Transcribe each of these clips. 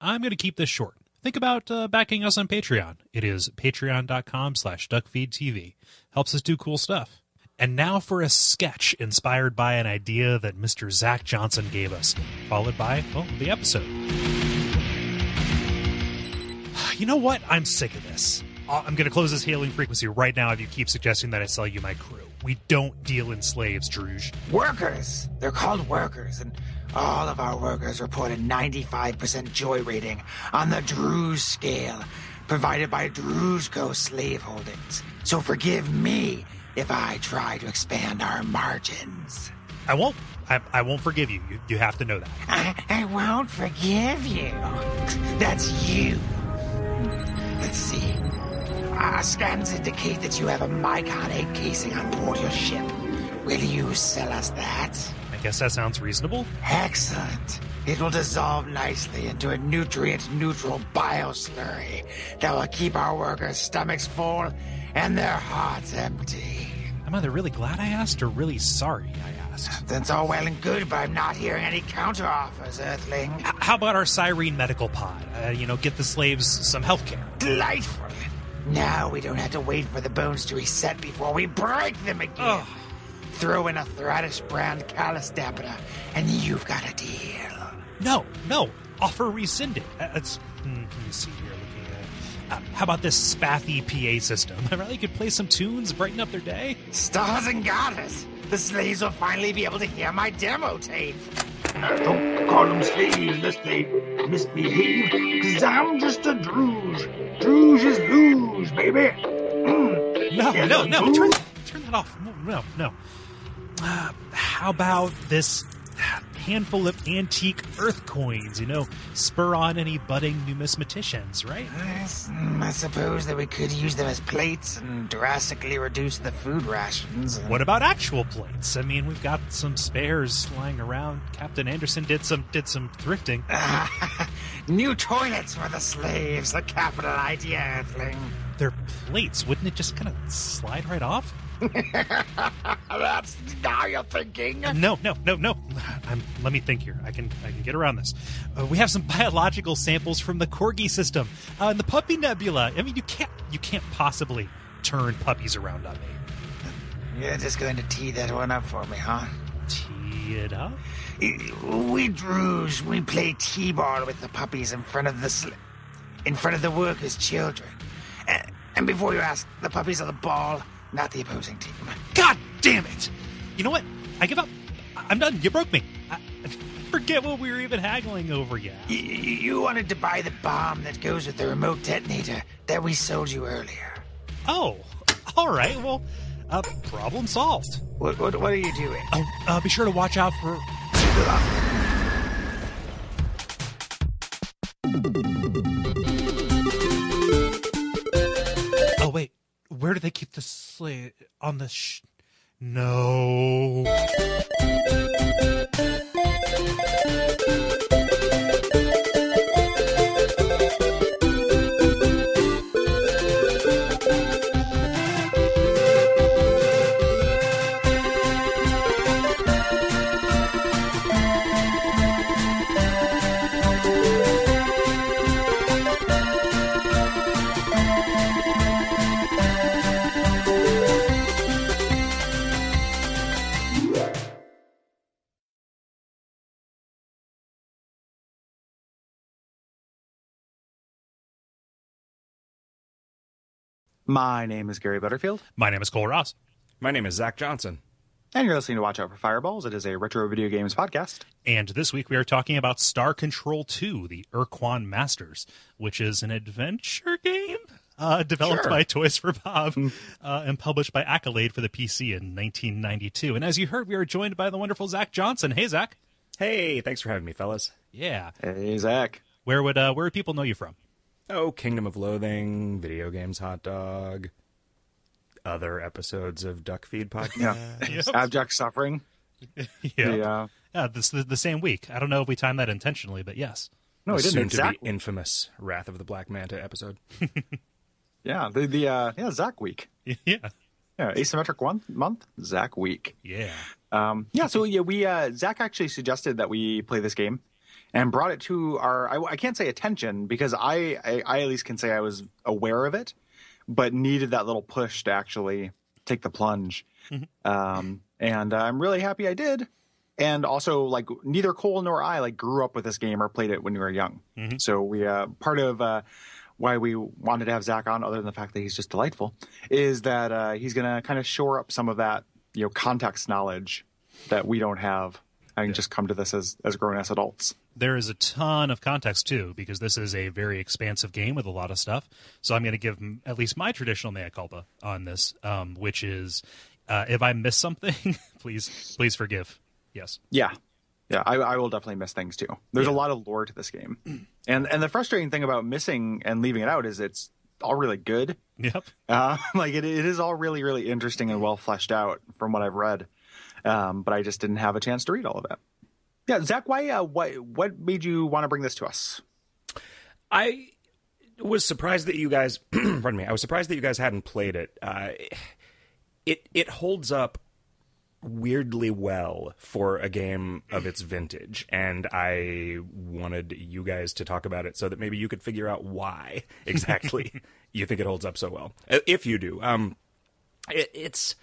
I'm going to keep this short. Think about uh, backing us on Patreon. It is patreon.com slash duckfeedtv. Helps us do cool stuff. And now for a sketch inspired by an idea that Mr. Zack Johnson gave us, followed by, well, the episode. You know what? I'm sick of this. Uh, I'm going to close this hailing frequency right now if you keep suggesting that I sell you my crew. We don't deal in slaves, Druuge. Workers! They're called workers, and all of our workers report a 95% joy rating on the Druuge scale, provided by Druzgo Slave Holdings. So forgive me if I try to expand our margins. I won't. I, I won't forgive you. you. You have to know that. I, I won't forgive you. That's you. Let's see. Our scans indicate that you have a Mycon egg casing on board your ship. Will you sell us that? I guess that sounds reasonable. Excellent. It will dissolve nicely into a nutrient neutral bioslurry that will keep our workers' stomachs full and their hearts empty. I'm either really glad I asked or really sorry I asked. That's all well and good, but I'm not hearing any counteroffers, Earthling. H- How about our Syreen medical pod? Uh, you know, get the slaves some health care. Delightful. Now we don't have to wait for the bones to reset before we break them again. Throw in a Thraddash brand callus dampener, and you've got a deal. No, no. Offer rescinded. Uh, mm, let me see here. Looking at, uh, how about this spathi PA system? I really could play some tunes, brighten up their day. Stars and garters. The slaves will finally be able to hear my demo tape. Don't call them slaves lest they misbehave, cause I'm just a druuge. Druuge is luge, baby. Mm. No, no, no. Turn, turn that off. No, no, no. Uh, how about this handful of antique earth coins? You know, spur on any budding numismaticians, right? Yes, mm, I suppose that we could use them as plates and drastically reduce the food rations. What about actual plates? I mean, we've got some spares lying around. Captain Anderson did some did some thrifting. New toilets for the slaves, a capital idea, Earthling. They're plates. Wouldn't it just kind of slide right off? That's now you're thinking. No, no, no, no. I'm, let me think here. I can I can get around this. Uh, we have some biological samples from the Corgi system uh, and the Puppy Nebula. I mean, you can't you can't possibly turn puppies around on me. You're just going to tee that one up for me, huh? Tee it up. We Druuge, we play t-ball with the puppies in front of the sl- in front of the workers' children. And before you ask, the puppies are the ball, not the opposing team. God damn it! You know what? I give up. I'm done. You broke me. I, forget what we were even haggling over yet. Y- y- you wanted to buy the bomb that goes with the remote detonator that we sold you earlier. Oh, all right. Well, uh, problem solved. What, what, what are you doing? Oh, uh, be sure to watch out for. Where do they keep the slate on the? Sh- no. My name is Gary Butterfield, My name is Kole Ross. My name is Zack Johnson. and you're listening to Watch Out for Fireballs. It is a retro video games podcast. And this week we are talking about Star Control 2, the Ur-Quan Masters, which is an adventure game uh, developed Sure. by Toys for Bob uh, and published by Accolade for the PC in 1992. And as you heard, we are joined by the wonderful Zack Johnson. Hey, Zack. Hey, thanks for having me, fellas. Yeah. Hey, Zack. Where would uh, where would people know you from? Oh, Kingdom of Loathing, Video Games Hot Dog, other episodes of Duck Feed podcast. Yeah. Abject suffering. yeah. Yeah. Yeah, this the, the same week. I don't know if we timed that intentionally, but yes. No, we The didn't. soon to be infamous Wrath of the Black Manta episode. Yeah. The the uh, yeah Zack week. Yeah. Yeah. Asymmetric one month. Zack week. Yeah. Um, yeah. So yeah, we uh, Zack actually suggested that we play this game, and brought it to our. I, I can't say attention because I, I I at least can say I was aware of it, but needed that little push to actually take the plunge. Um, and I'm really happy I did. And also, like neither Kole nor I like grew up with this game or played it when we were young. So we uh, part of uh, why we wanted to have Zack on, other than the fact that he's just delightful, is that uh, he's gonna kind of shore up some of that you know context knowledge that we don't have. I can just come to this as as grown ass adults. there is a ton of context too because this is a very expansive game with a lot of stuff so i'm going to give m- at least my traditional mea culpa on this um, which is uh, if i miss something please please forgive yes Yeah. Yeah, I, I will definitely miss things too. There's a lot of lore to this game, and and the frustrating thing about missing and leaving it out is it's all really good. yep Uh, like it, it is all really really interesting and well fleshed out from what I've read, um, but I just didn't have a chance to read all of it. Yeah, Zack, why? Uh, what what made you want to bring this to us? I was surprised that you guys, pardon me, I was surprised that you guys hadn't played it. Uh, it it holds up weirdly well for a game of its vintage, and I wanted you guys to talk about it so that maybe you could figure out why exactly you think it holds up so well. If you do, um, it, it's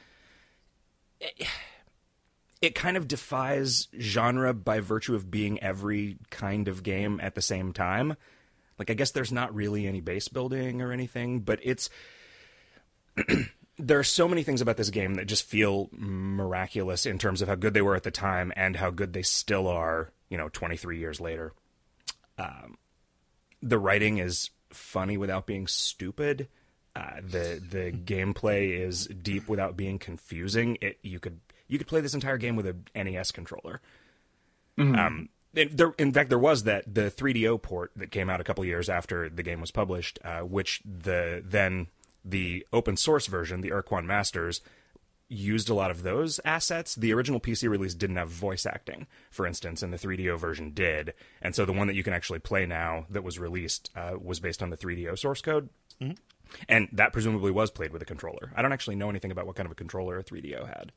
it kind of defies genre by virtue of being every kind of game at the same time. Like I guess there's not really any base building or anything, but it's there are so many things about this game that just feel miraculous in terms of how good they were at the time and how good they still are, you know, 23 years later. Um, the writing is funny without being stupid. Uh, the the gameplay is deep without being confusing. It you could you could play this entire game with a NES controller. Um, and there, in fact, there was that the 3DO port that came out a couple years after the game was published, uh, which the then the open source version, the Ur-Quan Masters, used a lot of those assets. The original PC release didn't have voice acting, for instance, and the 3DO version did. And so the one that you can actually play now that was released uh, was based on the 3DO source code. And that presumably was played with a controller. I don't actually know anything about what kind of a controller a 3DO had.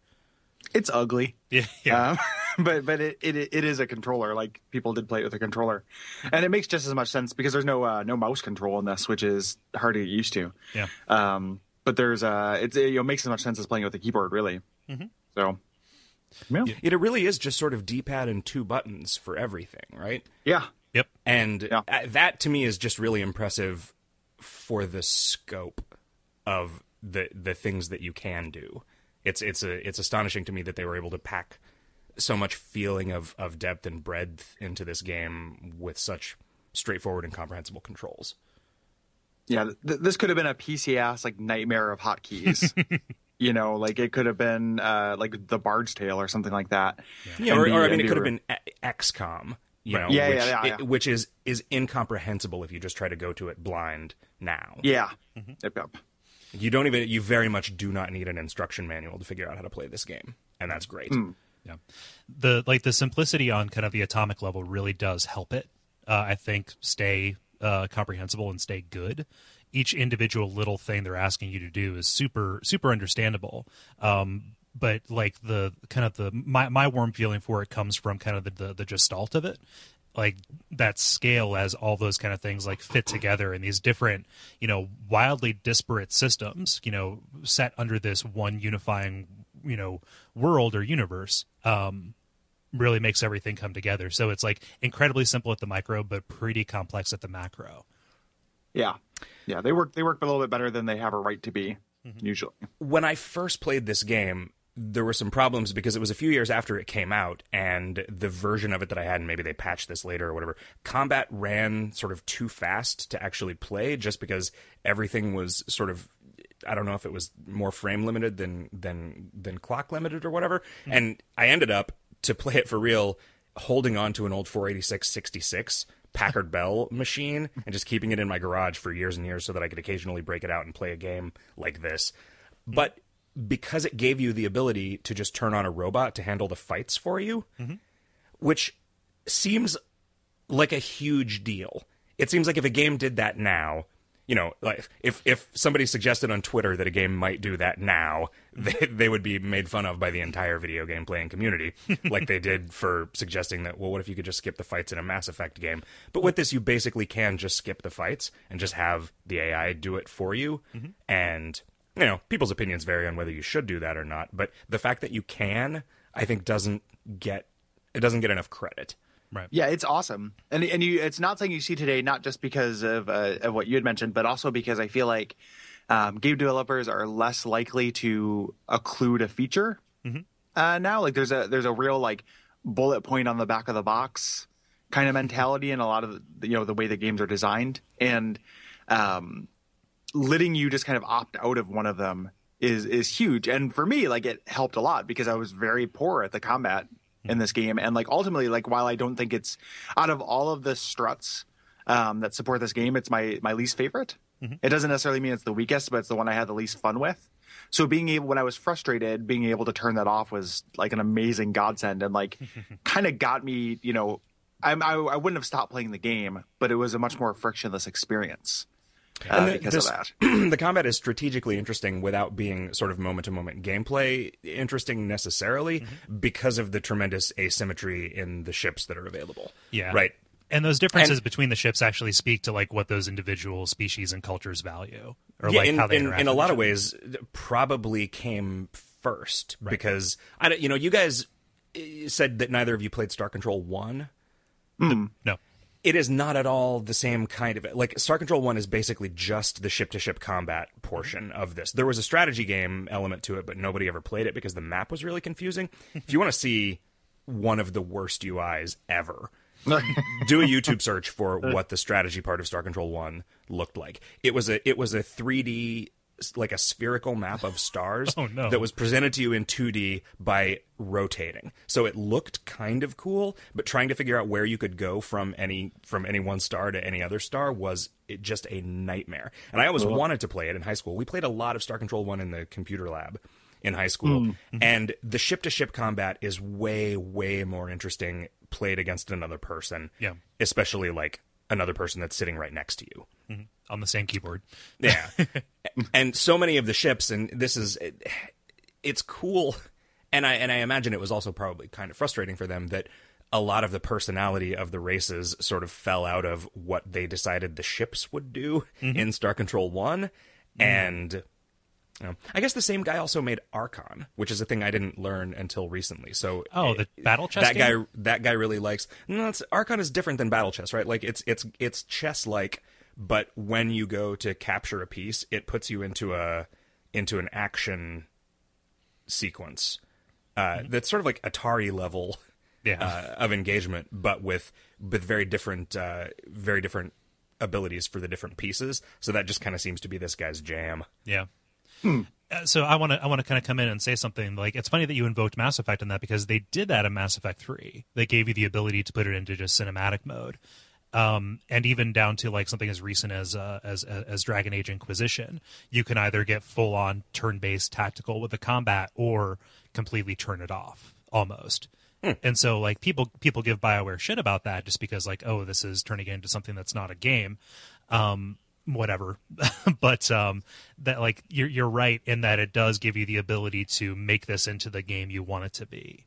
It's ugly. yeah, yeah. Um, but but it, it it is a controller. Like people did play it with a controller, and it makes just as much sense because there's no uh, no mouse control in this, which is hard to get used to. yeah Um, but there's uh, it's it, you know makes as much sense as playing with a keyboard, really. So, yeah, It it really is just sort of D-pad and two buttons for everything, right? yeah, yep And Yeah. that to me is just really impressive for the scope of the the things that you can do. It's it's a it's astonishing to me that they were able to pack so much feeling of of depth and breadth into this game with such straightforward and comprehensible controls. yeah. Th- this could have been a PC ass like nightmare of hotkeys. you know, like it could have been uh, like the Bard's Tale or something like that. Yeah, And or, be- or I mean, it could have been XCOM, you know, Yeah, which, yeah, yeah, it- which is is incomprehensible if you just try to go to it blind now. Yeah, yep, yep. You don't even you very much do not need an instruction manual to figure out how to play this game, and that's great. Yeah, the like the simplicity on kind of the atomic level really does help it. Uh, I think stay uh, comprehensible and stay good. Each individual little thing they're asking you to do is super super understandable. Um, but like the kind of the my my warm feeling for it comes from kind of the the, the gestalt of it like that scale as all those kind of things like fit together in these different you know wildly disparate systems you know set under this one unifying you know world or universe um really makes everything come together so it's like incredibly simple at the micro but pretty complex at the macro Yeah, yeah. They work they work a little bit better than they have a right to be usually. When I first played this game, there were some problems because it was a few years after it came out, and the version of it that I had, and maybe they patched this later or whatever, combat ran sort of too fast to actually play, just because everything was sort of I don't know if it was more frame limited than than than clock limited or whatever. Hmm. And I ended up to play it for real, holding on to an old 486 66 Packard Bell machine and just keeping it in my garage for years and years so that I could occasionally break it out and play a game like this. Hmm. But because it gave you the ability to just turn on a robot to handle the fights for you, which seems like a huge deal. It seems like if a game did that now, you know, like if if somebody suggested on Twitter that a game might do that now, they they would be made fun of by the entire video game playing community, like they did for suggesting that. Well, what if you could just skip the fights in a Mass Effect game? But with this, you basically can just skip the fights and just have the AI do it for you, mm-hmm. and you know, people's opinions vary on whether you should do that or not. But the fact that you can, I think, doesn't get it doesn't get enough credit. Right. Yeah, it's awesome, and and you, it's not something you see today, not just because of uh, of what you had mentioned, but also because I feel like um, game developers are less likely to occlude a feature uh, now. Like there's a there's a real like bullet point on the back of the box kind of mentality in a lot of the, you know the way the games are designed, and um, letting you just kind of opt out of one of them is is huge. And for me, like it helped a lot because I was very poor at the combat in this game. And like ultimately, like while I don't think it's out of all of the struts um, that support this game, it's my my least favorite. It doesn't necessarily mean it's the weakest, but it's the one I had the least fun with. So being able, when I was frustrated, being able to turn that off was like an amazing godsend, and like kind of got me, you know, I, I I wouldn't have stopped playing the game, but it was a much more frictionless experience uh, And the- because this- of that. the combat is strategically interesting without being sort of moment to moment gameplay interesting necessarily Mm-hmm. because of the tremendous asymmetry in the ships that are available. Yeah. Right. And those differences And- between the ships actually speak to like what those individual species and cultures value, or yeah, like in, how they in, interact in a lot of ways probably came first because I don't, you know you guys eh, said that neither of you played Star Control 1 No. It is not at all the same kind of like Star Control 1 is basically just the ship to ship combat portion of this. There was a strategy game element to it, but nobody ever played it because the map was really confusing. if you want to see one of the worst UIs ever, do a YouTube search for what the strategy part of Star Control 1 looked like. It was a it was a 3D like a spherical map of stars Oh, no. that was presented to you in 2D by rotating. So it looked kind of cool, but trying to figure out where you could go from any from any one star to any other star was it just a nightmare. And I always wanted to play it in high school. We played a lot of Star Control 1 in the computer lab in high school. Hmm, hmm. And the ship to ship combat is way way more interesting played against another person. Yeah. Especially like another person that's sitting right next to you. Mm-hmm. on the same keyboard. Yeah. and so many of the ships and this is it, it's cool and I and I imagine it was also probably kind of frustrating for them that a lot of the personality of the races sort of fell out of what they decided the ships would do mm-hmm. in Star Control 1 mm-hmm. and I guess the same guy also made Archon, which is a thing I didn't learn until recently. So Oh, the battle chess that game? guy that guy really likes no it's archon is different than battle chess right like it's it's it's chess like but when you go to capture a piece it puts you into a into an action sequence uh, that's sort of like atari level Yeah. uh, of engagement but with with very different uh, very different abilities for the different pieces so that just kind of seems to be this guy's jam Yeah. Uh, so I want to I want to kind of come in and say something like it's funny that you invoked Mass Effect in that because they did that in Mass Effect 3. They gave you the ability to put it into just cinematic mode. Um, and even down to like something as recent as uh, as as Dragon Age Inquisition, you can either get full on turn based tactical with the combat or completely turn it off almost. And so like people people give BioWare shit about that just because like oh this is turning it into something that's not a game. Um, whatever. But um that like you're you're right in that it does give you the ability to make this into the game you want it to be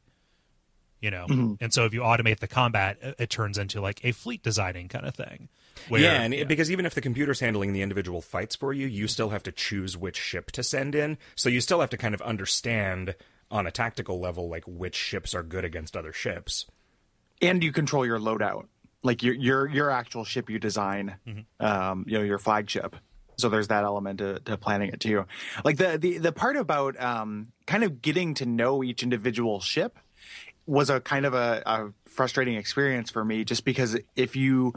you know? And so if you automate the combat it, it turns into like a fleet designing kind of thing where, yeah, and It, because even if the computer's handling the individual fights for you, you still have to choose which ship to send in. So you still have to kind of understand on a tactical level, like which ships are good against other ships. and you control your loadout, like your your your actual ship you design, um, you know, your flagship. So there's that element to, to planning it too. Like the the the part about um, kind of getting to know each individual ship was a kind of a, a frustrating experience for me, just because if you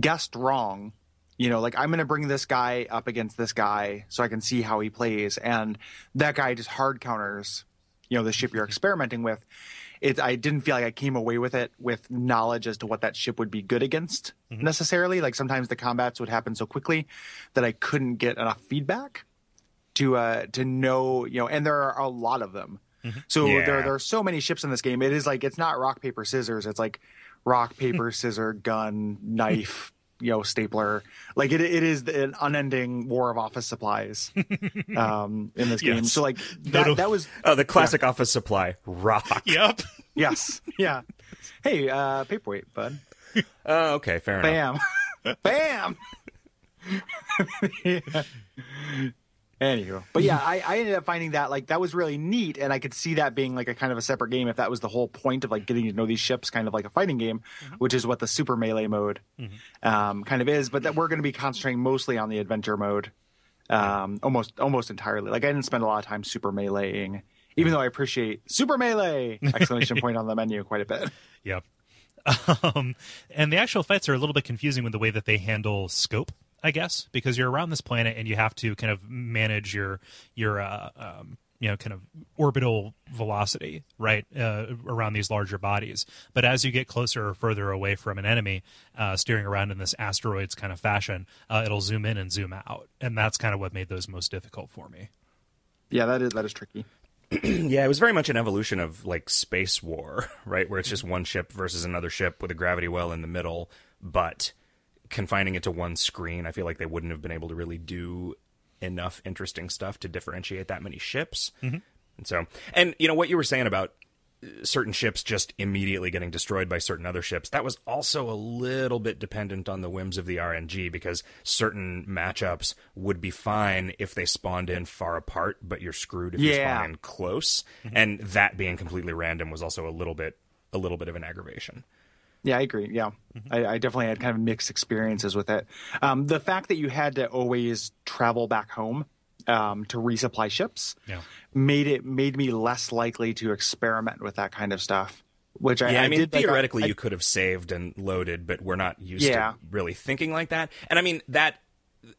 guessed wrong, you know, like I'm going to bring this guy up against this guy so I can see how he plays, and that guy just hard counters, you know, the ship you're experimenting with. It, I didn't feel like I came away with it with knowledge as to what that ship would be good against mm-hmm. necessarily. Like sometimes the combats would happen so quickly that I couldn't get enough feedback to uh to know, you know, and there are a lot of them. Mm-hmm. So Yeah. there there are so many ships in this game. It is like it's not rock paper scissors. It's like rock paper hmm. scissor gun knife you know stapler. Like it it is an unending war of office supplies um, in this game. Yes. So like that No, no. that was Oh, the classic office supply rock. Yep. yes yeah. Hey, uh, paperweight, bud. Oh, okay, fair enough. Bam, bam. Anywho, but yeah, I, I ended up finding that like that was really neat, and I could see that being like a kind of a separate game if that was the whole point of like getting to know these ships, kind of like a fighting game, which is what the super melee mode um, kind of is. But that we're going to be concentrating mostly on the adventure mode, um, almost almost entirely. Like I didn't spend a lot of time super meleeing, even though I appreciate super melee exclamation point on the menu quite a bit. Yep. Um, and the actual fights are a little bit confusing with the way that they handle scope, I guess, because you're around this planet and you have to kind of manage your your uh, um, you know kind of orbital velocity right uh, around these larger bodies. But as you get closer or further away from an enemy, uh, steering around in this asteroids kind of fashion, uh, it'll zoom in and zoom out, and that's kind of what made those most difficult for me. Yeah, that is that is tricky. Yeah, it was very much an evolution of like space war, right? Where it's just one ship versus another ship with a gravity well in the middle, but confining it to one screen, I feel like they wouldn't have been able to really do enough interesting stuff to differentiate that many ships. And so, and you know what you were saying about uh, certain ships just immediately getting destroyed by certain other ships, that was also a little bit dependent on the whims of the RNG because certain matchups would be fine if they spawned in far apart, but you're screwed if you Yeah. spawn in close. And that being completely random was also a little bit a little bit of an aggravation. Yeah, I agree. Yeah, I, I definitely had kind of mixed experiences with it. Um, the fact that you had to always travel back home um, to resupply ships Yeah. made it made me less likely to experiment with that kind of stuff. Which I, Yeah, I, mean, did, like, theoretically, I- you could have saved and loaded, but we're not used Yeah. to really thinking like that. And I mean that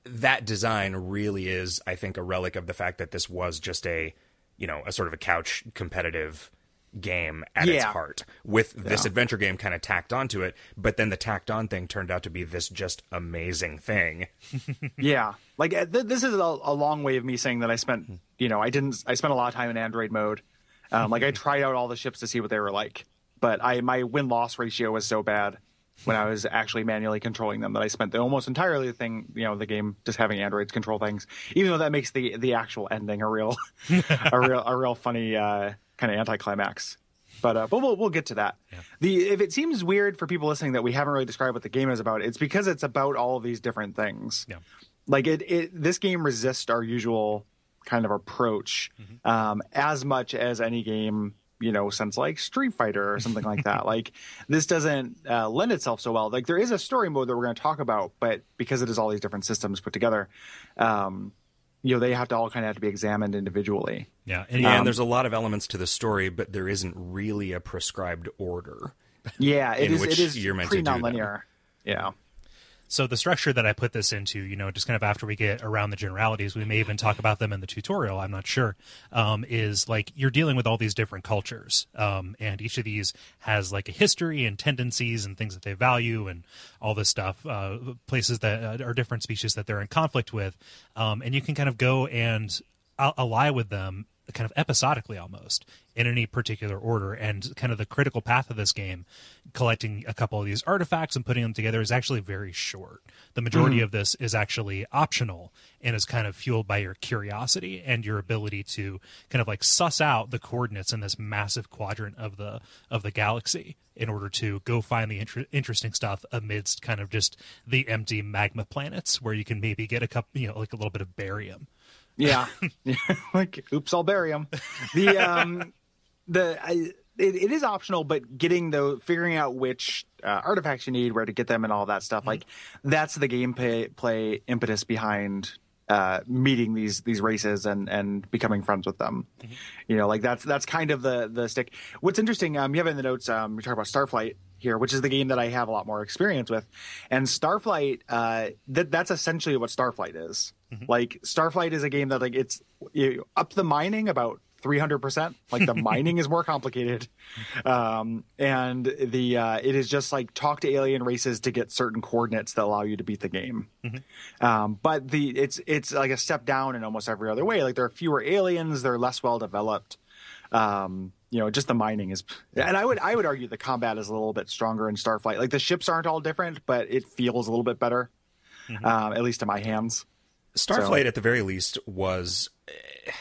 that design really is, I think, a relic of the fact that this was just a, you know, a sort of a couch competitive game at its heart, with this adventure game kind of tacked onto it. But then the tacked on thing turned out to be this just amazing thing. yeah, like uh, th- this is a, a long way of me saying that I spent, you know, I didn't. I spent a lot of time in Android mode. Um, like I tried out all the ships to see what they were like, but I my win loss ratio was so bad when I was actually manually controlling them that I spent the almost entirely the thing, you know, the game just having androids control things. Even though that makes the the actual ending a real, a real, a real funny uh, kind of anticlimax. But uh, but we'll we'll get to that. The if it seems weird for people listening that we haven't really described what the game is about, it's because it's about all of these different things. Yeah. Like it, it this game resists our usual kind of approach um, as much as any game you know since like street fighter or something like that like this doesn't uh, lend itself so well like there is a story mode that we're going to talk about but because it is all these different systems put together um, you know they have to all kind of have to be examined individually Yeah. And, Yeah, um, and there's a lot of elements to the story, but there isn't really a prescribed order. yeah it In is which it is you're meant to pretty nonlinear yeah So the structure that I put this into, you know, just kind of after we get around the generalities, we may even talk about them in the tutorial. I'm not sure. Um, is like you're dealing with all these different cultures, um, and each of these has like a history and tendencies and things that they value and all this stuff. Uh, places that uh, are different species that they're in conflict with, um, and you can kind of go and ally with them kind of episodically almost in any particular order. And kind of the critical path of this game collecting a couple of these artifacts and putting them together is actually very short. The majority of this is actually optional and is kind of fueled by your curiosity and your ability to kind of like suss out the coordinates in this massive quadrant of the of the galaxy in order to go find the inter- interesting stuff amidst kind of just the empty magma planets where you can maybe get a couple you know like a little bit of barium. Yeah, like oops, I'll bury them. The um, the I, it, it is optional, but getting the figuring out which uh, artifacts you need, where to get them, and all that stuff. Like that's the gameplay play impetus behind uh, meeting these these races and and becoming friends with them. You know, like that's that's kind of the the stick. What's interesting, um, you have in the notes, um, we talk about Starflight here, which is the game that I have a lot more experience with, and Starflight, uh, that that's essentially what Starflight is. Like Starflight is a game that like it's you up the mining about 300% like the mining is more complicated. Um and the uh it is just like talk to alien races to get certain coordinates that allow you to beat the game. Um but the it's it's like a step down in almost every other way. Like there are fewer aliens. They're less well developed um you know, just the mining is, and I would I would argue the combat is a little bit stronger in Starflight. Like the ships aren't all different, but it feels a little bit better, um, at least in my hands. Starflight, at the very least, was eh,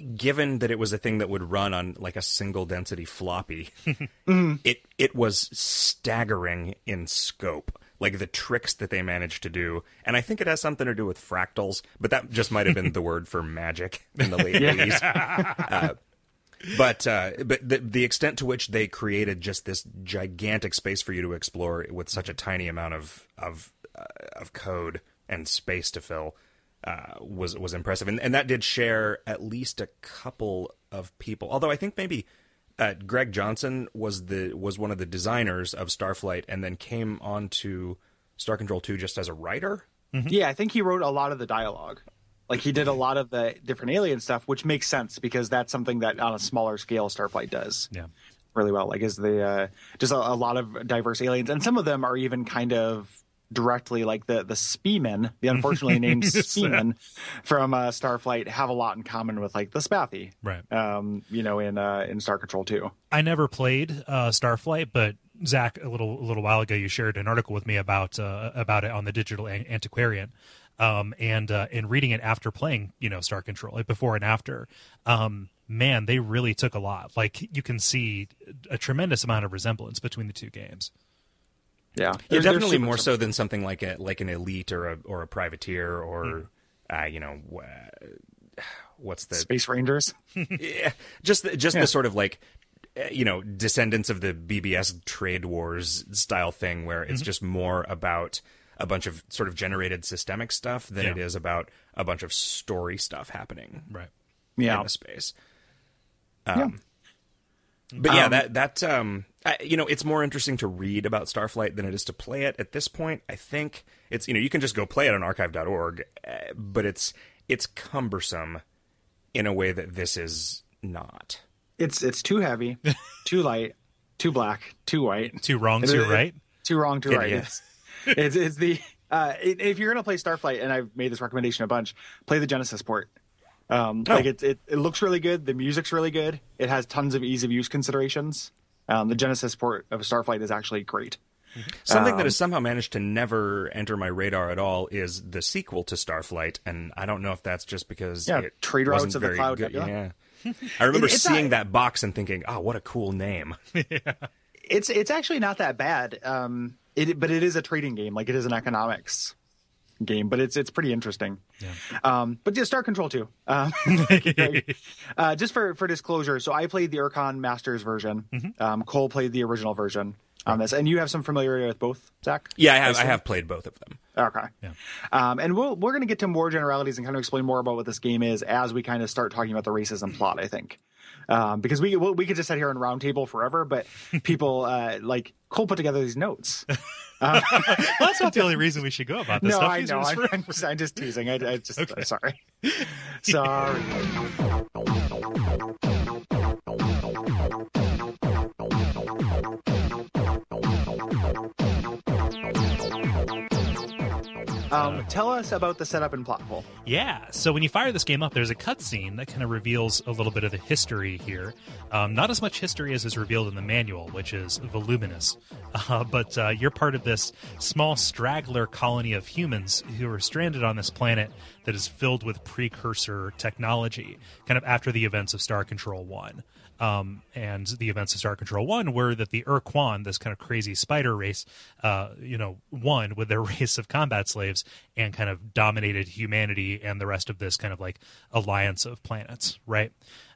given that it was a thing that would run on like a single density floppy. It it was staggering in scope, like the tricks that they managed to do, and I think it has something to do with fractals, but that just might have been the word for magic in the late eighties. Uh, but uh, but the the extent to which they created just this gigantic space for you to explore with such a tiny amount of of uh, of code and space to fill uh, was was impressive, and and that did share at least a couple of people. Although I think maybe uh, Greg Johnson was the was one of the designers of Starflight, and then came on to Star Control two just as a writer. Yeah, I think he wrote a lot of the dialogue. Like he did a lot of the different alien stuff, which makes sense because that's something that on a smaller scale Starflight does Yeah. really well. Like is the uh, just a, a lot of diverse aliens, and some of them are even kind of directly like the the Spemin, the unfortunately named Spemin from uh, Starflight, have a lot in common with like the Spathi, Right. um, you know, in uh, in Star Control too. I never played uh, Starflight, but Zack, a little a little while ago, you shared an article with me about uh, about it on the Digital An- Antiquarian, um, and uh, in reading it after playing, you know, Star Control, like before and after. Um, man, they really took a lot. Like you can see a tremendous amount of resemblance between the two games. Yeah, Yeah, They're- they're definitely more so than something like a like an elite or a or a privateer or uh, you know uh, what's the Space Rangers. yeah, just the, just the sort of like uh, you know descendants of the BBS trade wars style thing where it's just more about a bunch of sort of generated systemic stuff than Yeah. it is about a bunch of story stuff happening Right. Yeah, in the space. Um, But yeah, that that um, I, you know, it's more interesting to read about Starflight than it is to play it. At this point, I think it's you know you can just go play it on archive.org, uh, but it's it's cumbersome in a way that this is not. it's it's too heavy, too light, too black, too white. It- you're it- right. Too wrong, too It right. It's, it's it's the uh, if you're gonna play Starflight, and I've made this recommendation a bunch, play the Genesis port. Um, Oh. Like it, it it looks really good. The music's really good. It has tons of ease of use considerations. Um, the Genesis port of Starflight is actually great. Something that has somehow managed to never enter my radar at all is the sequel to Starflight, and I don't know if that's just because Yeah, it Trade Routes of the Cloud good. Nebula. Yeah, I remember It- seeing not- that box and thinking, "Oh, what a cool name!" yeah. It's it's actually not that bad. Um, it but it is a trading game. Like it is an economics game, but it's it's pretty interesting. Yeah. Um, but yeah, Star Control too. Um, uh, just for for disclosure, so I played the Ur-Quan Masters version. Um, Kole played the original version on this, and you have some familiarity with both, Zack. Yeah, I have. I assume? have played both of them. Okay. Yeah. Um, and we'll, we're going to get to more generalities and kind of explain more about what this game is as we kind of start talking about the racism plot, I think. Um, because we we we could just sit here and roundtable forever, but people uh, like Kole put together these notes. Well, that's not the only reason we should go about this no, stuff. I know. I'm, I'm just, I'm just teasing. I, I just I'm sorry. Sorry. Um, tell us about the setup and plot hole. Yeah. So when you fire this game up, there's a cutscene that kind of reveals a little bit of the history here. Um, not as much history as is revealed in the manual, which is voluminous. Uh, but uh, you're part of this small straggler colony of humans who are stranded on this planet that is filled with precursor technology, kind of after the events of Star Control 1. Um, and the events of Star Control One were that the Ur-Quan, this kind of crazy spider race, uh, you know, won with their race of combat slaves and kind of dominated humanity and the rest of this kind of like alliance of planets, right?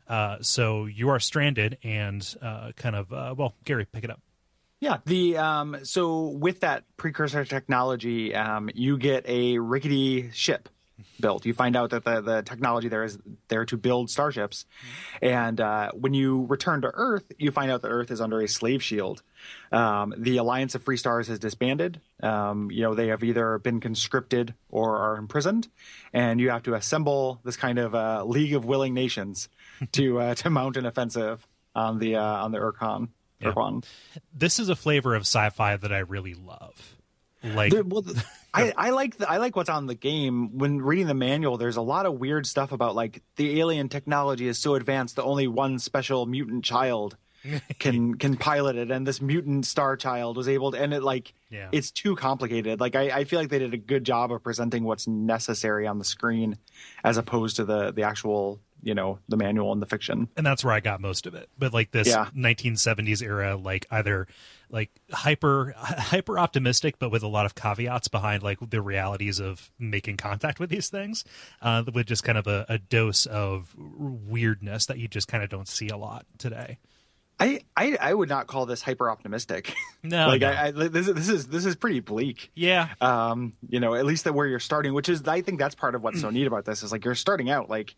Uh, so you are stranded and uh, kind of uh, well, Gary, pick it up. Yeah, the um, so with that precursor technology, um, you get a rickety ship built. You find out that the the technology there is there to build starships, and uh, when you return to Earth, you find out that Earth is under a slave shield. Um, the Alliance of Free Stars has disbanded. Um, you know they have either been conscripted or are imprisoned, and you have to assemble this kind of uh, League of Willing Nations to uh, to mount an offensive on the uh, on the Ur-Quan. Ur-Quan. This is a flavor of sci-fi that I really love. Like, There- well, I, I like the, I like what's on the game. When reading the manual, there's a lot of weird stuff about like the alien technology is so advanced that only one special mutant child can can pilot it, and this mutant star child was able to. And it like Yeah. it's too complicated. Like I, I feel like they did a good job of presenting what's necessary on the screen, as opposed to the the actual you know the manual and the fiction. and that's where I got most of it. But like this Yeah. 1970s era, like either like hyper hyper optimistic, but with a lot of caveats behind like the realities of making contact with these things, uh, with just kind of a, a dose of weirdness that you just kind of don't see a lot today. I, I, I would not call this hyper optimistic. No, like no. I, I this, is- this is this is pretty bleak. yeah, um you know at least that where you're starting which is i think that's part of what's so neat about this is like you're starting out like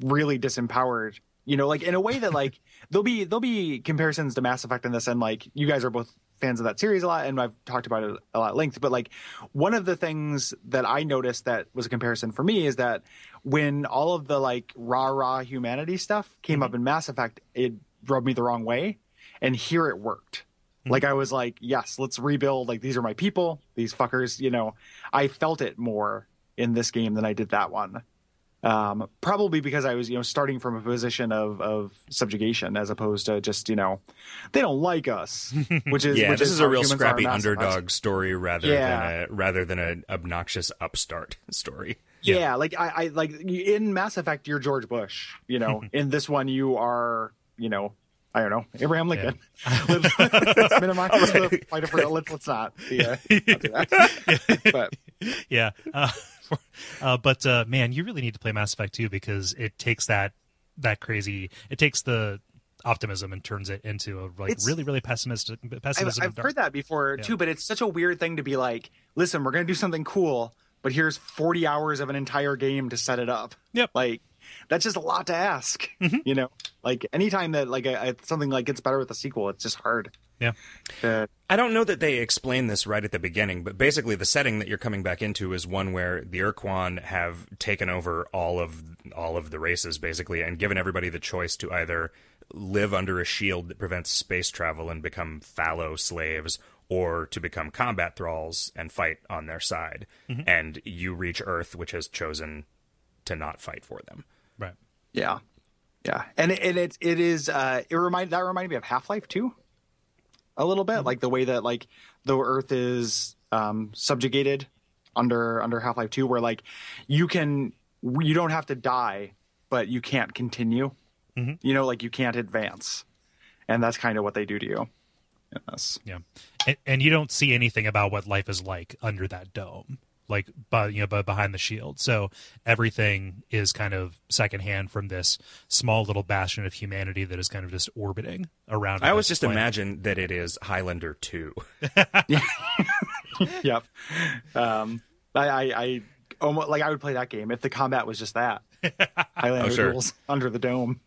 really disempowered you know like in a way that like there'll be there'll be comparisons to mass effect in this and like you guys are both fans of that series a lot and i've talked about it a lot at length but like one of the things that i noticed that was a comparison for me is that when all of the like rah rah humanity stuff came up mm-hmm. in mass effect it rubbed me the wrong way and here it worked mm-hmm. like I was like, yes, let's rebuild. Like these are my people. These fuckers, you know. I felt it more in this game than I did that one. Um, probably because I was, you know, starting from a position of of subjugation as opposed to just, you know, they don't like us, which is Yeah, which this is a real humans are in scrappy Mass Effect. underdog story rather Yeah. than a rather than an obnoxious upstart story. Yeah, like I, I like in Mass Effect, you're George Bush. You know, in this one, you are, you know, I don't know, Abraham Lincoln. let's, let's minimize the let's let's not, yeah, not do that. but yeah. Uh, uh, but uh, man, you really need to play Mass Effect 2 because it takes that that crazy. It takes the optimism and turns it into a like It's- really really pessimistic I've. I've heard that before Yeah. too, but it's such a weird thing to be like, listen, we're gonna do something cool, but here's 40 hours of an entire game to set it up. Yep. Like that's just a lot to ask. Mm-hmm. You know, like anytime that like a, a, something like gets better with a sequel, it's just hard. Yeah. To, I don't know that they explain this right at the beginning, but basically the setting that you're coming back into is one where the Ur-Quan have taken over all of all of the races basically and given everybody the choice to either live under a shield that prevents space travel and become fallow slaves or to become combat thralls and fight on their side. Mm-hmm. And you reach Earth which has chosen to not fight for them. Right. yeah, yeah, and it, and it it is uh it remind that reminded me of Half Life too, a little bit like the way that like the Earth is um subjugated under under Half Life Two, where like you can you don't have to die, but you can't continue. You know, like you can't advance, and that's kind of what they do to you. in this. Yeah, and, and you don't see anything about what life is like under that dome, like by you know, by behind the shield. So everything is kind of secondhand from this small little bastion of humanity that is kind of just orbiting around. I always just planet. imagine that it is Highlander 2. yep. Um, I, I, I almost like I would play that game if the combat was just that. Highlander Oh, sure. duels under the dome.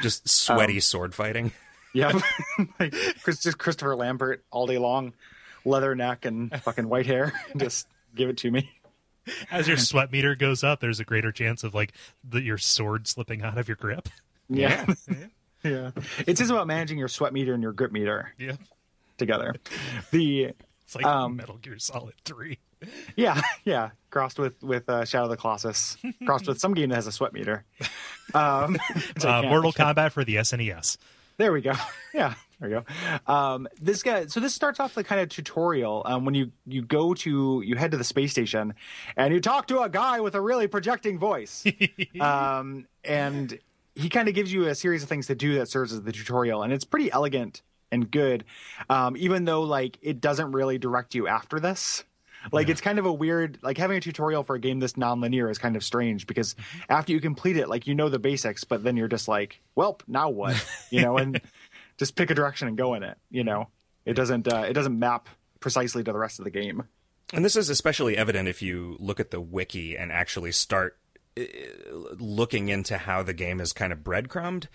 Just sweaty sword fighting. Yep. like just Christopher Lambert all day long, leather neck and fucking white hair. just give it to me. as your sweat meter goes up, there's a greater chance of like the, your sword slipping out of your grip. Yeah. yeah. It's just about managing your sweat meter and your grip meter Yeah, together. The it's like Um, Metal Gear Solid Three. yeah, yeah, crossed with with uh, Shadow of the Colossus, crossed with some game that has a sweat meter. Um, Uh, Mortal Kombat for the E SNES. There we go. Yeah, there we go. Um, this guy. So this starts off the kind of tutorial. Um, when you you go to you head to the space station, and you talk to a guy with a really projecting voice. um, and he kind of gives you a series of things to do that serves as the tutorial, and it's pretty elegant and good. Um, even though like it doesn't really direct you after this. Like it's kind of a weird like having a tutorial for a game this non-linear is kind of strange because after you complete it, like you know the basics, but then you're just like, well, now what? You know, and just pick a direction and go in it. You know, it doesn't uh, it doesn't map precisely to the rest of the game. And this is especially evident if you look at the wiki and actually start uh, looking into how the game is kind of breadcrumbed.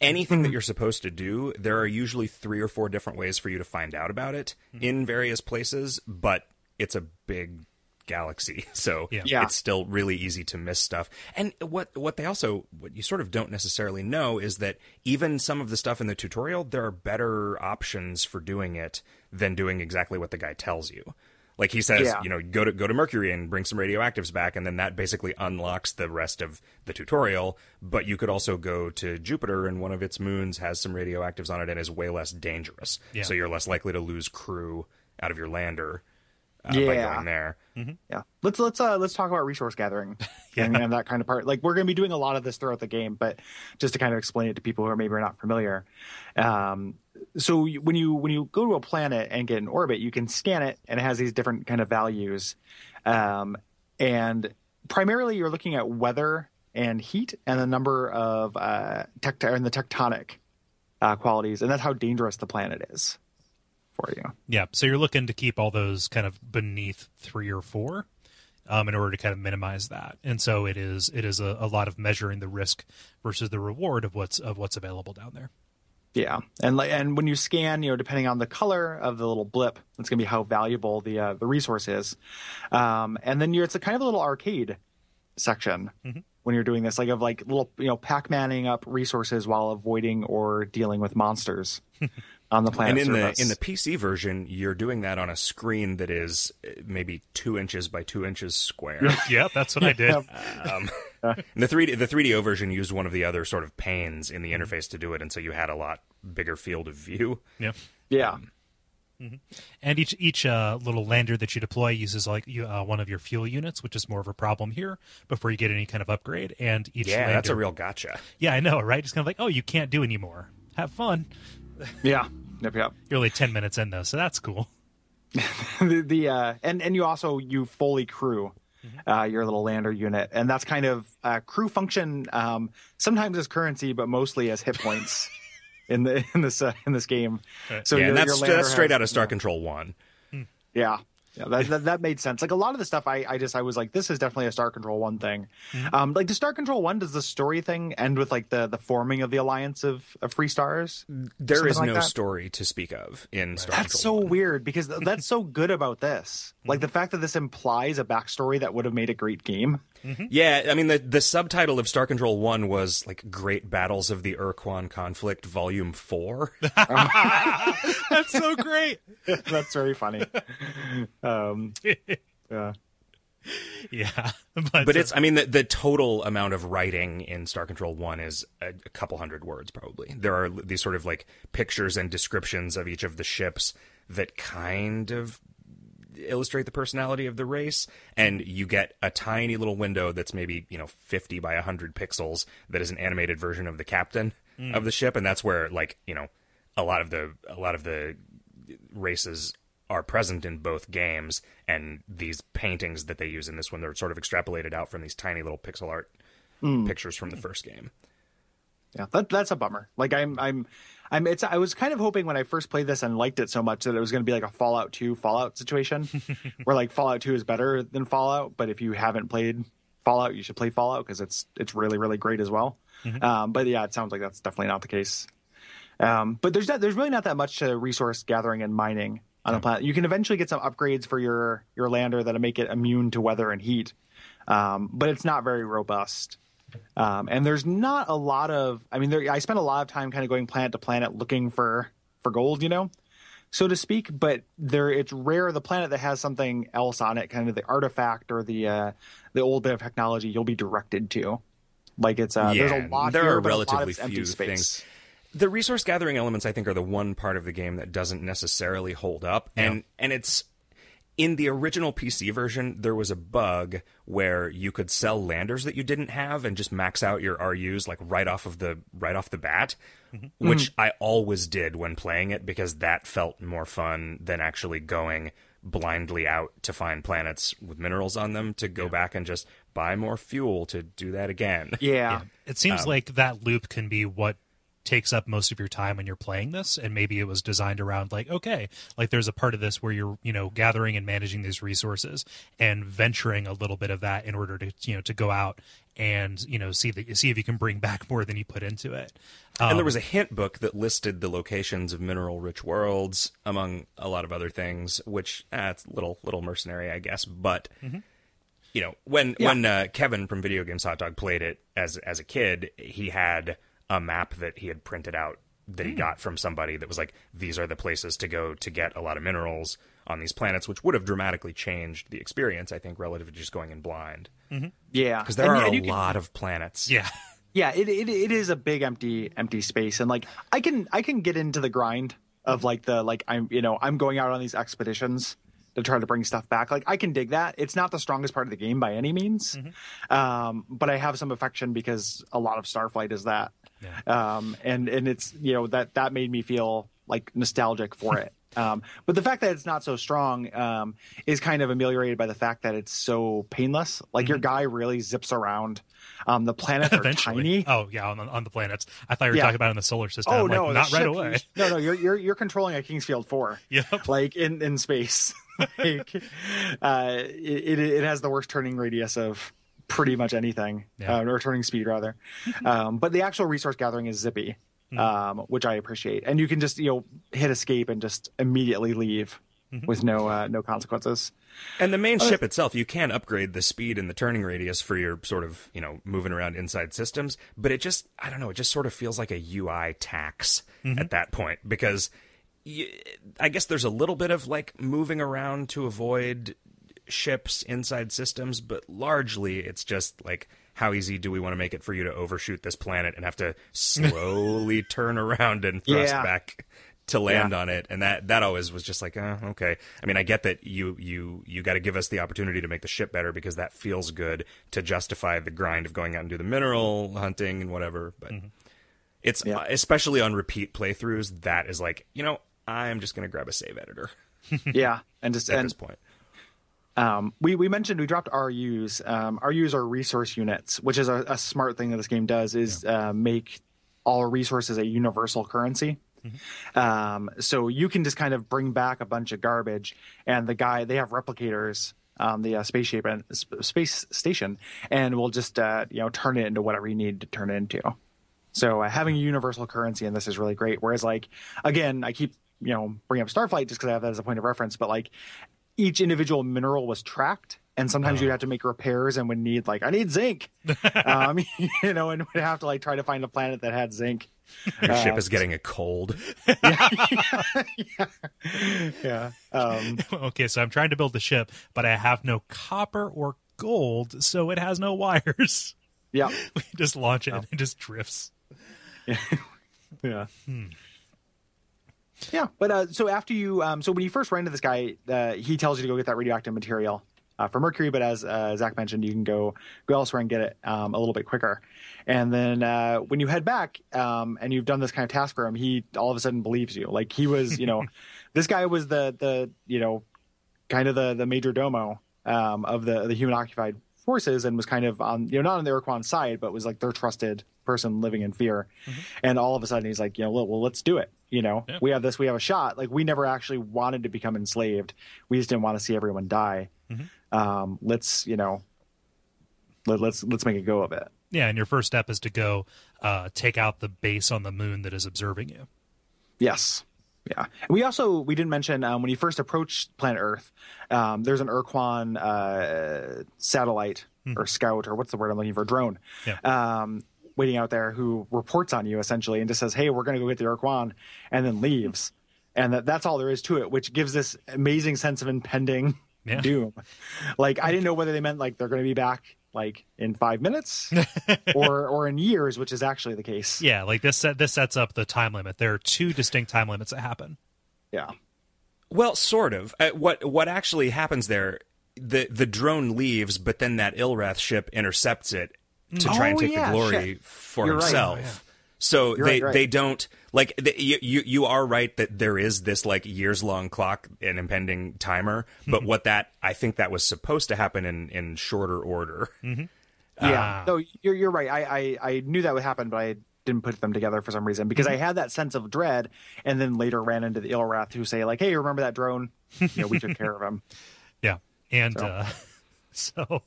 Anything that you're supposed to do, there are usually three or four different ways for you to find out about it in various places, but it's a big galaxy, so Yeah. Yeah. it's still really easy to miss stuff. And what what they also what you sort of don't necessarily know is that even some of the stuff in the tutorial, there are better options for doing it than doing exactly what the guy tells you. Like he says, Yeah. you know, go to go to Mercury and bring some radioactives back, and then that basically unlocks the rest of the tutorial. But you could also go to Jupiter, and one of its moons has some radioactives on it and is way less dangerous. Yeah. So you're less likely to lose crew out of your lander uh, by Yeah. going there. Yeah, let's let's uh let's talk about resource gathering and, and that kind of part. Like we're going to be doing a lot of this throughout the game, but just to kind of explain it to people who are maybe not familiar. Um, so you- when you when you go to a planet and get in orbit, you can scan it, and it has these different kind of values. Um, and primarily, you're looking at weather and heat, and the number of uh, tect- and the tectonic uh, qualities, and that's how dangerous the planet is for you. Yeah, so you're looking to keep all those kind of beneath three or four, um, in order to kind of minimize that. And so it is it is a, a lot of measuring the risk versus the reward of what's of what's available down there. Yeah, and like, and when you scan, you know, depending on the color of the little blip, it's going to be how valuable the uh, the resource is. Um, and then you're, it's a kind of a little arcade section when you're doing this, like of like little, you know, Pac-Manning up resources while avoiding or dealing with monsters on the planet. And in surface. the in the PC version, you're doing that on a screen that is uh, maybe two inches by two inches square. Yeah, that's what I did. Um, the 3D the 3DO version used one of the other sort of panes in the interface to do it, and so you had a lot bigger field of view. Yeah. yeah, And each each uh, little lander that you deploy uses like you, uh, one of your fuel units, which is more of a problem here before you get any kind of upgrade. And each Yeah, lander, that's a real gotcha. yeah, I know, right? It's kind of like, oh, you can't do anymore. Have fun. yeah, yep, yep. You're only ten minutes in though, so that's cool. the, the uh, and and you also you fully crew uh, your little lander unit, and that's kind of uh, crew function um, sometimes as currency, but mostly as hit points in the in this uh, in this game. So yeah, your, and that's your that's straight has- out of Star Control One. Yeah. Yeah, that, that that made sense. Like a lot of the stuff, I, I just I was like, this is definitely a Star Control One thing. Um, like the Star Control One, does the story thing end with like the the forming of the alliance of, of free stars? There is like no that? story to speak of in Star That's so 1. weird because that's so good about this. Like the fact that this implies a backstory that would have made a great game. Yeah, I mean the the subtitle of Star Control One was like Great Battles of the Ur-Quan Conflict Volume Four. That's so great. That's very funny. um, yeah. yeah, but, but it's I mean the the total amount of writing in Star Control 1 is a, a couple hundred words probably. There are these sort of like pictures and descriptions of each of the ships that kind of illustrate the personality of the race and you get a tiny little window that's maybe, you know, 50 by 100 pixels that is an animated version of the captain hmm. of the ship and that's where like, you know, a lot of the a lot of the races are present in both games, and these paintings that they use in this one they're sort of extrapolated out from these tiny little pixel art hmm. pictures from the first game. Yeah, that that's a bummer. Like I'm I'm I'm it's I was kind of hoping when I first played this and liked it so much that it was going to be like a Fallout 2 Fallout situation where like Fallout 2 is better than Fallout, but if you haven't played Fallout, you should play Fallout because it's it's really really great as well. Um, but yeah, it sounds like that's definitely not the case. Um, but there's not, there's really not that much to resource gathering and mining on the planet. You can eventually get some upgrades for your your lander that'll make it immune to weather and heat, um, but it's not very robust. Um, and there's not a lot of. I mean, there, I spent a lot of time kind of going planet to planet looking for for gold, you know, so to speak. But there, it's rare the planet that has something else on it, kind of the artifact or the uh, the old bit of technology you'll be directed to. Like it's uh, there's a lot. there here, are but a lot of relatively empty few space. things. The resource gathering elements, I think, are the one part of the game that doesn't necessarily hold up, and and it's in the original PC version, there was a bug where you could sell landers that you didn't have and just max out your RUs like right off of the right off the bat, which I always did when playing it because that felt more fun than actually going blindly out to find planets with minerals on them to go back and just buy more fuel to do that again. Yeah. It seems Um, like that loop can be what takes up most of your time when you're playing this and maybe it was designed around like okay like there's a part of this where you're you know gathering and managing these resources and venturing a little bit of that in order to you know to go out and you know see that see if you can bring back more than you put into it. Um, and there was a hint book that listed the locations of mineral rich worlds among a lot of other things which eh, it's a little little mercenary i guess but you know when when uh, kevin from video games hot dog played it as as a kid he had a map that he had printed out that he hmm. got from somebody that was like, these are the places to go to get a lot of minerals on these planets, which would have dramatically changed the experience, I think, relative to just going in blind. Mm-hmm. Yeah, Because there And- are and a can- lot of planets. Yeah. yeah it, it it is a big empty empty space. And like i can i can get into the grind of like the like i'm you know i'm going out on these expeditions to try to bring stuff back. Like i can dig that. It's not the strongest part of the game by any means. Mm-hmm. Um but i have some affection because a lot of starflight is that um and and it's you know that that made me feel like nostalgic for it um but the fact that it's not so strong um is kind of ameliorated by the fact that it's so painless like your guy really zips around um the planets are Eventually. tiny Oh, yeah, on, the- on the planets. I thought you were Yeah. talking about in the solar system. Oh like, no, not right away. No, no, you're you're you're controlling a King's Field four. Yep. Like in in space, like uh, it, it it has the worst turning radius of pretty much anything, Yeah. uh, or turning speed rather. um, but the actual resource gathering is zippy, Hmm. um, which I appreciate, and you can just you know hit escape and just immediately leave Mm-hmm. with no uh, no consequences. And the main Oh, ship itself, you can upgrade the speed and the turning radius for your sort of, you know, moving around inside systems, but it just, I don't know, it just sort of feels like a UI tax Mm-hmm. at that point because I guess there's a little bit of like moving around to avoid ships inside systems, but largely it's just like, how easy do we want to make it for you to overshoot this planet and have to slowly turn around and thrust Yeah. back to land Yeah. on it and that that always was just like uh, okay i mean i get that you you you got to give us the opportunity to make the ship better because that feels good to justify the grind of going out and do the mineral hunting and whatever but it's Yeah. especially on repeat playthroughs that is like you know i'm just going to grab a save editor yeah, and just at and this point Um, we, we mentioned we dropped RUs. Um, RUs are resource units, which is a, a smart thing that this game does is uh, make all resources a universal currency. Um, so you can just kind of bring back a bunch of garbage, and the guy they have replicators on the uh, spaceship and sp- space station, and we'll just uh, you know turn it into whatever you need to turn it into. So uh, having a universal currency in this is really great. Whereas, like again, I keep you know bringing up Starflight just because I have that as a point of reference, but like each individual mineral was tracked, and sometimes you'd have to make repairs and would need like I need zinc, um, you know, and would have to like try to find a planet that had zinc. your ship Uh, is getting a cold Yeah. Um, okay, so I'm trying to build the ship, but I have no copper or gold, so it has no wires. yeah. We just launch it and it just drifts. Yeah. Yeah, but uh, so after you, um, so when you first run into this guy, uh, he tells you to go get that radioactive material uh, for Mercury. But as uh, Zack mentioned, you can go go elsewhere and get it um, a little bit quicker. And then uh, when you head back um, and you've done this kind of task for him, he all of a sudden believes you. Like he was, you know, this guy was the the you know kind of the the major domo um, of the the human occupied forces and was kind of on you know not on the Iroquois side, but was like their trusted person living in fear. And all of a sudden he's like, you know, well, well let's do it. You know, Yeah. we have this, we have a shot. Like we never actually wanted to become enslaved. We just didn't want to see everyone die. Um, let's you know, let, let's let's make a go of it. Yeah, and your first step is to go uh, take out the base on the moon that is observing you. Yes. Yeah. We also we didn't mention um, when you first approached planet Earth, um, there's an Ur-Quan uh, satellite or scout or what's the word I'm looking for drone, Yeah. um, waiting out there who reports on you essentially and just says, "Hey, we're going to go get the Ur-Quan," and then leaves, and that, that's all there is to it, which gives this amazing sense of impending Yeah. doom. Like I didn't know whether they meant like they're going to be back like in five minutes or or in years, which is actually the case. Yeah, like this set this sets up the time limit. There are two distinct time limits that happen. Yeah. Well, sort of. Uh, what what actually happens there? The the drone leaves, but then that Ilwrath ship intercepts it to try and Oh, take yeah, the glory shit. for You're right. himself. Oh, yeah. So You're they right, right. they don't like the, you, you you are right that there is this like years long clock and impending timer, but mm-hmm. what that I think that was supposed to happen in in shorter order. Mm-hmm. Um, yeah, no, you're you're right. I, I I knew that would happen, but I didn't put them together for some reason because mm-hmm. I had that sense of dread, and then later ran into the Ilwrath who say like, "Hey, remember that drone? You know, we took care of him." Yeah, and So. uh, so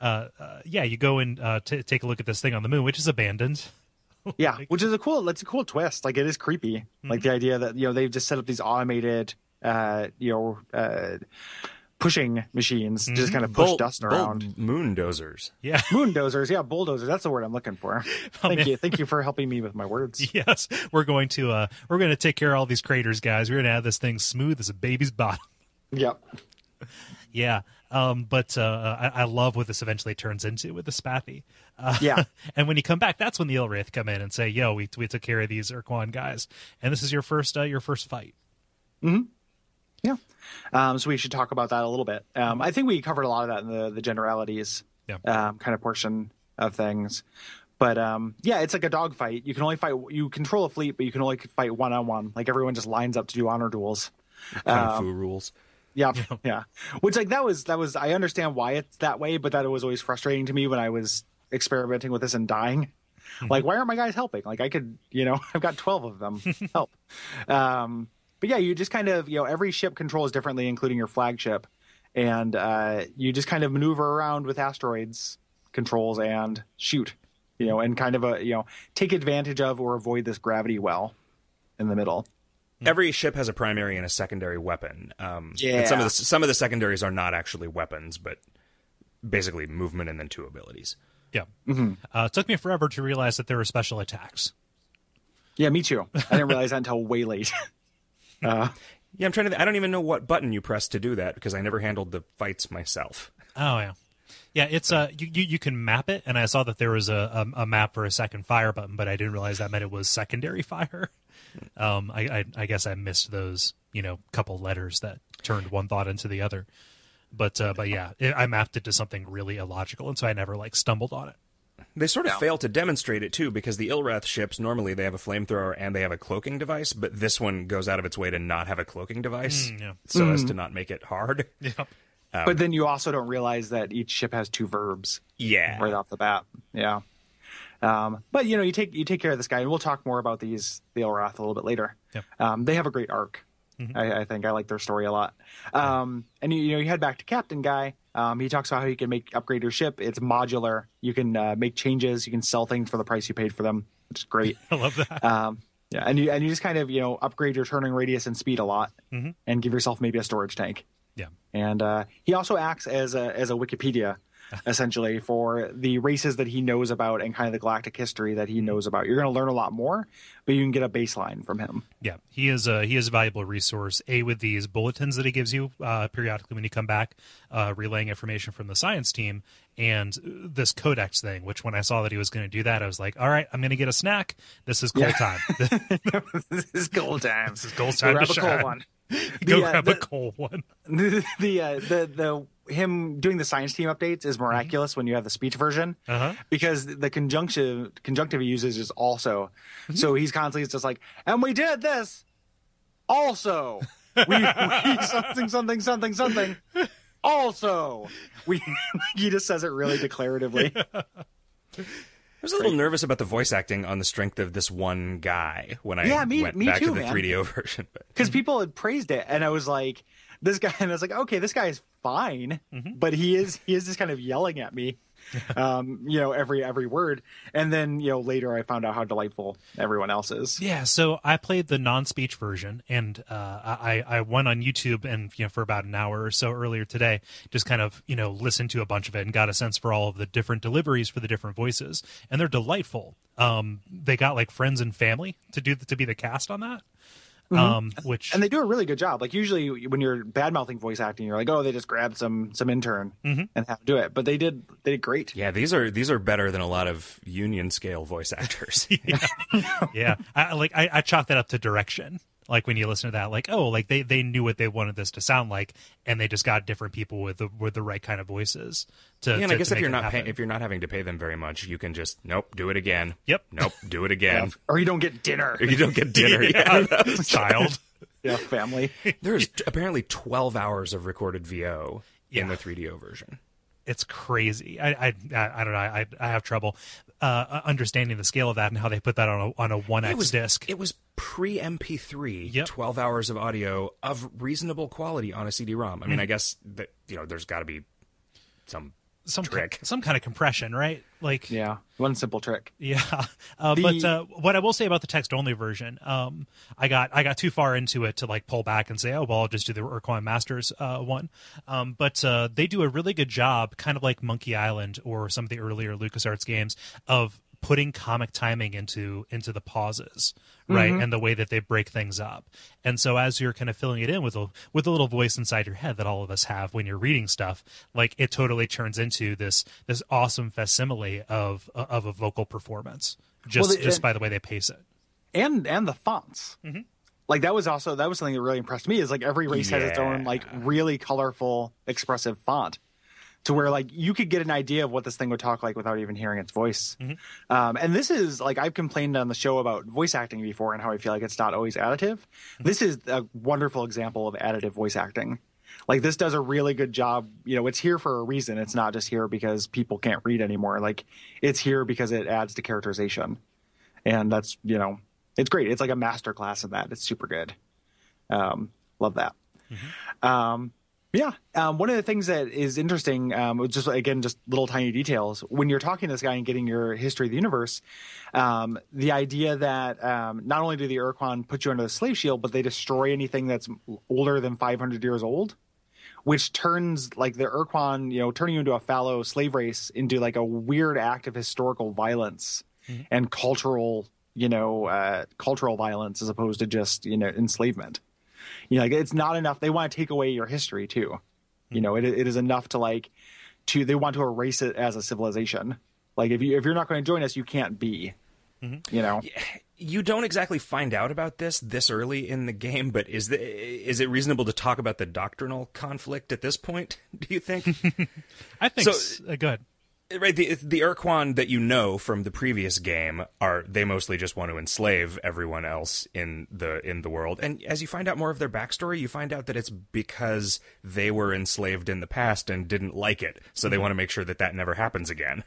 uh, uh, yeah, you go and uh, t- take a look at this thing on the moon, which is abandoned. Yeah, which is a cool. That's a cool twist. Like it is creepy. Like the idea that you know they've just set up these automated, uh, you know, uh, pushing machines, to just kind of push Mm-hmm. Dust bull around. moon dozers. Yeah. Moon dozers, yeah, bulldozers. That's the word I'm looking for. Oh, Thank man. you, thank you for helping me with my words. Yes, we're going to uh we're going to take care of all these craters, guys. We're going to have this thing smooth as a baby's bottom. Yep. Yeah. Um, but uh, I, I love what this eventually turns into with the Spathi. Uh, Yeah. and when you come back, that's when the Ilwrath come in and say, "Yo, we we took care of these Ur-Quan guys, and this is your first uh, your first fight." Hmm. Yeah. Um, so we should talk about that a little bit. Um, I think we covered a lot of that in the the generalities Yeah. um, kind of portion of things. But um, yeah, it's like a dogfight. You can only fight. You control a fleet, but you can only fight one on one. Like everyone just lines up to do honor duels. Kung fu rules. Yeah, yeah. Which like that was that was. I understand why it's that way, but that was always frustrating to me when I was experimenting with this and dying. Like, why aren't my guys helping? Like, I could, you know, I've got twelve of them. Help. Um, but yeah, you just kind of, you know, every ship controls differently, including your flagship, and uh, you just kind of maneuver around with asteroids controls and shoot, you know, and kind of a, you know, take advantage of or avoid this gravity well in the middle. Every ship has a primary and a secondary weapon. Um, and some of the some of the secondaries are not actually weapons, but basically movement and then two abilities. Yeah. Mm-hmm. Uh, it took me forever to realize that there were special attacks. Yeah, me too. I didn't realize that until way late. Uh, Yeah, I'm trying to. Th- I don't even know what button you press to do that because I never handled the fights myself. Oh yeah, yeah. It's uh, you, you you can map it, and I saw that there was a, a a map for a second fire button, but I didn't realize that meant it was secondary fire. Um, I I, I guess I missed those you know couple letters that turned one thought into the other. But uh, but yeah, it, I mapped it to something really illogical, and so I never like stumbled on it. They sort of Yeah. fail to demonstrate it too because the Ilwrath ships normally they have a flamethrower and they have a cloaking device, but this one goes out of its way to not have a cloaking device, yeah. so as to not make it hard. Yep. but then you also don't realize that each ship has two verbs Yeah, right off the bat. Yeah. Um, but you know, you take you take care of this guy, and we'll talk more about these the Ilwrath a little bit later. Yep. Um, they have a great arc. I, I think I like their story a lot. Um, and you, you know, you head back to Captain Guy. Um, he talks about how you can make upgrade your ship. It's modular. You can uh, make changes. You can sell things for the price you paid for them, which is great. I love that. Um, yeah, and you and you just kind of you know upgrade your turning radius and speed a lot, and give yourself maybe a storage tank. yeah. And uh, he also acts as a as a Wikipedia, essentially for the races that he knows about and kind of the galactic history that he knows about. You're going to learn a lot more, but you can get a baseline from him. Yeah, he is a he is a valuable resource. A with these bulletins that he gives you uh, periodically when you come back, uh, relaying information from the science team, and this codex thing. Which when I saw that he was going to do that, I was like, all right, I'm going to get a snack. This is coal time. this is gold time. this is gold Go time grab a one. Go The, uh, grab the- a coal one. the the, uh, the the him doing the science team updates is miraculous when you have the speech version Uh-huh. because the conjunctive conjunctive he uses is also. So he's constantly just like and we did this also. We, we something something something something. Also. We he just says it really declaratively was a little nervous about the voice acting on the strength of this one guy when I Yeah, me- went me back too, to the man. 3DO version. Because people had praised it and I was like this guy and I was like okay this guy is fine mm-hmm. but he is he is just kind of yelling at me um you know every every word. And then you know later I found out how delightful everyone else is. Yeah, so I played the non-speech version, and uh, I I went on YouTube and you know for about an hour or so earlier today, just kind of you know listened to a bunch of it and got a sense for all of the different deliveries for the different voices, and they're delightful. Um, they got like friends and family to do to be the cast on that, um, which and they do a really good job. Like usually when you're bad mouthing voice acting you're like oh they just grabbed some some intern and have to do it. But they did they did great. Yeah, these are these are better than a lot of union scale voice actors. yeah, I, like I, I chalk that up to direction. Like when you listen to that, like oh, like they they knew what they wanted this to sound like, and they just got different people with the with the right kind of voices to. Yeah, and to- I guess if you're not pay- if you're not having to pay them very much, you can just nope, do it again. Yep. Nope, do it again. or you don't get dinner you don't get dinner. yeah. child. yeah family There's t- apparently 12 hours of recorded VO in Yeah. the 3DO version. It's crazy. I I I I don't know. I I have trouble uh, understanding the scale of that and how they put that on a on a one X disc. It was pre MP3, Yep. 12 hours of audio of reasonable quality on a CD-ROM. I mean, I guess that you know, there's got to be some some trick. some kind of compression, right? Like Yeah, one simple trick. Yeah, uh, The- but uh, what I will say about the text only version, um, I got I got too far into it to like pull back and say, oh well, I'll just do the Ur-Quan Masters uh, one. Um, but uh, they do a really good job, kind of like Monkey Island or some of the earlier LucasArts games, of putting comic timing into into the pauses, right, and the way that they break things up. And so as you're kind of filling it in with a with a little voice inside your head that all of us have when you're reading stuff, like it totally turns into this this awesome facsimile of of a vocal performance just Well, the- just by the way they pace it. and and the fonts. Mm-hmm. Like that was also that was something that really impressed me. Is like every race has its own like really colorful, expressive font, to where like you could get an idea of what this thing would talk like without even hearing its voice. Mm-hmm. Um, and this is like I've complained on the show about voice acting before and how I feel like it's not always additive. Mm-hmm. This is a wonderful example of additive voice acting. Like this does a really good job. You know, it's here for a reason. It's not just here because people can't read anymore. Like it's here because it adds to characterization and that's you know it's great it's like a master class in that it's super good um love that um yeah um one of the things that is interesting um just again just little tiny details when you're talking to this guy and getting your history of the universe um the idea that um not only do the Ur-Quan put you under the slave shield but they destroy anything that's older than 500 years old which turns like the Ur-Quan, you know, turning you into a fallow slave race into like a weird act of historical violence and cultural, you know, uh, cultural violence as opposed to just you know enslavement. You know, like it's not enough. They want to take away your history too. You know, it, it is enough to like to they want to erase it as a civilization. Like if you if you're not going to join us, you can't be. You know, you don't exactly find out about this this early in the game, but is the, is it reasonable to talk about the doctrinal conflict at this point? Do you think? I think So- s- uh, good. Right, the the Ur-Quan that you know from the previous game are they mostly just want to enslave everyone else in the in the world, and as you find out more of their backstory, you find out that it's because they were enslaved in the past and didn't like it, so they mm-hmm. want to make sure that that never happens again.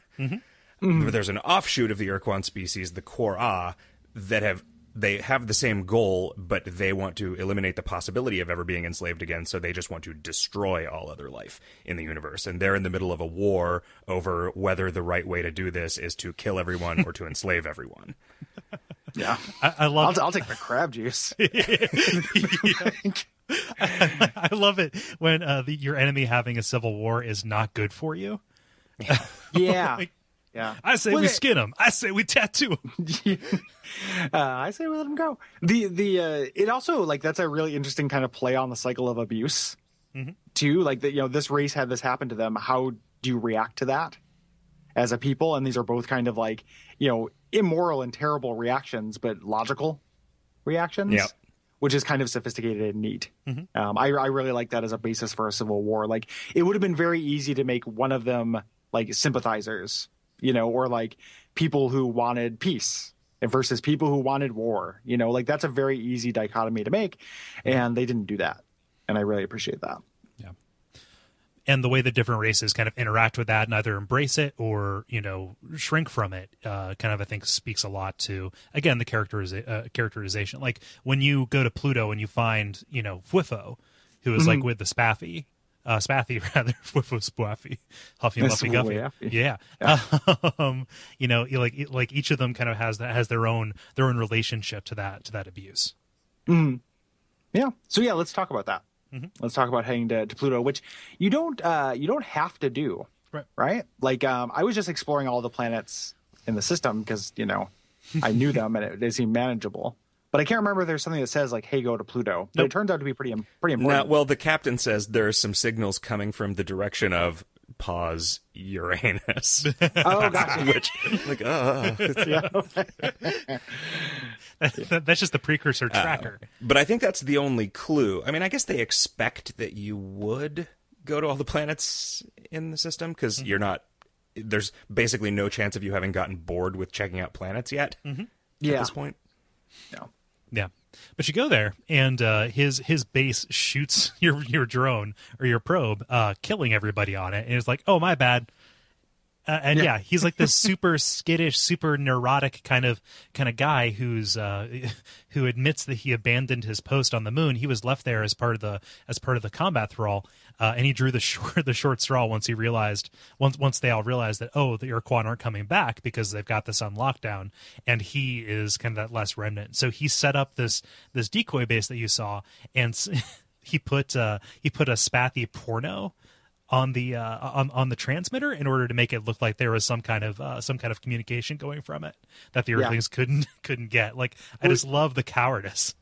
But there's an offshoot of the Ur-Quan species, the Kohr-Ah, that have they have the same goal, but they want to eliminate the possibility of ever being enslaved again. So they just want to destroy all other life in the universe, and they're in the middle of a war over whether the right way to do this is to kill everyone or to enslave everyone. yeah. I, I love I'll, I'll take the crab juice. I love it when uh, the, your enemy having a civil war is not good for you. yeah. Yeah. I say Well, we they- skin them. I say we tattoo 'em. uh, I say we let him go. The the uh, it also like that's a really interesting kind of play on the cycle of abuse too. Like that, you know, this race had this happen to them. How do you react to that as a people? And these are both kind of like you know immoral and terrible reactions, but logical reactions. Yeah. Which is kind of sophisticated and neat. Um, I, I really like that as a basis for a civil war. Like it would have been very easy to make one of them like sympathizers, you know, or like people who wanted peace versus people who wanted war. You know, like that's a very easy dichotomy to make, and they didn't do that, and I really appreciate that. Yeah, and the way the different races kind of interact with that and either embrace it or you know shrink from it uh, kind of i think speaks a lot to again the characteriza- uh, characterization like when you go to pluto and you find you know Fwiffo, who is like with the spaffy uh, Spathi rather, Fwiffo Spaffy, Huffy and That's Luffy the way Guffy. Affy. Yeah, um, you know, like like each of them kind of has that has their own their own relationship to that to that abuse. Yeah. So yeah, let's talk about that. Mm-hmm. Let's talk about heading to, to Pluto, which you don't uh, you don't have to do, Right. right? Like um, I was just exploring all the planets in the system because you know I knew them and it, they seemed manageable. But I can't remember if there's something that says like, "Hey, go to Pluto." But it turns out to be pretty im- pretty Now, important. well, the captain says there are some signals coming from the direction of pause Uranus, oh, gotcha. which like uh, uh, uh. yeah. That- That's just the precursor uh, tracker. But I think that's the only clue. I mean, I guess they expect that you would go to all the planets in the system because mm-hmm. you're not. There's basically no chance of you having gotten bored with checking out planets yet mm-hmm. at yeah. this point. No. Yeah, but you go there, and uh, his his base shoots your your drone or your probe, uh, killing everybody on it. And it's like, oh my bad. Uh, and yeah. he's like this super skittish, super neurotic kind of kind of guy who's uh, who admits that he abandoned his post on the moon. He was left there as part of the as part of the combat thrall, uh, and he drew the short the short straw once he realized once once they all realized that oh the Iroquois aren't coming back because they've got this on lockdown, and he is kind of that last remnant. So he set up this this decoy base that you saw, and he put uh, he put a spathi porno on the uh, on on the transmitter in order to make it look like there was some kind of uh, some kind of communication going from it that the Earthlings yeah. couldn't couldn't get. Like I just love the cowardice.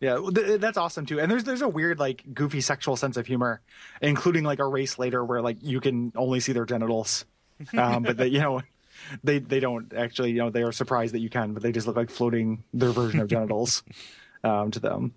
Yeah, th- that's awesome too. And there's there's a weird like goofy sexual sense of humor, including like a race later where like you can only see their genitals, um, but they, you know they they don't actually you know they are surprised that you can, but they just look like floating their version of genitals um, to them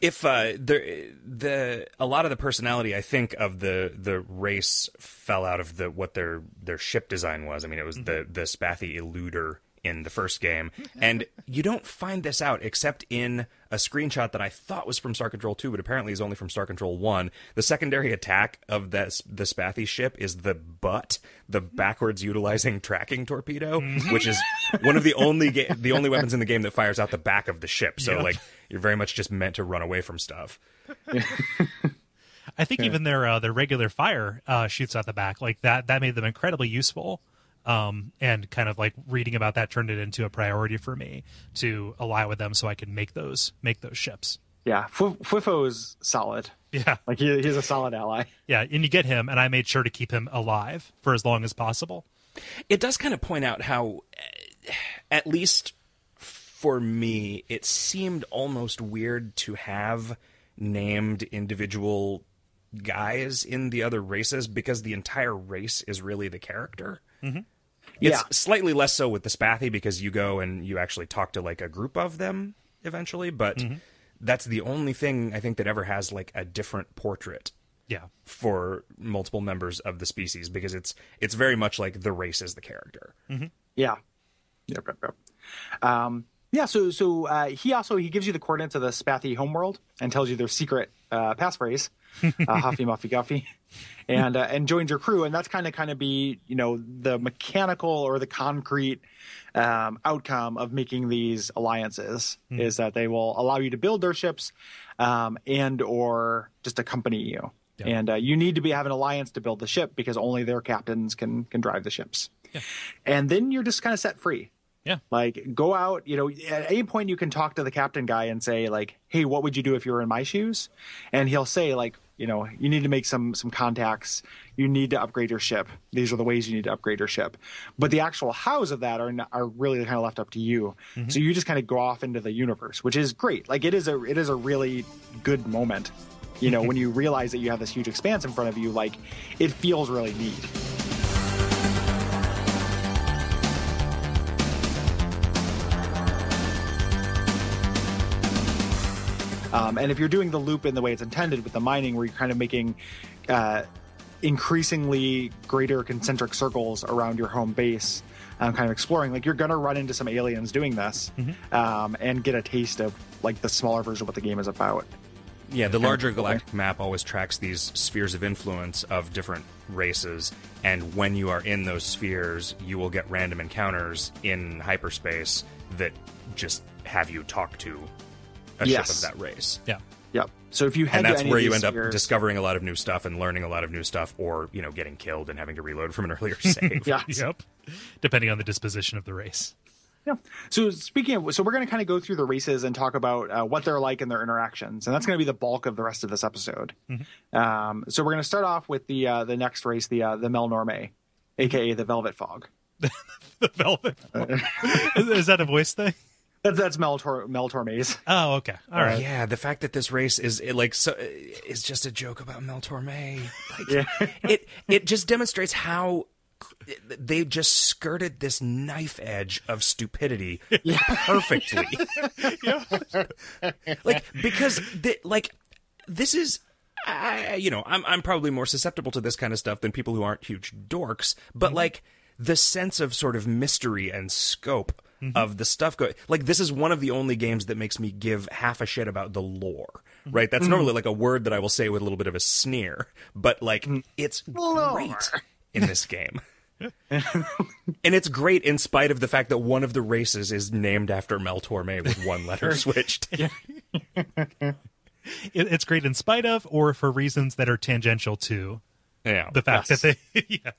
if uh, the the a lot of the personality I think of the the race fell out of the what their their ship design was. I mean, it was mm-hmm. the the Spathi Eluder in the first game, and you don't find this out except in a screenshot that I thought was from Star Control 2, but apparently is only from Star Control 1. The secondary attack of that the Spathi ship is the butt, the backwards utilizing tracking torpedo, mm-hmm. which is one of the only ga- the only weapons in the game that fires out the back of the ship. So yep. like you're very much just meant to run away from stuff. I think even their uh, their regular fire uh, shoots out the back like that. That made them incredibly useful. Um, and kind of like reading about that turned it into a priority for me to ally with them so I could make those make those ships. Yeah, Fwiffo is solid. Yeah, like he, he's a solid ally. Yeah, and you get him, and I made sure to keep him alive for as long as possible. It does kind of point out how, at least for me, it seemed almost weird to have named individual guys in the other races because the entire race is really the character. Mm-hmm. It's yeah. slightly less so with the Spathi because you go and you actually talk to like a group of them eventually, but mm-hmm. that's the only thing I think that ever has like a different portrait. Yeah. For multiple members of the species because it's it's very much like the race is the character. Mm-hmm. Yeah. Yep, yep, yep. Um, yeah, so so uh, he also he gives you the coordinates of the Spathi homeworld and tells you their secret uh, passphrase, uh, Huffy Muffy Guffy, and uh, and joins your crew, and that's kind of kind of be you know the mechanical or the concrete um, outcome of making these alliances mm. is that they will allow you to build their ships, um, and or just accompany you. Yeah. And uh, you need to be have an alliance to build the ship because only their captains can can drive the ships. Yeah. And then you're just kind of set free. Yeah. Like go out, you know, at any point you can talk to the captain guy and say like, "Hey, what would you do if you were in my shoes?" And he'll say like, you know, you need to make some some contacts. You need to upgrade your ship. These are the ways you need to upgrade your ship. But the actual hows of that are are really kind of left up to you. Mm-hmm. So you just kind of go off into the universe, which is great. Like it is a it is a really good moment. You know, when you realize that you have this huge expanse in front of you, like it feels really neat. Um, and if you're doing the loop in the way it's intended with the mining, where you're kind of making uh, increasingly greater concentric circles around your home base, um, kind of exploring, like you're going to run into some aliens doing this mm-hmm. um, and get a taste of like the smaller version of what the game is about. Yeah, the larger galactic map always tracks these spheres of influence of different races, and when you are in those spheres, you will get random encounters in hyperspace that just have you talk to a yes. ship of that race. Yeah. Yep. So if you and that's where you end up discovering a lot of new stuff and learning a lot of new stuff, or you know, getting killed and having to reload from an earlier save. yeah. Yep. Depending on the disposition of the race. Yeah. So speaking of, so we're going to kind of go through the races and talk about uh, what they're like and their interactions, and that's going to be the bulk of the rest of this episode. Mm-hmm. Um, so we're going to start off with the uh, the next race, the uh, the Melnorme, aka the Velvet Fog. the Velvet. Fog. is, is that a voice thing? That's that's Mel, Tor- Mel Torme's. Oh, okay. All right. Yeah, the fact that this race is it, like so is just a joke about Mel Torme. Like, yeah. it it just demonstrates how they just skirted this knife edge of stupidity yeah. perfectly. like because the, like this is I, you know, I'm I'm probably more susceptible to this kind of stuff than people who aren't huge dorks, but mm-hmm. like the sense of sort of mystery and scope mm-hmm. of the stuff going. Like this is one of the only games that makes me give half a shit about the lore. Right? That's mm-hmm. normally like a word that I will say with a little bit of a sneer, but like mm-hmm. it's great in this game. and it's great in spite of the fact that one of the races is named after Mel Torme with one letter switched. It, it's great in spite of, or for reasons that are tangential to Yeah. the fact Yes. that they. yeah.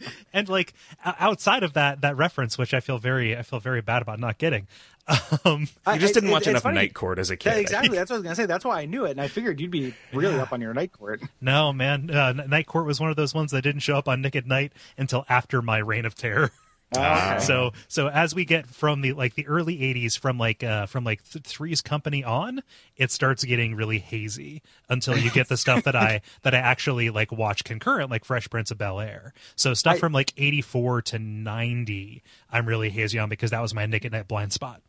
And like outside of that that reference, which I feel very I feel very bad about not getting. Um, you just didn't watch enough funny. Night Court as a kid. Yeah, exactly. That's what I was gonna say. That's why I knew it, and I figured you'd be really up on your night court. no, man, uh, Night Court was one of those ones that didn't show up on Nick at Nite until after my reign of terror. Okay. So so as we get from the like the early '80s, from like uh from like th- Three's Company on, it starts getting really hazy until you get the stuff that I that I actually like watch concurrent, like Fresh Prince of Bel Air. So stuff I- from like '84 to '90, I'm really hazy on because that was my Nick at Nite blind spot.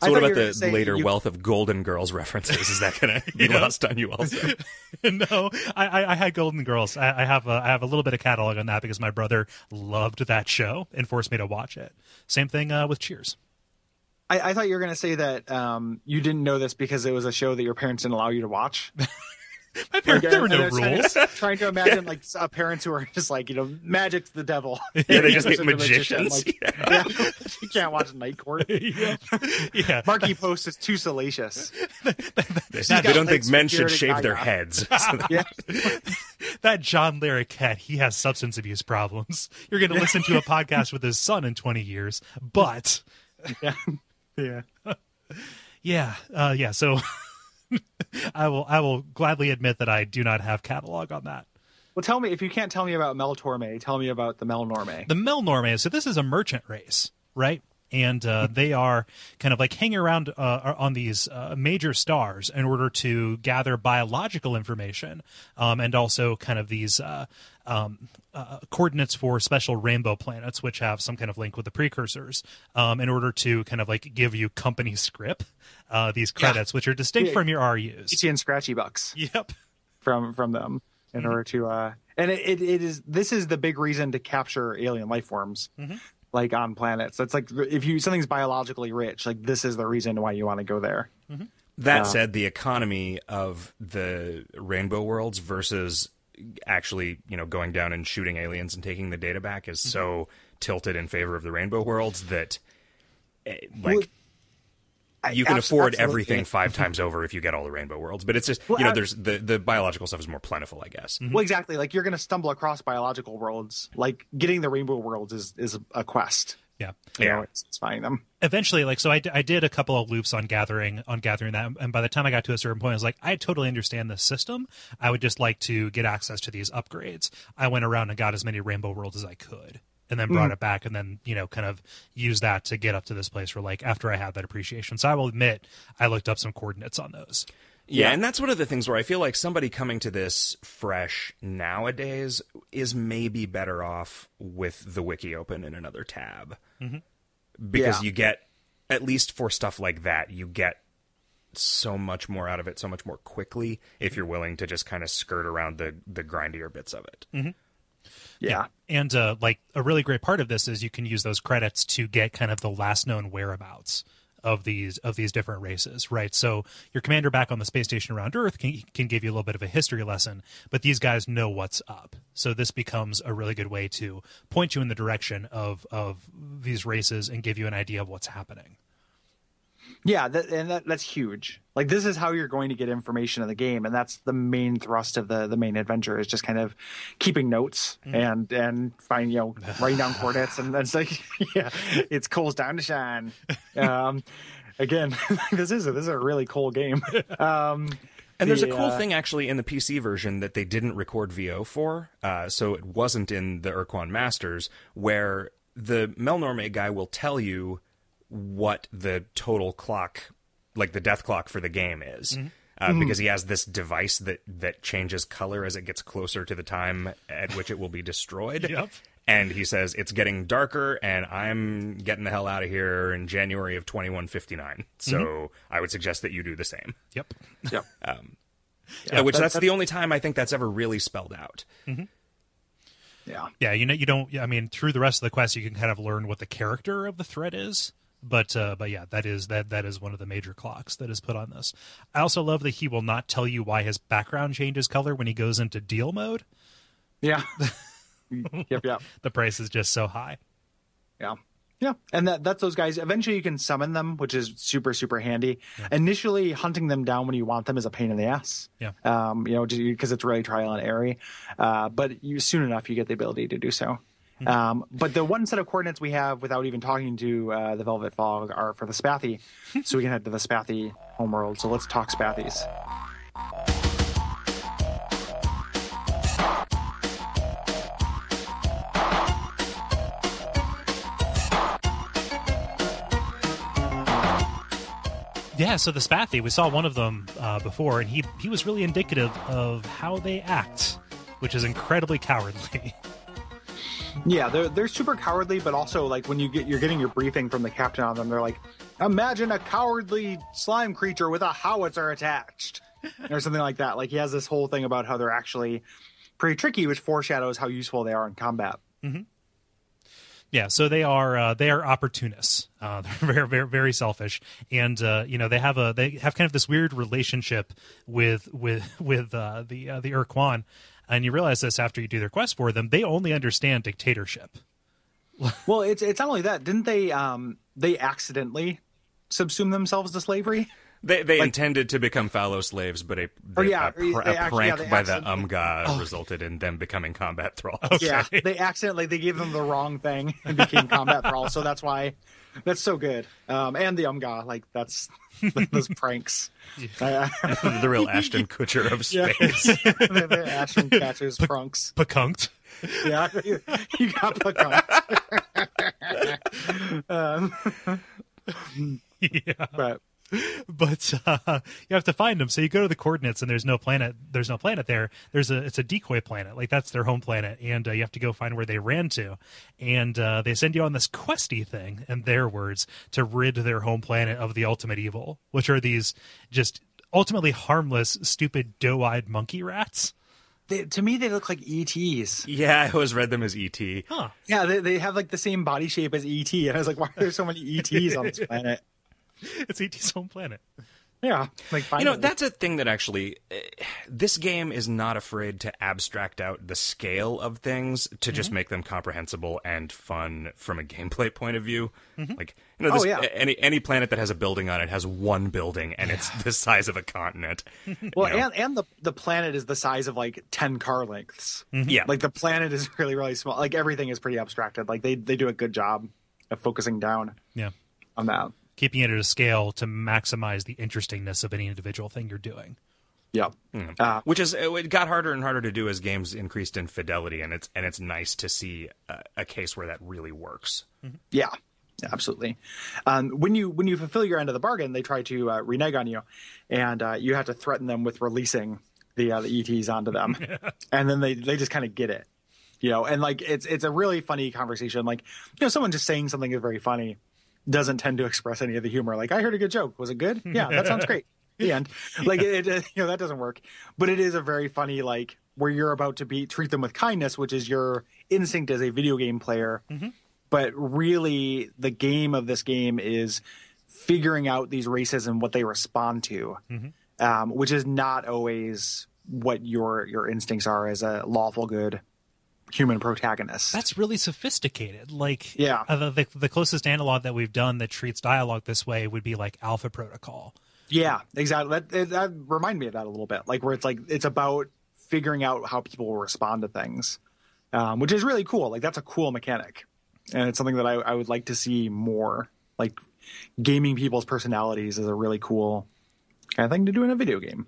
So I what about the later you- wealth of Golden Girls references? Is that going to be lost on you also? no, I, I, I had Golden Girls. I, I have a, I have a little bit of catalog on that because my brother loved that show and forced me to watch it. Same thing uh, with Cheers. I, I thought you were gonna say that um, you didn't know this because it was a show that your parents didn't allow you to watch. My parents, there were no rules. to- Trying to imagine like uh, parents who are just like you know magic's the devil. Yeah, they just get magician, magicians. like, yeah, you can't watch Night Court. yeah, yeah. Markie Post is too salacious. They, don't like, think men should shave their heads. So Yeah, that John Larroquette, he has substance abuse problems. You're going to listen to a podcast with his son in 20 years, but yeah, yeah. yeah, uh, yeah. So I will, I will gladly admit that I do not have catalog on that. Well, tell me if you can't tell me about Mel Torme. Tell me about the Mel Norme. The Mel Melnorme. So this is a merchant race, right? And uh, they are kind of like hanging around uh, on these uh, major stars in order to gather biological information, um, and also kind of these uh, um, uh, coordinates for special rainbow planets, which have some kind of link with the precursors, um, in order to kind of like give you company script uh, these credits, which are distinct Yeah. from your RUs. Easy and scratchy bucks. Yep. from from them in order to uh and it, it, it is this is the big reason to capture alien life forms like on planets that's like if you something's biologically rich like this is the reason why you want to go there That said, the economy of the rainbow worlds versus actually, you know, going down and shooting aliens and taking the data back is so tilted in favor of the rainbow worlds that, eh, like, Well, you can abs- afford everything five times over if you get all the rainbow worlds. But it's just, Well, you know, there's the the biological stuff is more plentiful, I guess. well exactly like you're going to stumble across biological worlds like getting the rainbow worlds is is a quest Yeah. you know, it's, it's finding them. Eventually like so I, d- I did a couple of loops on gathering on gathering that and by the time i got to a certain point i was like i totally understand this system. I would just like to get access to these upgrades. I went around and got as many rainbow worlds as i could and then brought mm. it back and then you know kind of use that to get up to this place where like after i had that appreciation. So i will admit i looked up some coordinates on those. Yeah, and that's one of the things where I feel like somebody coming to this fresh nowadays is maybe better off with the wiki open in another tab. Because Yeah. you get, at least for stuff like that, you get so much more out of it so much more quickly if you're willing to just kind of skirt around the, the grindier bits of it. yeah, and uh, like a really great part of this is you can use those credits to get kind of the last known whereabouts of these of these different races right? So your commander back on the space station around earth can, can give you a little bit of a history lesson but these guys know what's up. So this becomes a really good way to point you in the direction of of these races and give you an idea of what's happening Yeah, that, and that, that's huge. Like this is how you're going to get information in the game, and that's the main thrust of the the main adventure is just kind of keeping notes and and find you know writing down coordinates, and that's like yeah, it's Kole's down to shine. Um, again, this is a, this is a really cool game. Um, And there's a cool uh, thing actually in the PC version that they didn't record VO for, uh, so it wasn't in the Ur-Quan Masters, where the Melnorme guy will tell you what the total clock, like the death clock for the game is. Mm-hmm. Uh, mm-hmm. Because he has this device that, that changes color as it gets closer to the time at which it will be destroyed. Yep. And he says it's getting darker, and I'm getting the hell out of here in January of 2159. So mm-hmm. I would suggest that you do the same. yep Yep. Um, uh, which that- that's, the only time I think that's ever really spelled out. Yeah. yeah you know you don't i mean through the rest of the quest you can kind of learn what the character of the threat is but uh, but yeah that is that that is one of the major clocks that is put on this i also love that he will not tell you why his background changes color when he goes into deal mode Yeah. yep, yep. the price is just so high. Yeah. Yeah. And that that's those guys. Eventually you can summon them, which is super, super handy. Initially hunting them down when you want them is a pain in the ass. Yeah. Um, you know, because it's really trial and error. Uh, but you soon enough you get the ability to do so. Um, but the one set of coordinates we have without even talking to uh, the Velvet Fog are for the Spathi. so we can head to the Spathi homeworld. So let's talk Spathis. Yeah, so the Spathi, we saw one of them uh, before, and he he was really indicative of how they act, which is incredibly cowardly. Yeah, they're they're super cowardly, but also like when you get you're getting your briefing from the captain on them, they're like, imagine a cowardly slime creature with a howitzer attached, or something like that. Like he has this whole thing about how they're actually pretty tricky, which foreshadows how useful they are in combat. Yeah, so they are uh, they are opportunists. Uh, they're very very very selfish, and uh, you know they have a they have kind of this weird relationship with with with uh, the uh, the Ur-Quan, and you realize this after you do their quest for them. They only understand dictatorship. Well, it's it's not only that. Didn't they um they accidentally subsume themselves to slavery? They they intended to become fallow slaves, but a, they- yeah, a, pr- they a actually- prank yeah, they by the accidentally- Umgah resulted in them becoming combat thralls. Yeah, they accidentally they gave them the wrong thing and became combat thralls. So that's why that's so good. Um, and the Umgah, like that's those pranks. Uh, the real Ashton Kutcher of yeah, space. the, the Ashton Kutcher's prunks. Pekunked. Yeah, you, you got pecans. um, yeah. but but uh, you have to find them. So you go to the coordinates, and there's no planet. There's no planet there. There's a it's a decoy planet, like that's their home planet, and uh, you have to go find where they ran to, and uh, they send you on this questy thing, in their words, to rid their home planet of the ultimate evil, which are these just ultimately harmless, stupid, doe-eyed monkey rats. they, to me, they look like ETs. yeah, I always read them as ET. Huh. Yeah, they, they have like the same body shape as ET, and I was like, why are there so many ETs on this planet? It's ET's home planet. Yeah, like You know, that's a thing that actually, eh, this game is not afraid to abstract out the scale of things to just mm-hmm. make them comprehensible and fun from a gameplay point of view. Mm-hmm. Like, you know, this, Oh, yeah. any any planet that has a building on it has one building, and it's the size of a continent. Well, you know? and and the the planet is the size of like ten car lengths. Mm-hmm. yeah, Like the planet is really really small. Like everything is pretty abstracted. Like they they do a good job of focusing down Yeah. on that. Keeping it at a scale to maximize the interestingness of any individual thing you're doing. Yeah. Uh, which is it got harder and harder to do as games increased in fidelity, and it's and it's nice to see a, a case where that really works. yeah. Yeah, Absolutely. Um, when you when you fulfill your end of the bargain, they try to uh, renege on you, and uh, you have to threaten them with releasing the uh, the ETs onto them, and then they they just kind of get it, you know. And like it's it's a really funny conversation. Like you know, someone just saying something is very funny doesn't tend to express any of the humor. Like I heard a good joke. Was it good? Yeah, that sounds great. The end. Like it, it, you know, that doesn't work. But it is a very funny like where you're about to be treat them with kindness, which is your instinct as a video game player. But really, the game of this game is figuring out these races and what they respond to, um, which is not always what your your instincts are as a lawful good human protagonists. That's really sophisticated. Like, Yeah. uh, the, the the closest analog that we've done that treats dialogue this way would be like Alpha Protocol. Yeah, exactly. That that reminded me of that a little bit. Like where it's like it's about figuring out how people will respond to things, um, which is really cool. Like that's a cool mechanic, and it's something that I, I would like to see more. Like gaming people's personalities is a really cool kind of thing to do in a video game.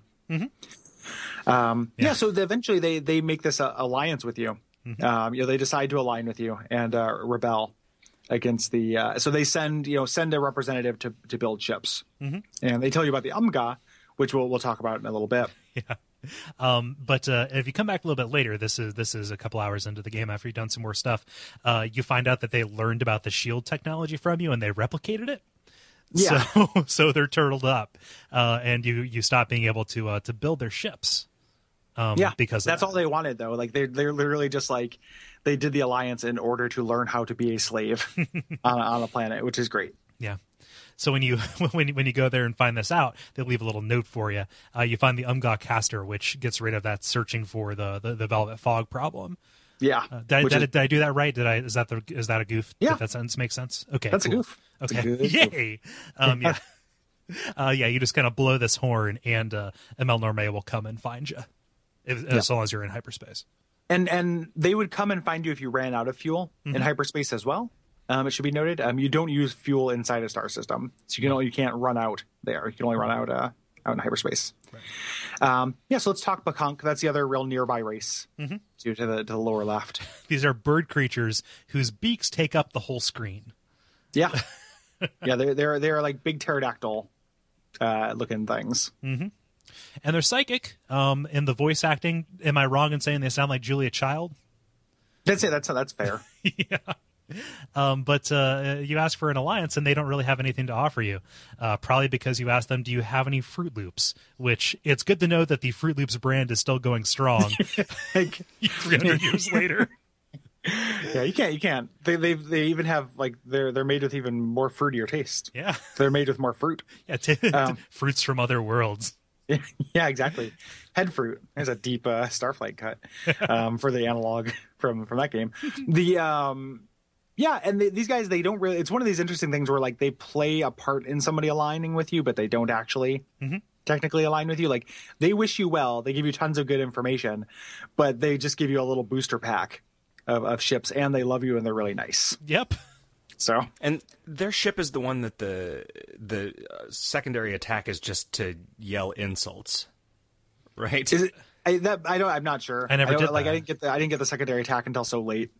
Um, yeah. So they, eventually they they make this uh, alliance with you. Um, you know, they decide to align with you and uh, rebel against the. Uh, so they send you know send a representative to to build ships, and they tell you about the Umgah, which we'll we'll talk about in a little bit. Um, but uh, if you come back a little bit later, this is this is a couple hours into the game after you've done some more stuff. Uh, you find out that they learned about the shield technology from you and they replicated it. Yeah. So, so they're turtled up, uh, and you you stop being able to uh, to build their ships. Um, Yeah, because that's that. all they wanted though. Like they're they're literally just like they did the alliance in order to learn how to be a slave on, on a planet, which is great. Yeah. So when you when you, when you go there and find this out, they leave a little note for you. Uh, you find the Umgah caster, which gets rid of that searching for the the, the Velvet Fog problem. Yeah, Uh, did, I, which did, I- is- did I do that right? Did I? Is that the? Is that a goof? Yeah. Did that sentence make sense? Okay, That's a goof. That's a Okay, goof. yay! Um, yeah, uh, yeah. You just kind of blow this horn, and uh, Melnorme will come and find you, if, as long as you're in hyperspace. and and they would come and find you if you ran out of fuel Mm-hmm. in hyperspace as well. Um, it should be noted. Um, you don't use fuel inside a star system, so you can only, you can't run out there. You can only run out uh, out in hyperspace. Um, yeah, so let's talk Pkunk. That's the other real nearby race Mm-hmm. to, to the to the lower left. These are bird creatures whose beaks take up the whole screen. Yeah, yeah, they're they're they're like big pterodactyl uh, looking things. And they're psychic. Um, in the voice acting, am I wrong in saying they sound like Julia Child? That's it. That's that's fair. Um, but uh, you ask for an alliance, and they don't really have anything to offer you. Uh, probably because you asked them, "Do you have any Fruit Loops?" Which it's good to know that the Fruit Loops brand is still going strong, Like, 300 years later. yeah, you can't you can't. They they they even have like they're they're made with even more fruitier taste. Yeah, They're made with more fruit. yeah. T- Um, fruits from other worlds. yeah, exactly. Head fruit. There's a deep uh, Starflight cut um, for the analog from from that game. The um, yeah, and they, these guys they don't really. It's one of these interesting things where like they play a part in somebody aligning with you, but they don't actually technically align with you. Like they wish you well, they give you tons of good information, but they just give you a little booster pack of, of ships, and they love you and they're really nice. Yep. So And their ship is the one that the the uh, secondary attack is just to yell insults, right? is it? I, that I don't. I'm not sure. I never don't- did like. that. I didn't get the. I didn't get the secondary attack until so late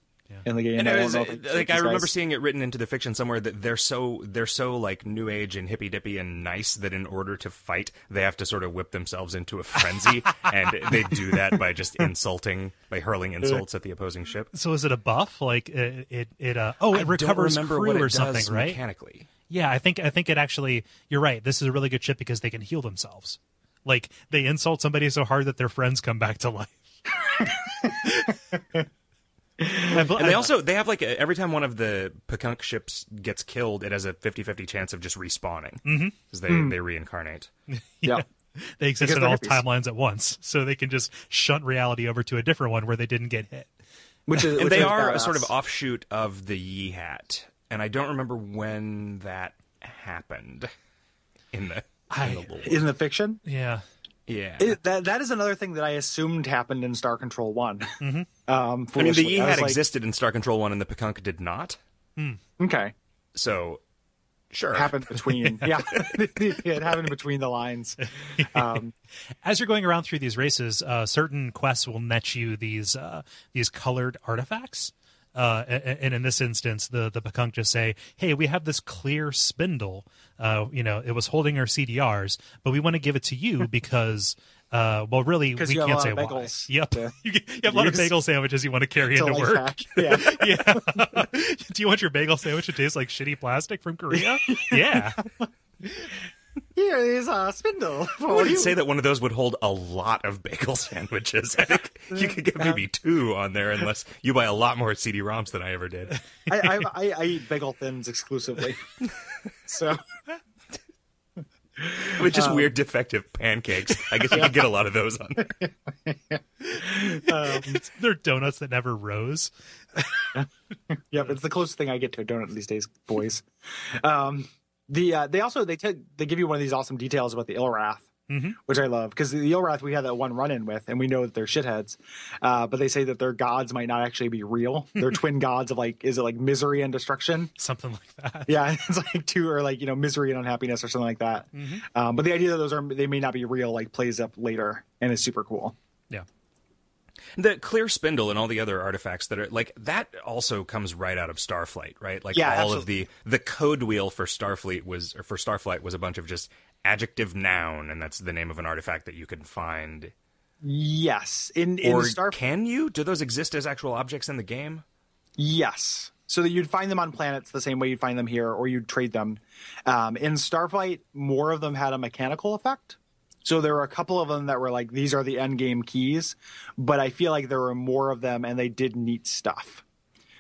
in the game. And I was, know like I remember guys. seeing it written into the fiction somewhere that they're so they're so like new age and hippy dippy and nice that in order to fight they have to sort of whip themselves into a frenzy and they do that by just insulting by hurling insults at the opposing ship. So is it a buff? Like it, it, it uh, oh, it I recovers don't remember crew what it or does something, right? Mechanically, Yeah, I think I think it actually. You're right. This is a really good ship because they can heal themselves. Like they insult somebody so hard that their friends come back to life. I've- and they also they have like a, every time one of the Pkunk ships gets killed, it has a 50-50 chance of just respawning mm-hmm. because they hmm. they reincarnate. Yeah. they exist because in all hippies. timelines at once, so they can just shunt reality over to a different one where they didn't get hit. Which is and which they is are a sort of offshoot of the Yehat, and I don't remember when that happened in the, in I- the lore. in the fiction. Yeah, Yeah, It, that that is another thing that I assumed happened in Star Control One. Um, I mean the foolishly. Yi I Hat like, existed in Star Control One, and the Pkunk did not. Okay, So, sure, it happened between yeah, it happened between the lines. Um, as you're going around through these races, uh, certain quests will net you these uh, these colored artifacts. Uh, and in this instance, the the just say, "Hey, we have this clear spindle. Uh, you know, it was holding our CDRs, but we want to give it to you because, uh, well, really, we you can't say why. Yep, you, you have a lot of bagel sandwiches you want to carry into work. hack. Yeah, Yeah. Do you want your bagel sandwich to taste like shitty plastic from Korea? yeah. Is a spindle I wouldn't you. say that one of those would hold a lot of bagel sandwiches. I think you could get maybe two on there, unless you buy a lot more CD-ROMs than I ever did. I, I, I, I eat bagel thins exclusively. So I mean, just weird defective pancakes. I guess you could get a lot of those on there. They're donuts that never rose. Yep, it's the closest thing I get to a donut these days, boys. Um, the uh, they also they t- they give you one of these awesome details about the Ilwrath, which I love because the Ilwrath we had that one run in with, and we know that they're shitheads. Uh, but they say that their gods might not actually be real. They're twin gods of like is it like misery and destruction? Something like that. Yeah, it's like two or like you know misery and unhappiness or something like that. Um, but the idea that those are they may not be real like plays up later and is super cool. The clear spindle and all the other artifacts that are like that also comes right out of Starflight, right? Like Yeah, all of the the code wheel for Starfleet was or for Starflight was a bunch of just adjective noun, and that's the name of an artifact that you can find. Yes, in in or Star can you? Do those exist as actual objects in the game? Yes. So that you'd find them on planets the same way you'd find them here, or you'd trade them. Um, in Starflight, more of them had a mechanical effect. So there were a couple of them that were like, these are the end game keys, but I feel like there were more of them and they did neat stuff.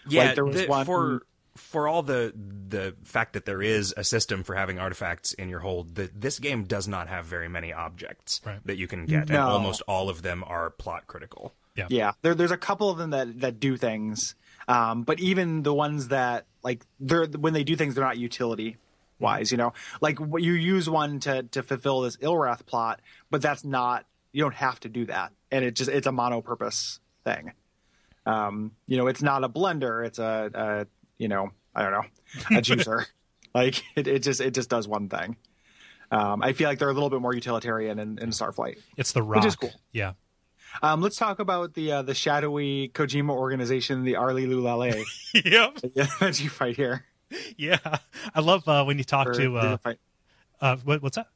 Yeah, there was the- one- for for all the the fact that there is a system for having artifacts in your hold. The, this game does not have very many objects Right. that you can get, and almost all of them are plot critical. Yeah. yeah. There, there's a couple of them that that do things, um, but even the ones that like they're when they do things, they're not utility wise. You know, like you use one to to fulfill this Ilwrath plot, but that's not you don't have to do that, and it just it's a mono-purpose thing. Um, you know, it's not a blender; it's a, a you know, I don't know, a juicer. like it, it just it just does one thing. Um, I feel like they're a little bit more utilitarian in, in Starflight. It's the rock. Which is cool. Yeah. Um, let's talk about the uh, the shadowy Kojima organization, the Arilou Lalee'lay, yep. that you fight here. Yeah. I love uh, when you talk Or, to uh, fight, uh what, what's that?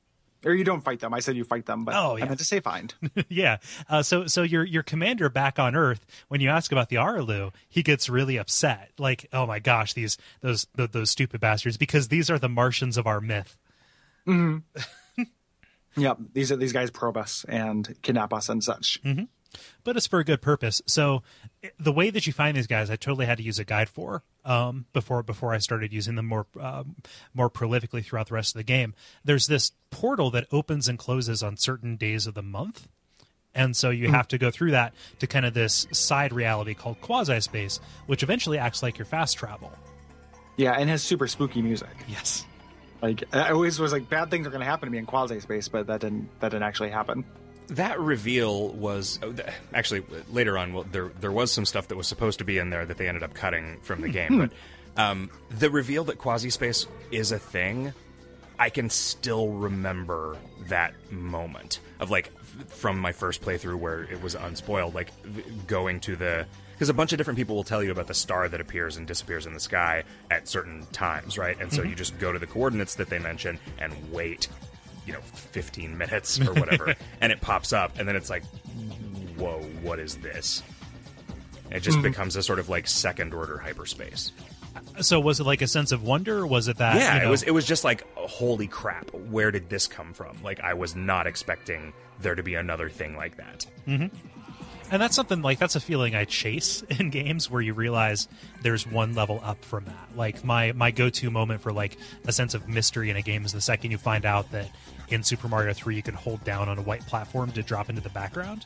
or you don't fight them. I said you fight them, but Oh, yeah. I meant to say find. yeah. Uh, so so your your commander back on Earth, when you ask about the Arilou, he gets really upset. Like, oh my gosh, these those those, those stupid bastards, because these are the Martians of our myth. yep, these are these guys probe us and kidnap us and such. But it's for a good purpose. So the way that you find these guys, I totally had to use a guide for um, before before I started using them more um, more prolifically throughout the rest of the game. There's this portal that opens and closes on certain days of the month. And so you have to go through that to kind of this side reality called quasi space, which eventually acts like your fast travel. Yeah, and has super spooky music. Yes. Like I always was like, bad things are going to happen to me in quasi space, but that didn't that didn't actually happen. That reveal was oh, actually later on. Well, there there was some stuff that was supposed to be in there that they ended up cutting from the game. But um, the reveal that quasi space is a thing, I can still remember that moment of like f- from my first playthrough where it was unspoiled, like v- going to the because a bunch of different people will tell you about the star that appears and disappears in the sky at certain times, right? And so you just go to the coordinates that they mention and wait, you know, 15 minutes or whatever, and it pops up, and then it's like, whoa, what is this? It just hmm. becomes a sort of like second order hyperspace. So was it like a sense of wonder? Or was it that? Yeah, you know- it was. It was just like, holy crap! Where did this come from? Like, I was not expecting there to be another thing like that. Mm-hmm. And that's something like that's a feeling I chase in games where you realize there's one level up from that. Like my my go to moment for like a sense of mystery in a game is the second you find out that in Super Mario 3 you can hold down on a white platform to drop into the background.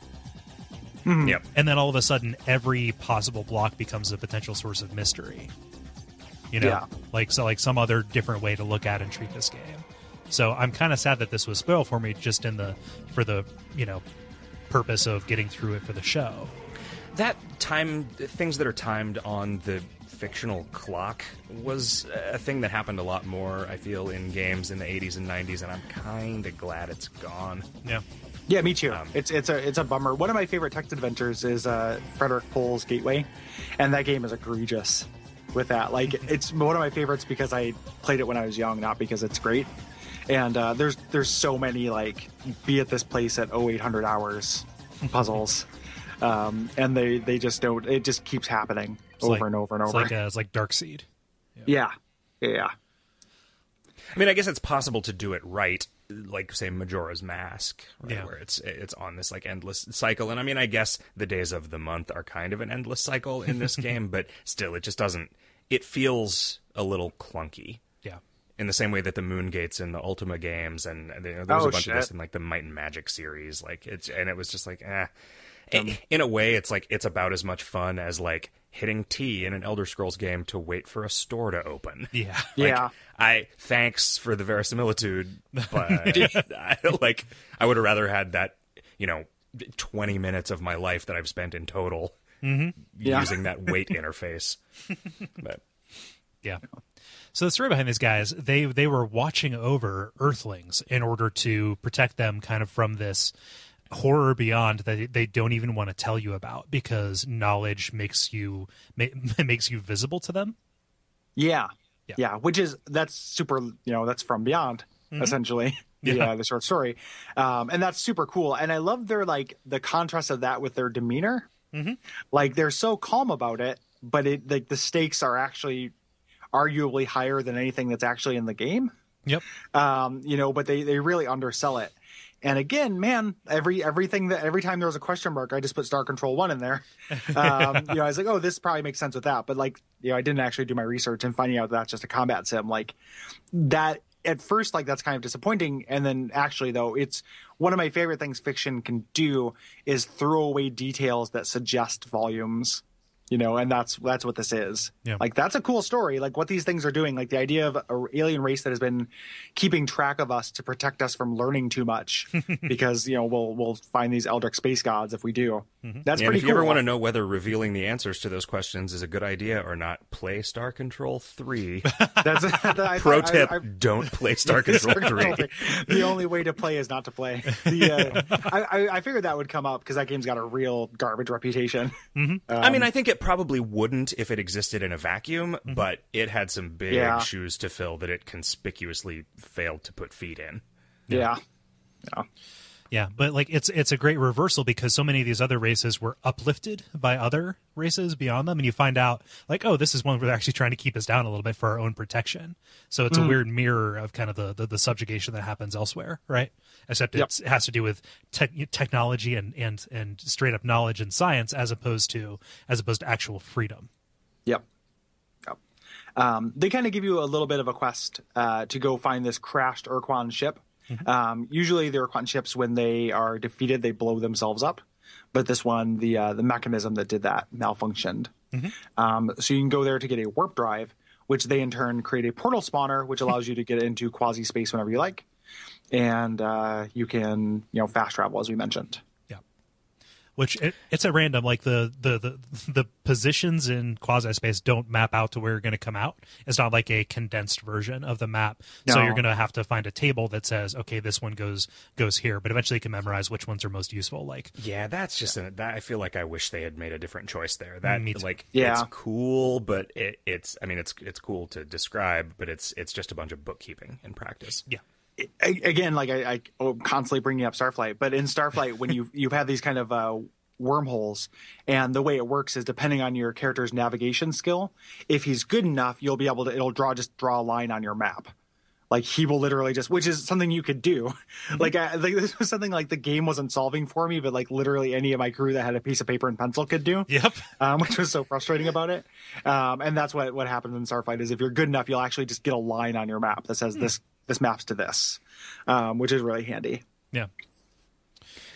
Mm-hmm. Yep. And then all of a sudden every possible block becomes a potential source of mystery. You know, Yeah. like so like some other different way to look at and treat this game. So I'm kind of sad that this was spoiled for me just in the for the, you know, purpose of getting through it for the show. That time, things that are timed on the fictional clock was a thing that happened a lot more. I feel in games in the 80s and 90s, and I'm kind of glad it's gone. Yeah. Yeah, me too. it's it's a it's a bummer. One of my favorite text adventures is uh, Frederik Pohl's Gateway, and that game is egregious with that. Like, it's one of my favorites because I played it when I was young, not because it's great. And uh, there's there's so many like be at this place at 0800 hours puzzles, um, and they they just don't. It just keeps happening It's over like- and over and it's over. Like uh, it's like Dark Seed. yeah, yeah. I mean, I guess it's possible to do it right, like say Majora's Mask, right, Yeah. where it's it's on this like endless cycle. And I mean, I guess the days of the month are kind of an endless cycle in this game, but still, it just doesn't. It feels a little clunky. Yeah. in the same way that the moon gates in the ultima games and and, you know, there was Oh, a bunch of this in like the might and magic series like it's and it was just like eh. In- in a way it's like it's about as much fun as like hitting t in an elder scrolls game to wait for a store to open Yeah. Like, Yeah. i thanks for the verisimilitude but I, like i would have rather had that you know 20 minutes of my life that i've spent in total mm-hmm. Yeah. using that wait interface but Yeah. So the story behind these guys, they they were watching over Earthlings in order to protect them kind of from this horror beyond that they don't even want to tell you about because knowledge makes you ma- makes you visible to them. Yeah. Yeah. yeah. which is that's super, you know, that's from beyond essentially. Yeah. Yeah, the short story. Um, and that's super cool. And I love their like the contrast of that with their demeanor. Like they're so calm about it, but it like the stakes are actually arguably higher than anything that's actually in the game. Yep. Um, you know, but they they really undersell it. And again, man, every everything that every time there was a question mark, I just put Star Control One in there. Um, you know, I was like, oh, this probably makes sense with that. But like, you know, I didn't actually do my research and finding out that's just a combat sim. Like that at first like that's kind of disappointing and then actually though it's one of my favorite things fiction can do is throw away details that suggest volumes you know and that's that's what this is Yeah. like that's a cool story like what these things are doing like the idea of an alien race that has been keeping track of us to protect us from learning too much because you know we'll we'll find these eldritch space gods if we do mm-hmm. that's And pretty if you ever want to know whether revealing the answers to those questions is a good idea or not, play Star Control 3. that's I, Pro I- tip, I- don't play Star Control 3. the only way to play is not to play. The, uh, I, I, I figured that would come up because that game's got a real garbage reputation. Mm-hmm. Um, I mean, I think it probably wouldn't if it existed in a vacuum, mm-hmm. but it had some big Yeah. shoes to fill that it conspicuously failed to put feet in. Yeah. Yeah. Yeah, but like it's it's a great reversal because so many of these other races were uplifted by other races beyond them, and you find out like, oh, this is one where they're actually trying to keep us down a little bit for our own protection. So it's a weird mirror of kind of the, the the subjugation that happens elsewhere, right? Except Yep. it's, it has to do with tech technology and and and straight up knowledge and science as opposed to as opposed to actual freedom. Yep. Yep. Um, they kind of give you a little bit of a quest uh, to go find this crashed Ur-Quan ship. Um, usually, the Ur-Quan ships, when they are defeated, they blow themselves up. But this one, the uh, the mechanism that did that malfunctioned. Um, so you can go there to get a warp drive, which they in turn create a portal spawner, which allows you to get into quasi space whenever you like, and uh, you can you know fast travel as we mentioned. Yeah. Which it, it's at random. Like the the the, the positions in quasi space don't map out to where you're going to come out. It's not like a condensed version of the map. So you're going to have to find a table that says, okay, this one goes goes here. But eventually, you can memorize which ones are most useful. Like Yeah, that's just a, that. I feel like I wish they had made a different choice there. That Me too. like Yeah. it's cool, but it, it's I mean it's it's cool to describe, but it's it's just a bunch of bookkeeping in practice. yeah, again, like I, I oh, constantly bringing up Starflight, but in Starflight, when you you've had these kind of uh, wormholes, and the way it works is depending on your character's navigation skill. If he's good enough, you'll be able to. It'll draw just draw a line on your map. Like he will literally just, which is something you could do. Like, I, like this was something like the game wasn't solving for me, but like literally any of my crew that had a piece of paper and pencil could do yep, um, which was so frustrating about it. Um, and that's what what happens in Starflight is if you're good enough, you'll actually just get a line on your map that says this this maps to this, um, which is really handy. yeah,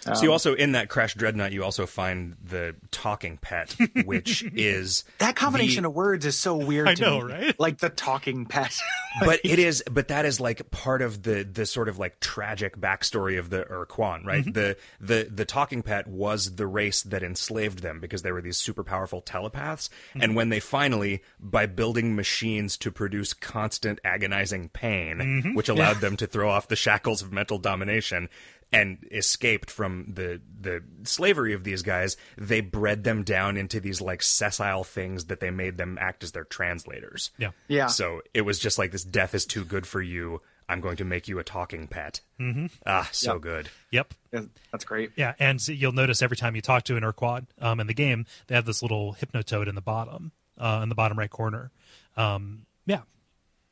so Um, you also in that Crash Dreadnought, you also find the talking pet, which is That combination the- of words is so weird. I to know, me. right? Like the talking pet. but it is but that is like part of the the sort of like tragic backstory of the Ur-Quan, right? Mm-hmm. The the the talking pet was the race that enslaved them because they were these super powerful telepaths. Mm-hmm. And when they finally, by building machines to produce constant agonizing pain, Mm-hmm. which allowed them to throw off the shackles of mental domination. And escaped from the the slavery of these guys, they bred them down into these like sessile things that they made them act as their translators. yeah, yeah. So it was just like this death is too good for you. I'm going to make you a talking pet. Mm-hmm. Ah, so Yep. good. yep. Yeah, That's great. Yeah, and so you'll notice every time you talk to an Ur-Quan um, in the game, they have this little hypnotoad in the bottom, uh, in the bottom right corner. Um, yeah,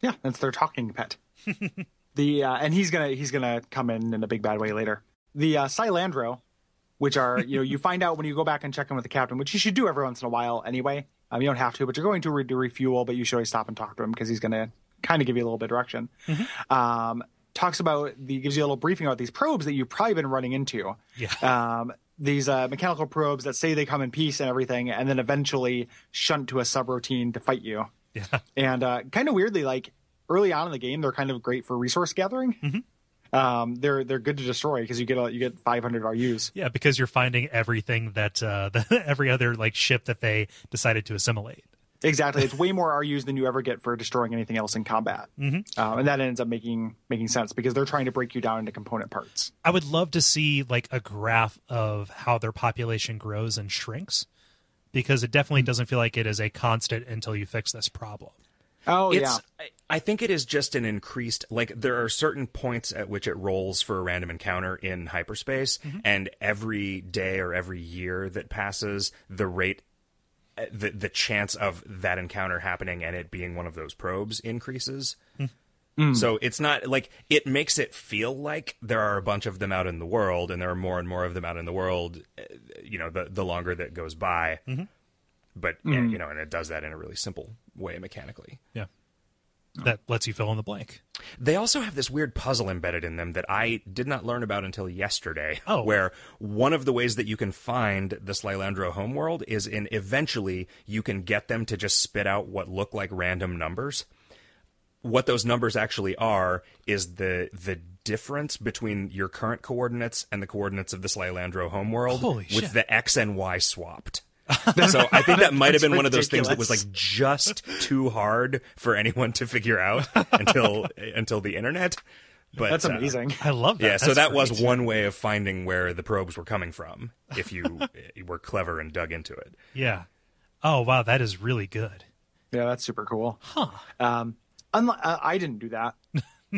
Yeah, that's their talking pet. the uh, and he's gonna he's gonna come in in a big bad way later. The uh, Slylandro, which are you know you find out when you go back and check in with the captain, which you should do every once in a while anyway. Um, you don't have to, but you're going to re- to refuel, but you should always stop and talk to him because he's gonna kind of give you a little bit of direction. Um, talks about the gives you a little briefing about these probes that you've probably been running into. Yeah. Um, these uh, mechanical probes that say they come in peace and everything, and then eventually shunt to a subroutine to fight you. yeah, And uh, kind of weirdly, like early on in the game, they're kind of great for resource gathering. Um, they're they're good to destroy because you get a, you get 500 RUs. yeah. Because you're finding everything that uh, the, every other like ship that they decided to assimilate. Exactly, it's way more RUs than you ever get for destroying anything else in combat, mm-hmm. um, and that ends up making making sense because they're trying to break you down into component parts. I would love to see like a graph of how their population grows and shrinks, because it definitely doesn't feel like it is a constant until you fix this problem. Oh it's, yeah, I- I think it is just an increased, like, there are certain points at which it rolls for a random encounter in hyperspace, and every day or every year that passes, the rate, uh, the, the chance of that encounter happening and it being one of those probes increases. So it's not like it makes it feel like there are a bunch of them out in the world, and there are more and more of them out in the world. uh, You know, the the longer that goes by, but yeah, mm-hmm. you know, and it does that in a really simple way mechanically. Yeah, that lets you fill in the blank. They also have this weird puzzle embedded in them that I did not learn about until yesterday. Oh. Where one of the ways that you can find the Slylandro homeworld is in eventually you can get them to just spit out what look like random numbers. What those numbers actually are is the the difference between your current coordinates and the coordinates of the Slylandro homeworld Holy with shit. the X and Y swapped. so I think that might have been one of those things that was like just too hard for anyone to figure out until until the internet. But That's uh, amazing. I love that. yeah, so That's that was great. one way of finding where the probes were coming from if you were clever and dug into it. Yeah. Oh wow, that is really good. Yeah, that's super cool. Huh. Um, unlike, uh, I didn't do that.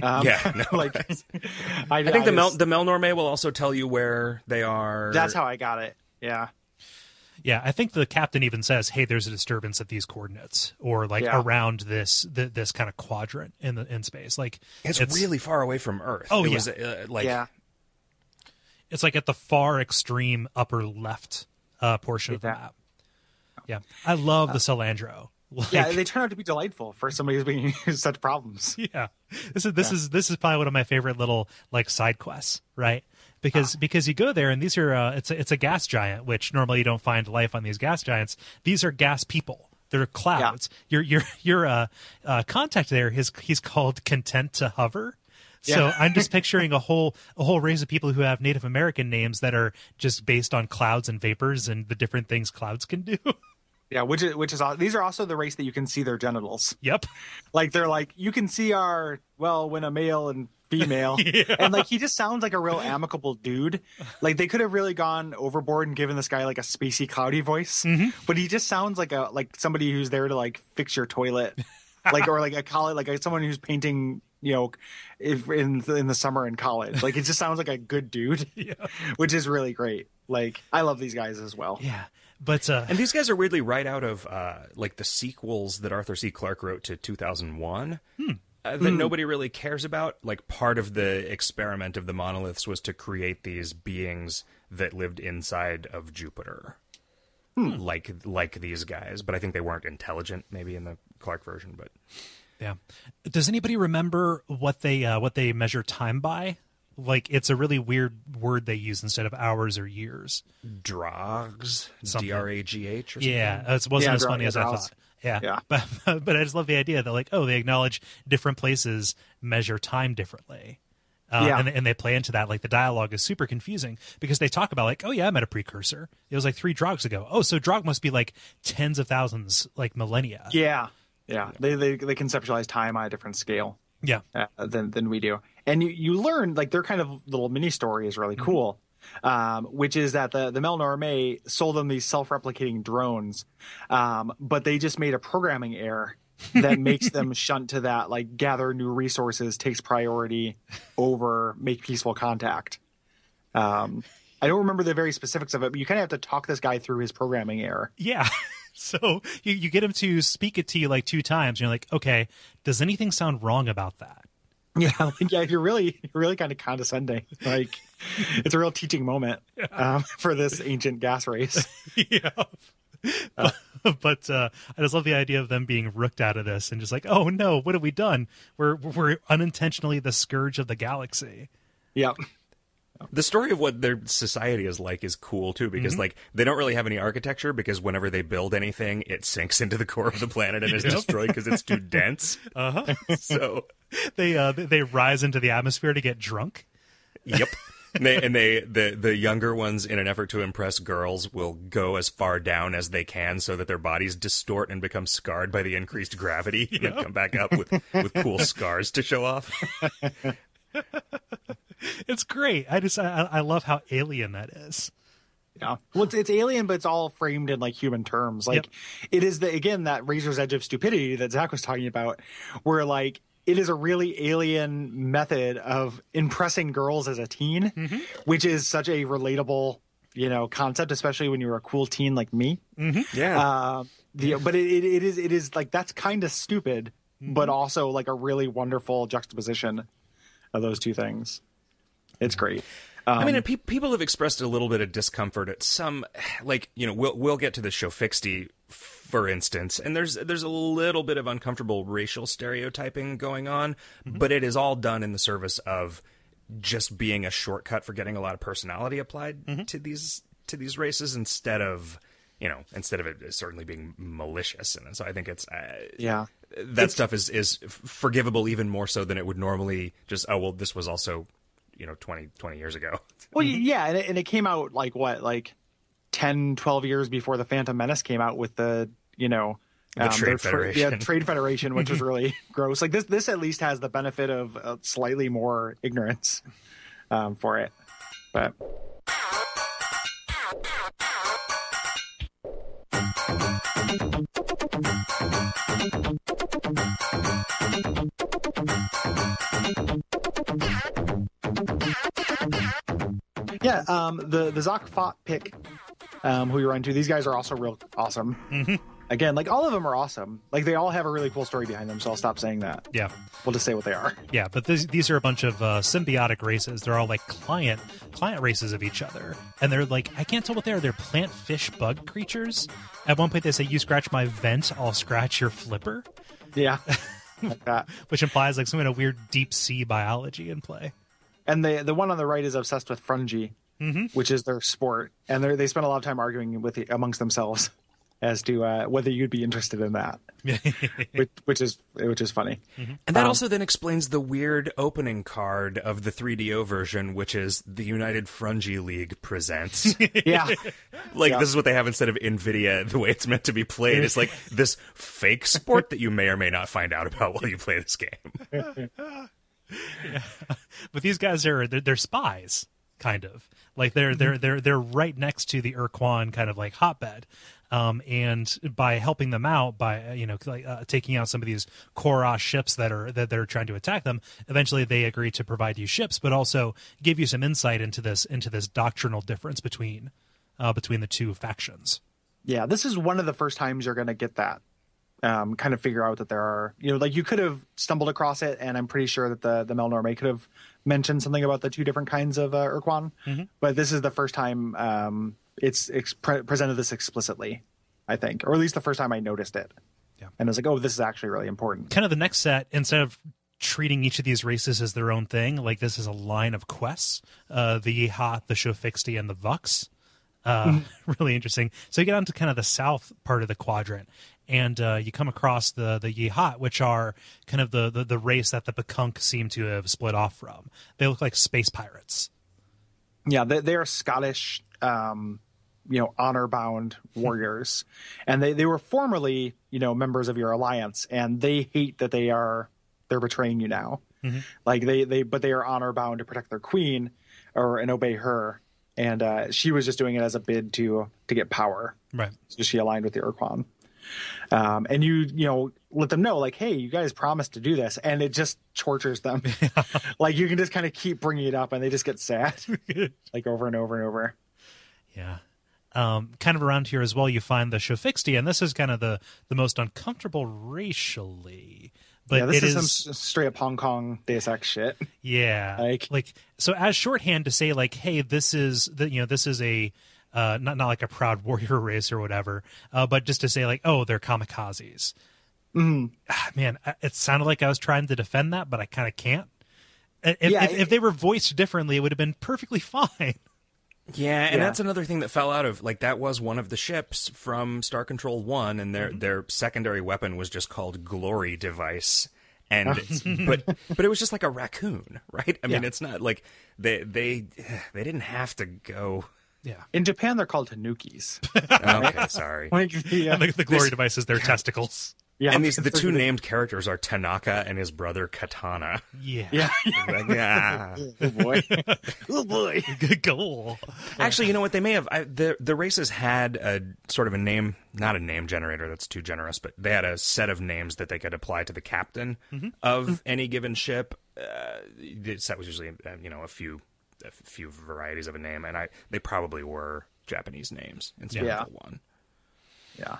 Um, Yeah, no. like I, I think the Mel just- the Melnorme will also tell you where they are. That's how I got it. Yeah. Yeah, I think the captain even says, "Hey, there's a disturbance at these coordinates, or like Yeah. around this th- this kind of quadrant in the in space. Like it's, really far away from Earth. Oh, it yeah. was, uh, like yeah. it's like at the far extreme upper left uh, portion of the map. Yeah, I love the Slylandro. Like, Yeah, they turn out to be delightful for somebody who's being such problems. yeah. This is this is this is probably one of my favorite little like side quests, right? Because because you go there and these are uh, it's a, it's a gas giant, which normally you don't find life on these gas giants. These are gas people. They're clouds. Your your your uh, uh, contact there his he's called content to hover. So Yeah. I'm just picturing a whole a whole race of people who have Native American names that are just based on clouds and vapors and the different things clouds can do. Yeah, which is which is these are also the race that you can see their genitals. yep. Like they're like you can see our well when a male and female and like he just sounds like a real amicable dude. Like they could have really gone overboard and given this guy like a spacey cloudy voice, but he just sounds like a like somebody who's there to like fix your toilet, like or like a college like a, someone who's painting. You know, if in the, in the summer in college, like it just sounds like a good dude, which is really great. Like I love these guys as well. Yeah. But uh, And these guys are weirdly right out of uh, like the sequels that Arthur C. Clarke wrote to 2001 uh, that nobody really cares about. Like part of the experiment of the monoliths was to create these beings that lived inside of Jupiter, like like these guys. But I think they weren't intelligent, maybe in the Clarke version. But Yeah. Does anybody remember what they uh, what they measure time by? Like it's a really weird word they use instead of hours or years. Drogs, Something. D R A G H. Yeah, it wasn't Yeah, as dra- funny as I thought. Yeah, Yeah. But but I just love the idea that like oh they acknowledge different places measure time differently. Uh, Yeah. and, and they play into that. Like the dialogue is super confusing because they talk about like, oh yeah, I met a precursor. It was like three drogs ago. Oh, so drog must be like tens of thousands, like millennia. Yeah, yeah. They they they conceptualize time on a different scale Yeah. uh, than than we do, and you you learn like their kind of little mini story is Mm-hmm. really cool. Um, which is that the the Melnorme sold them these self replicating drones, um, but they just made a programming error that makes them shunt to that like gather new resources takes priority over make peaceful contact. Um, I don't remember the very specifics of it, but you kind of have to talk this guy through his programming error. Yeah. So you, you get him to speak it to you like two times. And you're like, okay, does anything sound wrong about that? Yeah, like, yeah, you're really, you're really kind of condescending. Like, it's a real teaching moment um, for this ancient gas race. yeah. but uh, I just love the idea of them being rooked out of this and just like, oh no, what have we done? We're we're unintentionally the scourge of the galaxy. Yep. The story of what their society is like is cool too, because like they don't really have any architecture because whenever they build anything, it sinks into the core of the planet and is destroyed because it's too dense. Uh huh. so, They uh, they rise into the atmosphere to get drunk. yep. And they, and they the the younger ones, in an effort to impress girls, will go as far down as they can so that their bodies distort and become scarred by the increased gravity, and then come back up with with cool scars to show off. It's great. I just I, I love how alien that is. Yeah. Well, it's, it's alien, but it's all framed in like human terms. Like, it is the again that razor's edge of stupidity that Zach was talking about, where like it is a really alien method of impressing girls as a teen, mm-hmm. which is such a relatable, you know, concept, especially when you're a cool teen like me. Mm-hmm. Yeah. Uh, the but it, it, it is it is like that's kind of stupid, mm-hmm. but also like a really wonderful juxtaposition of those two things. It's great. I mean, um, pe- people have expressed a little bit of discomfort at some, like you know, we'll we'll get to the Shofixti f- for instance, and there's there's a little bit of uncomfortable racial stereotyping going on, mm-hmm. but it is all done in the service of just being a shortcut for getting a lot of personality applied mm-hmm. to these to these races instead of you know instead of it certainly being malicious. And so I think it's uh, Yeah. that stuff is is forgivable even more so than it would normally just oh well this was also you know 20 20 years ago. Well, mm-hmm. yeah, and it, and it came out like what, like 10, 12 years before the Phantom Menace came out with the, you know, The um, Trade their tra- yeah, Trade Federation, which was really gross. Like this, this at least has the benefit of uh, slightly more ignorance um, for it. But yeah, um, the the Zoc Fott pick, um, who you run to, these guys are also real awesome. Again, like all of them are awesome. Like they all have a really cool story behind them. So I'll stop saying that. Yeah. We'll just say what they are. Yeah, but these, these are a bunch of uh, symbiotic races. They're all like client client races of each other, and they're like I can't tell what they are. They're plant, fish, bug creatures. At one point, they say, "You scratch my vent, I'll scratch your flipper," Yeah, like that. which implies like some kind of weird deep sea biology in play. And the the one on the right is obsessed with Frungy, which is their sport, and they they spend a lot of time arguing with amongst themselves as to uh, whether you'd be interested in that, which, which is which is funny. And that also then explains the weird opening card of the 3DO version, which is the United Frungy League presents. Yeah, like Yeah. this is what they have instead of Nvidia. The way it's meant to be played It's like this fake sport that you may or may not find out about while you play this game. but these guys are they're, they're spies kind of like they're they're they're they're right next to the Ur-Quan kind of like hotbed um, and by helping them out by uh, you know like, uh, taking out some of these Kohr-Ah ships that are that they're trying to attack them eventually they agree to provide you ships but also give you some insight into this into this doctrinal difference between uh, between the two factions yeah. This is one of the first times you're going to get that. Um, kind of figure out that there are, you know, like you could have stumbled across it, and I'm pretty sure that the the Melnorme could have mentioned something about the two different kinds of uh, Ur-Quan, but this is the first time um, it's ex- pre- presented this explicitly, I think, or at least the first time I noticed it. Yeah. and I was like, oh, this is actually really important. kind of the next set instead of treating each of these races as their own thing like this is a line of quests uh the Yehat, the Shofixti, and the Vux uh really interesting so you get onto kind of the south part of the quadrant and uh, you come across the the Yehat, which are kind of the, the the race that the Pkunk seem to have split off from. They look like space pirates. Yeah, they, they are Scottish, um, you know, honor bound warriors, and they they were formerly, you know, members of your alliance, and they hate that they are they're betraying you now. Like they they but they are honor bound to protect their queen, or and obey her, and uh, she was just doing it as a bid to to get power. Right. So she aligned with the Ur-Quan. Um, and you, you know, let them know, like, hey, you guys promised to do this, and it just tortures them. like you can just kind of keep bringing it up, and they just get sad, like over and over and over. Yeah. Um, kind of around here as well, you find the Shofixti, and this is kind of the the most uncomfortable racially. But yeah, this is, is some straight up Hong Kong Deus Ex shit. Yeah, Like- like so as shorthand to say like, hey, this is the you know this is a uh, not not like a proud warrior race or whatever, uh, but just to say like, oh, they're kamikazes. Mm. Man, it sounded like I was trying to defend that, but I kind of can't. If, Yeah, if, it- if they were voiced differently, it would have been perfectly fine. Yeah, and Yeah. that's another thing that fell out of like that was one of the ships from Star Control One, and their mm-hmm. their secondary weapon was just called Glory Device, and oh. but but it was just like a raccoon, right? I mean, it's not like they they they didn't have to go. Yeah, In Japan, they're called Tanukis. Okay, sorry. like, yeah, the, the glory device is their testicles. Yeah, And these the two named characters are Tanaka and his brother Katana. Yeah, Yeah, Like, yeah. oh boy, oh boy. good goal. Actually, you know what? They may have. I, the the races had a sort of a name, not a name generator. That's too generous, but they had a set of names that they could apply to the captain of any given ship. Uh, the set was usually, uh, you know, a few a few varieties of a name, and I they probably were Japanese names instead Yeah. of the one. Yeah.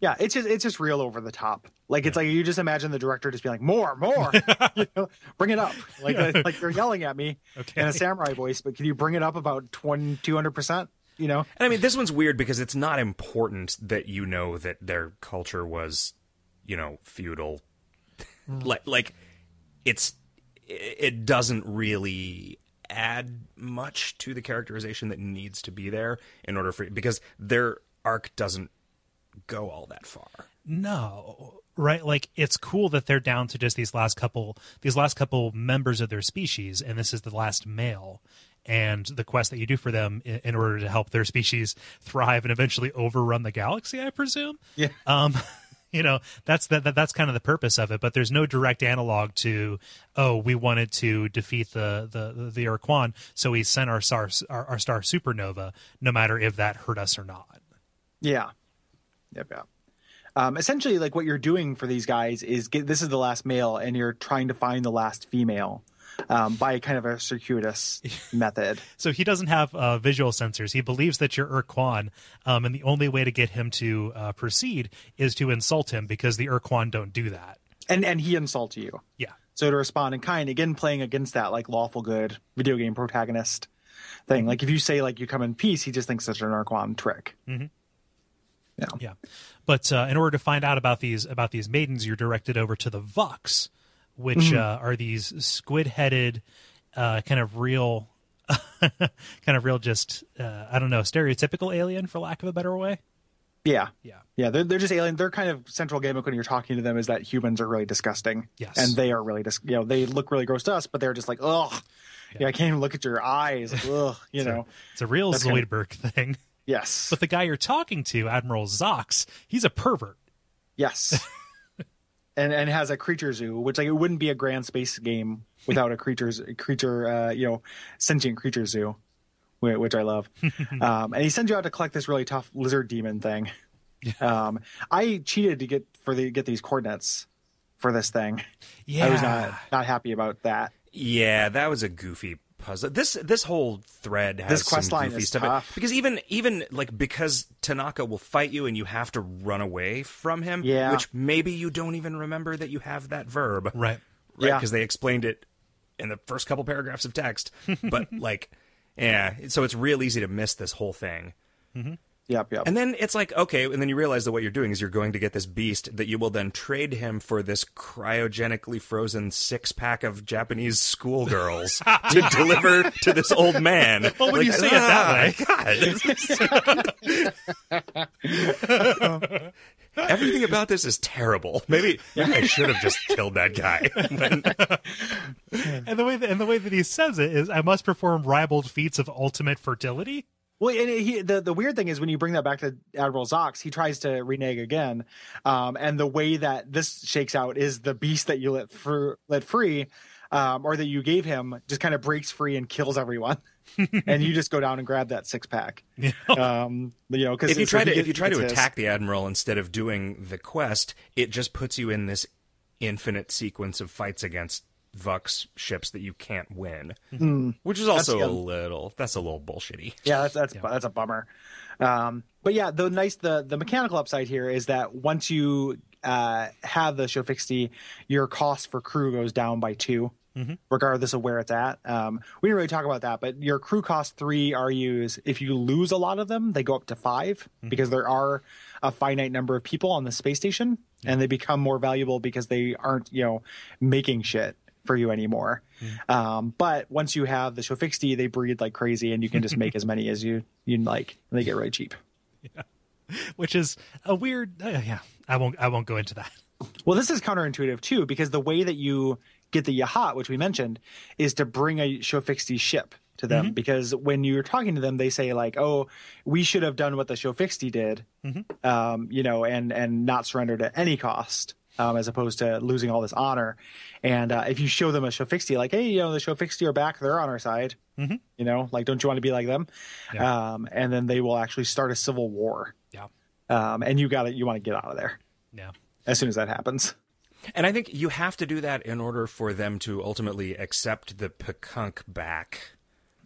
Yeah, it's just it's just real over the top. Like it's like you just imagine the director just being like, "More, more, you know, bring it up." Like like you're yelling at me in a samurai voice, but can you bring it up about 200 percent? you know. And I mean, this one's weird because it's not important that you know that their culture was, you know, feudal. Mm. like, like, it's it doesn't really add much to the characterization that needs to be there in order for because their arc doesn't go all that far. No, right? Like it's cool that they're down to just these last couple these last couple members of their species, and this is the last male. And the quest that you do for them in, in order to help their species thrive and eventually overrun the galaxy, I presume. Yeah. Um, you know that's that, that that's kind of the purpose of it but there's no direct analog to oh we wanted to defeat the the the Ur-Quan so we sent our star our, our star supernova no matter if that hurt us or not Yeah. Yep. Yeah. Um, essentially, like what you're doing for these guys is get this is the last male, and you're trying to find the last female um, by kind of a circuitous method. so he doesn't have uh, visual sensors he believes that you're Ur-Quan um, and the only way to get him to uh, proceed is to insult him because the Ur-Quan don't do that And and he insults you. yeah So to respond in kind, again playing against that like lawful good video game protagonist thing. Like if you say like you come in peace, he just thinks it's an Ur-Quan trick. Mm-hmm. Yeah. Yeah, but uh, in order to find out about these about these maidens, you're directed over to the Vux, which Mm-hmm. uh, are these squid-headed, uh, kind of real, kind of real, just uh, I don't know, stereotypical alien, for lack of a better way. Yeah. Yeah, Yeah, they're, they're just alien. They're kind of central gimmick when you're talking to them is that humans are really disgusting. Yes. And they are really, dis- you know, they look really gross to us, but they're just like, ugh. Yeah, I can't even look at your eyes. Ugh, you know. it's a real That's kind of- Zoidberg thing. Yes. But the guy you're talking to, Admiral Zox, he's a pervert. Yes. and and has a creature zoo, which like it wouldn't be a grand space game without a creatures creature uh, you know sentient creature zoo, which I love. um, and he sends you out to collect this really tough lizard demon thing. Um, I cheated to get for the get these coordinates for this thing. Yeah, I was not not happy about that. Yeah, that was a goofy puzzle. This this whole thread has This quest some line goofy is stuff tough. because even even like because Tanaka will fight you and you have to run away from him. Yeah. which maybe you don't even remember that you have that verb. right. right? Yeah. Because they explained it in the first couple paragraphs of text. But like, yeah, so it's real easy to miss this whole thing. Mm-hmm. Yep, yep. And then it's like, okay, and then you realize that what you're doing is you're going to get this beast that you will then trade him for this cryogenically frozen six pack of Japanese schoolgirls to deliver to this old man. Well, when you say it that way. God. Everything about this is terrible. Maybe, maybe I should have just killed that guy. And the way that, and the way that he says it is, I must perform ribald feats of ultimate fertility. Well, and he, the the weird thing is when you bring that back to Admiral Zox, he tries to renege again, um, and the way that this shakes out is the beast that you let fr- let free, um, or that you gave him, just kind of breaks free and kills everyone, and you just go down and grab that six pack. Um, you know, because if you try to if you try to attack the admiral instead of doing the quest, it just puts you in this infinite sequence of fights against Vux ships that you can't win, which is also That's- a little that's a little bullshitty. Yeah, that's that's that's a bummer. Um, but yeah, the nice the the mechanical upside here is that once you uh, have the Shofixti, your cost for crew goes down by 2 regardless of where it's at. Um, we didn't really talk about that, but your crew costs three RUs. If you lose a lot of them, they go up to 5 because there are a finite number of people on the space station, and they become more valuable because they aren't you know making shit for you anymore. Um, but once you have the Shofixti, they breed like crazy, and you can just make as many as you you like, and they get really cheap. which is a weird. Uh, yeah, I won't. I won't go into that. Well, this is counterintuitive too, because the way that you get the Yehat, which we mentioned, is to bring a Shofixti ship to them. Because when you're talking to them, they say like, "Oh, we should have done what the Shofixti did," um, you know, and and not surrender at any cost. Um, as opposed to losing all this honor, and uh, if you show them a Shofixti, like, hey, you know, the Shofixti are back, they're on our side, you know, like, don't you want to be like them? Yeah. Um, and then they will actually start a civil war, Yeah, um, and you got to you want to get out of there. Yeah, as soon as that happens. And I think you have to do that in order for them to ultimately accept the Pkunk back.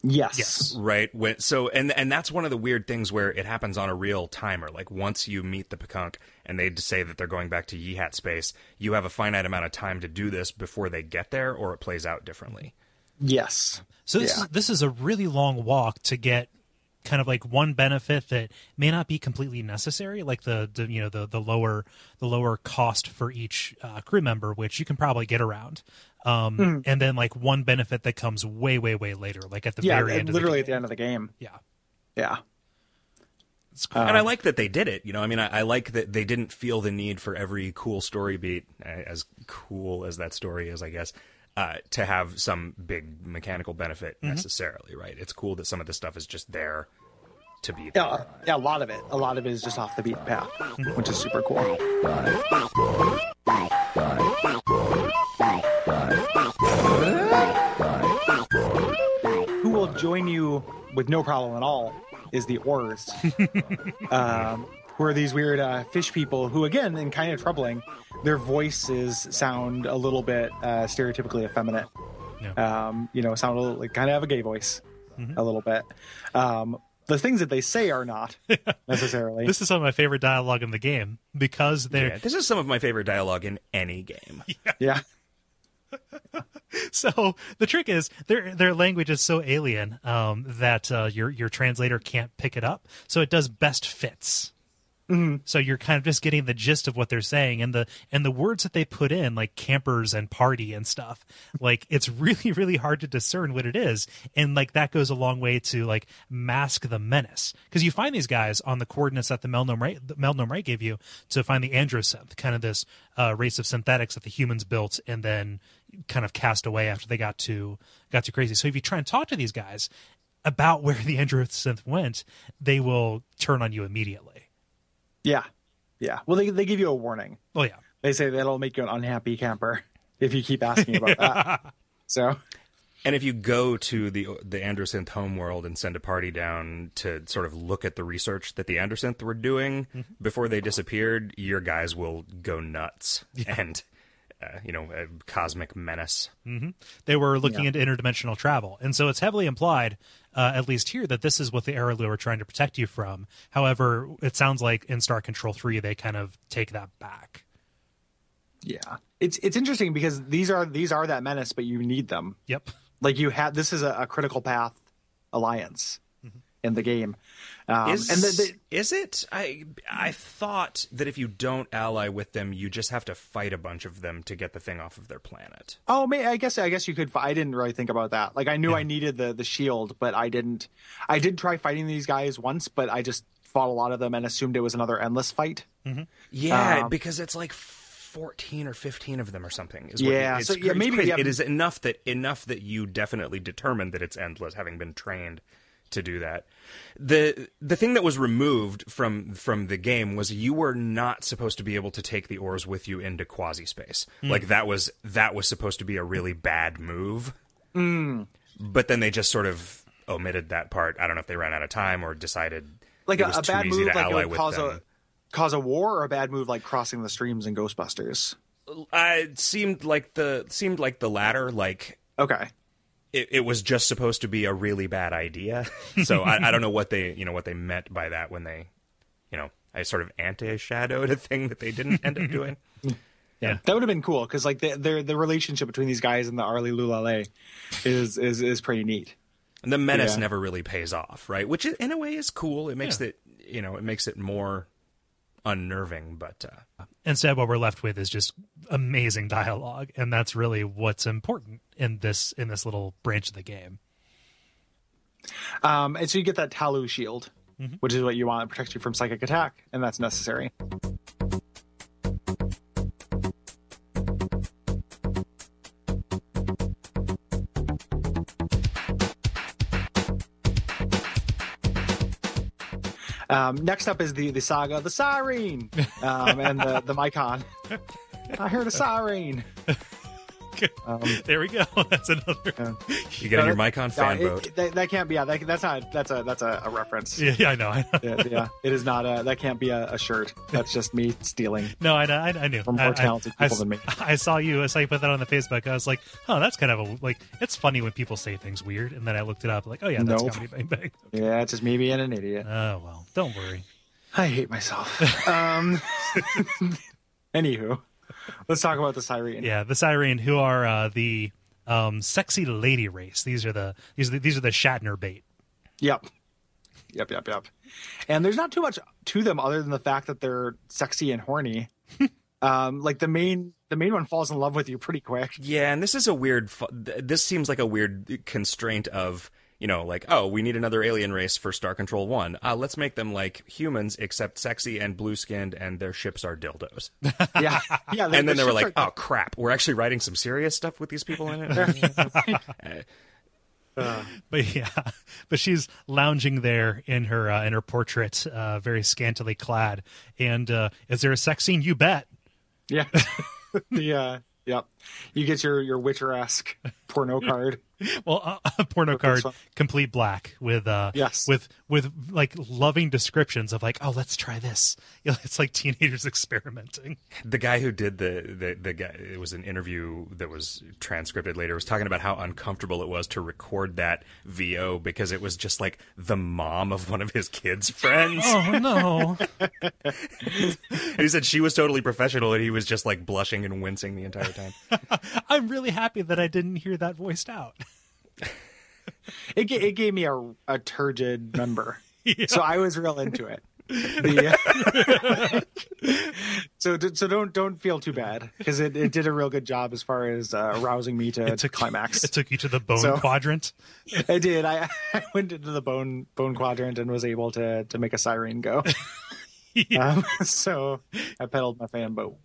Yes. Yes. Right. When, so, and and that's one of the weird things where it happens on a real timer. Like once you meet the Pkunk and they say that they're going back to Yehat space, you have a finite amount of time to do this before they get there, or it plays out differently. Yes. So this Yeah. is, this is a really long walk to get kind of like one benefit that may not be completely necessary, like the, the you know the the lower the lower cost for each uh, crew member, which you can probably get around. Um, Hmm. and then like one benefit that comes way way way later, like at the Yeah, very end. literally of at the end of the game. Yeah, Yeah. it's cool. and I like that they did it. You know, I mean, I, I like that they didn't feel the need for every cool story beat, as cool as that story is, I guess, uh, to have some big mechanical benefit necessarily. Right? It's cool that some of the stuff is just there to be there. Yeah, yeah, a lot of it. A lot of it is just off the beaten path, which is super cool. Who will join you with no problem at all is the Orz, um, who are these weird uh, fish people who, again, and kind of troubling, their voices sound a little bit uh, stereotypically effeminate. Yeah. Um, you know, sound a little, like, kind of have a gay voice, a little bit. Um, the things that they say are not necessarily. This is some of my favorite dialogue in the game because they're Yeah, this is some of my favorite dialogue in any game. yeah. so the trick is their their language is so alien um, that uh, your your translator can't pick it up. So it does best fits. So you're kind of just getting the gist of what they're saying, and the and the words that they put in, like campers and party and stuff. Like it's really really hard to discern what it is, and like that goes a long way to like mask the menace because you find these guys on the coordinates that the Melnorme, the Melnorme gave you to find the Androsynth, kind of this uh, race of synthetics that the humans built and then kind of cast away after they got too got too crazy. So if you try and talk to these guys about where the Androsynth went, they will turn on you immediately. Yeah. Yeah. Well, they, they give you a warning. Oh yeah. They say that'll make you an unhappy camper if you keep asking about that. So, And if you go to the the Androsynth homeworld and send a party down to sort of look at the research that the Androsynth were doing before they disappeared, your guys will go nuts and uh, you know a cosmic menace. They were looking into interdimensional travel, and so it's heavily implied, uh, at least here, that this is what the Arilou are trying to protect you from. However, it sounds like in Star Control Three, they kind of take that back. yeah. It's it's interesting because these are these are that menace, but you need them. Yep. Like you have this is a, a critical path alliance in the game. Um, is and the, the, is it? I I thought that if you don't ally with them, you just have to fight a bunch of them to get the thing off of their planet. Oh, I guess I guess you could. I didn't really think about that. Like I knew I needed the the shield, but I didn't. I did try fighting these guys once, but I just fought a lot of them and assumed it was another endless fight. Yeah, Um, because it's like fourteen or fifteen of them or something. Is what Yeah, it's so, yeah, maybe, yeah. it is enough that enough that you definitely determine that it's endless, having been trained to do that. the The thing that was removed from from the game was you were not supposed to be able to take the Orz with you into quasi space. Hmm. Like that was that was supposed to be a really bad move. Hmm. But then they just sort of omitted that part. I don't know if they ran out of time or decided Like it a, was a too bad easy move, to like it would cause them. a cause a war, or a bad move like crossing the streams in Ghostbusters. Uh, it seemed like the seemed like the latter. Like Okay. It, it was just supposed to be a really bad idea. So I, I don't know what they you know what they meant by that when they you know I sort of anti-shadowed a thing that they didn't end up doing. Yeah. That would have been cool because like the, the the relationship between these guys and the Arilou Lalee'lay is is is pretty neat. And the menace Yeah. never really pays off, right? Which in a way is cool. It makes Yeah. it you know it makes it more unnerving, but uh, Instead, what we're left with is just amazing dialogue, and that's really what's important in this in this little branch of the game. Um, and so you get that Taalo shield, which is what you want. It protects you from psychic attack, and that's necessary. Um, next up is the the saga, the Syreen, um, and the the Mycon. I heard a siren. Um, There we go. That's another. you get on your Mycon no, fan it- boat. it- that, that can't be. Yeah, that, that's not. That's a that's a, a reference. Yeah, yeah, I know. I know. yeah, yeah, it is not a. That can't be a, a shirt. That's just me stealing. No, I know. I, I knew. From more I- talented I, people than me. I saw you. I saw you put that on the Facebook. I was like, oh, that's kind of a like. It's funny when people say things weird, and then I looked it up. Like, oh yeah, that's Nope. comedy bang bang. Yeah, it's just me being an idiot. Oh well, don't worry. I hate myself. um, anywho, let's talk about the Syreen. Yeah, the Syreen, who are uh, the um, sexy lady race. These are the these are the, these are the Shatner bait. Yep. Yep, yep, yep. And there's not too much to them other than the fact that they're sexy and horny. um, like the main the main one falls in love with you pretty quick. Yeah, and this is a weird. This seems like a weird constraint of you know, like oh, we need another alien race for Star Control One. Uh, let's make them like humans, except sexy and blue skinned, and their ships are dildos. Yeah, yeah. the- and then the they were like, are- oh crap, we're actually writing some serious stuff with these people in it. But yeah, but she's lounging there in her uh, in her portrait, uh, very scantily clad. And uh, is there a sex scene? You bet. yeah, the uh, yep. You get your your Witcher esque porno card. Well, uh, a porno Okay, card, complete black with uh, Yes. with with like loving descriptions of like, oh, let's try this. You know, it's like teenagers experimenting. the guy who did the, the the guy it was an interview that was transcribed later was talking about how uncomfortable it was to record that VO because it was just like the mom of one of his kids' friends. Oh no! And he said she was totally professional and he was just like blushing and wincing the entire time. I'm really happy that I didn't hear that voiced out. It it gave me a a turgid member, so I was real into it. The, so so don't don't feel too bad because it, it did a real good job as far as uh, arousing me to, to climax. It took you to the bone So- quadrant. I did. I, I went into the bone bone quadrant and was able to to make a siren go. um, so I pedaled my fan boat.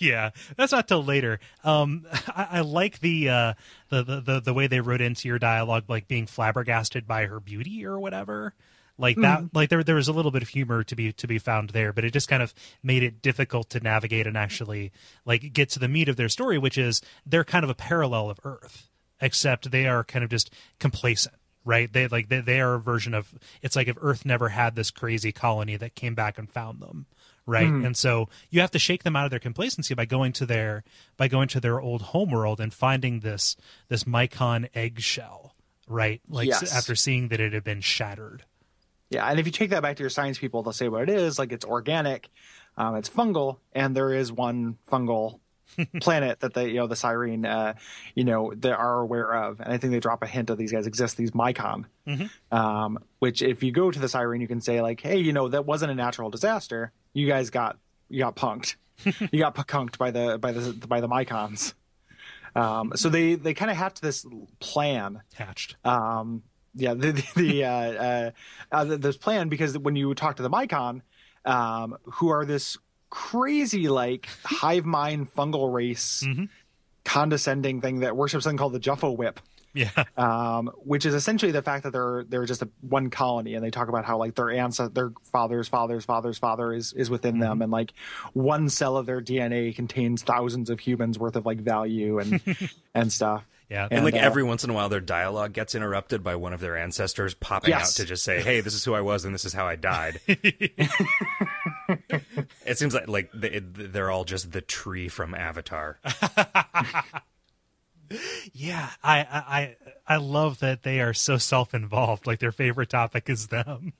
Yeah, that's not till later. Um, I, I like the, uh, the the the the way they wrote into your dialogue, like being flabbergasted by her beauty or whatever. Like that, like there there was a little bit of humor to be to be found there, but it just kind of made it difficult to navigate and actually like get to the meat of their story, which is they're kind of a parallel of Earth, except they are kind of just complacent right they like they, they are a version of it's like if earth never had this crazy colony that came back and found them right and so you have to shake them out of their complacency by going to their by going to their old homeworld and finding this this mycon eggshell right like Yes. after seeing that it had been shattered Yeah, and if you take that back to your science people, they'll say what it is. Like it's organic, um, it's fungal, and there is one fungal planet that they, you know, the Syreen, uh, you know, they are aware of. And I think they drop a hint of these guys exist. These Mycon, um, which if you go to the Syreen, you can say like, hey, you know, that wasn't a natural disaster. You guys got you got punked. you got punked by the by the by the Mycons. Um, so they they kind of hatched this plan hatched um yeah the the, the uh, uh, uh this plan because when you talk to the mycon um who are this crazy like hive mind fungal race condescending thing that worships something called the Juffo-Wup. Yeah. Um which is essentially the fact that they're they're just a one colony and they talk about how like their ancestor their father's father's father's father is is within them and like one cell of their dna contains thousands of humans worth of like value and and stuff yeah And like uh, every once in a while, their dialogue gets interrupted by one of their ancestors popping Yes. out to just say, "Hey, this is who I was, and this is how I died." it seems like like they, they're all just the tree from Avatar. yeah I, I i i love that they are so self-involved like their favorite topic is them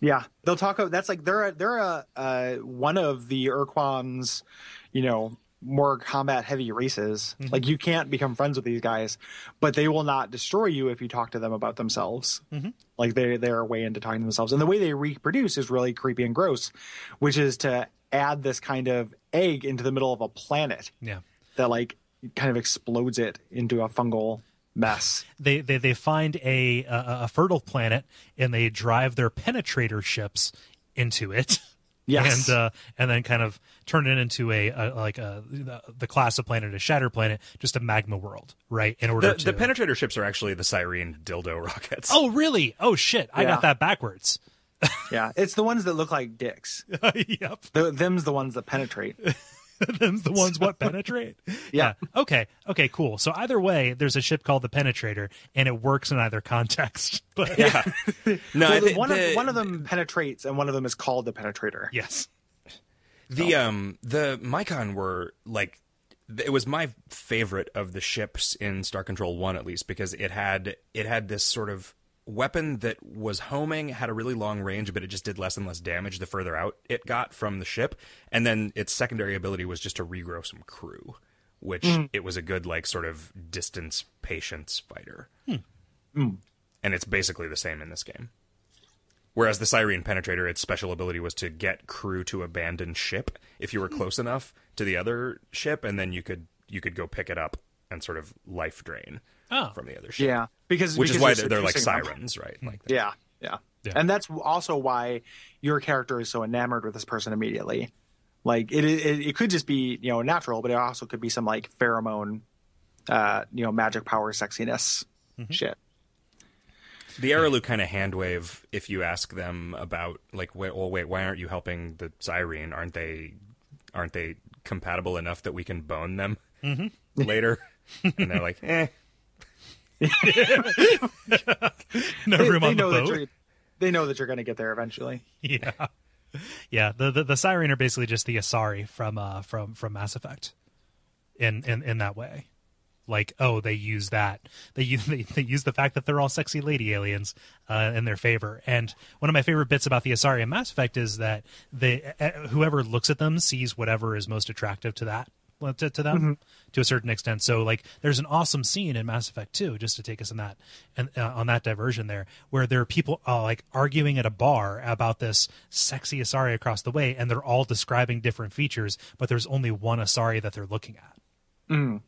Yeah, they'll talk. about That's like they're a, they're a uh, one of the Ur-Quan's, you know, more combat heavy races. Mm-hmm. Like you can't become friends with these guys, but they will not destroy you if you talk to them about themselves. Mm-hmm. Like they they're way into talking to themselves, and the way they reproduce is really creepy and gross, which is to add this kind of egg into the middle of a planet yeah that like kind of explodes it into a fungal mess. they they, they find a, a a fertile planet and they drive their penetrator ships into it Yes. and uh, and then kind of turn it into a, a like a the, the class of planet a shatter planet just a magma world right in order The, to the penetrator ships are actually the Syreen dildo rockets. oh really oh shit i Yeah. got that backwards Yeah, it's the ones that look like dicks. yep The, them's the ones that penetrate. them's the ones what penetrate Yeah. okay okay cool so either way there's a ship called the penetrator and it works in either context but yeah. No, Well, think one the- of one of them penetrates, and one of them is called the penetrator. yes The um the Mycon were like it was my favorite of the ships in Star Control 1 at least because it had it had this sort of weapon that was homing had a really long range but it just did less and less damage the further out it got from the ship. And then its secondary ability was just to regrow some crew which hmm. it was a good like sort of distance patience fighter and hmm. hmm. and it's basically the same in this game. Whereas the Syreen Penetrator, its special ability was to get crew to abandon ship if you were close enough to the other ship, and then you could you could go pick it up and sort of life drain Oh. from the other ship. Yeah, because which is why they're, they're like seducing them. sirens, right? Like Yeah, yeah, Yeah. and that's also why your character is so enamored with this person immediately. Like it, it, it could just be you know natural, but it also could be some like pheromone, uh, you know, magic power, sexiness, Mm-hmm. shit. The Arilou kind of hand wave if you ask them about like, wait, well, wait, why aren't you helping the Syreen? Aren't they, aren't they compatible enough that we can bone them later? and they're like, eh. No They, room they on the know that boat. you're, they know that you're going to get there eventually. Yeah, yeah. The, the the Syreen are basically just the Asari from uh from from Mass Effect, in in in that way. Like, oh, they use that. They use they, they use the fact that they're all sexy lady aliens uh, in their favor. And one of my favorite bits about the Asari in Mass Effect is that they uh, whoever looks at them sees whatever is most attractive to that to, to them to a certain extent. So like there's an awesome scene in Mass Effect 2 just to take us in that and uh, on that diversion there where there are people uh, like arguing at a bar about this sexy Asari across the way and they're all describing different features but there's only one Asari that they're looking at. Mm.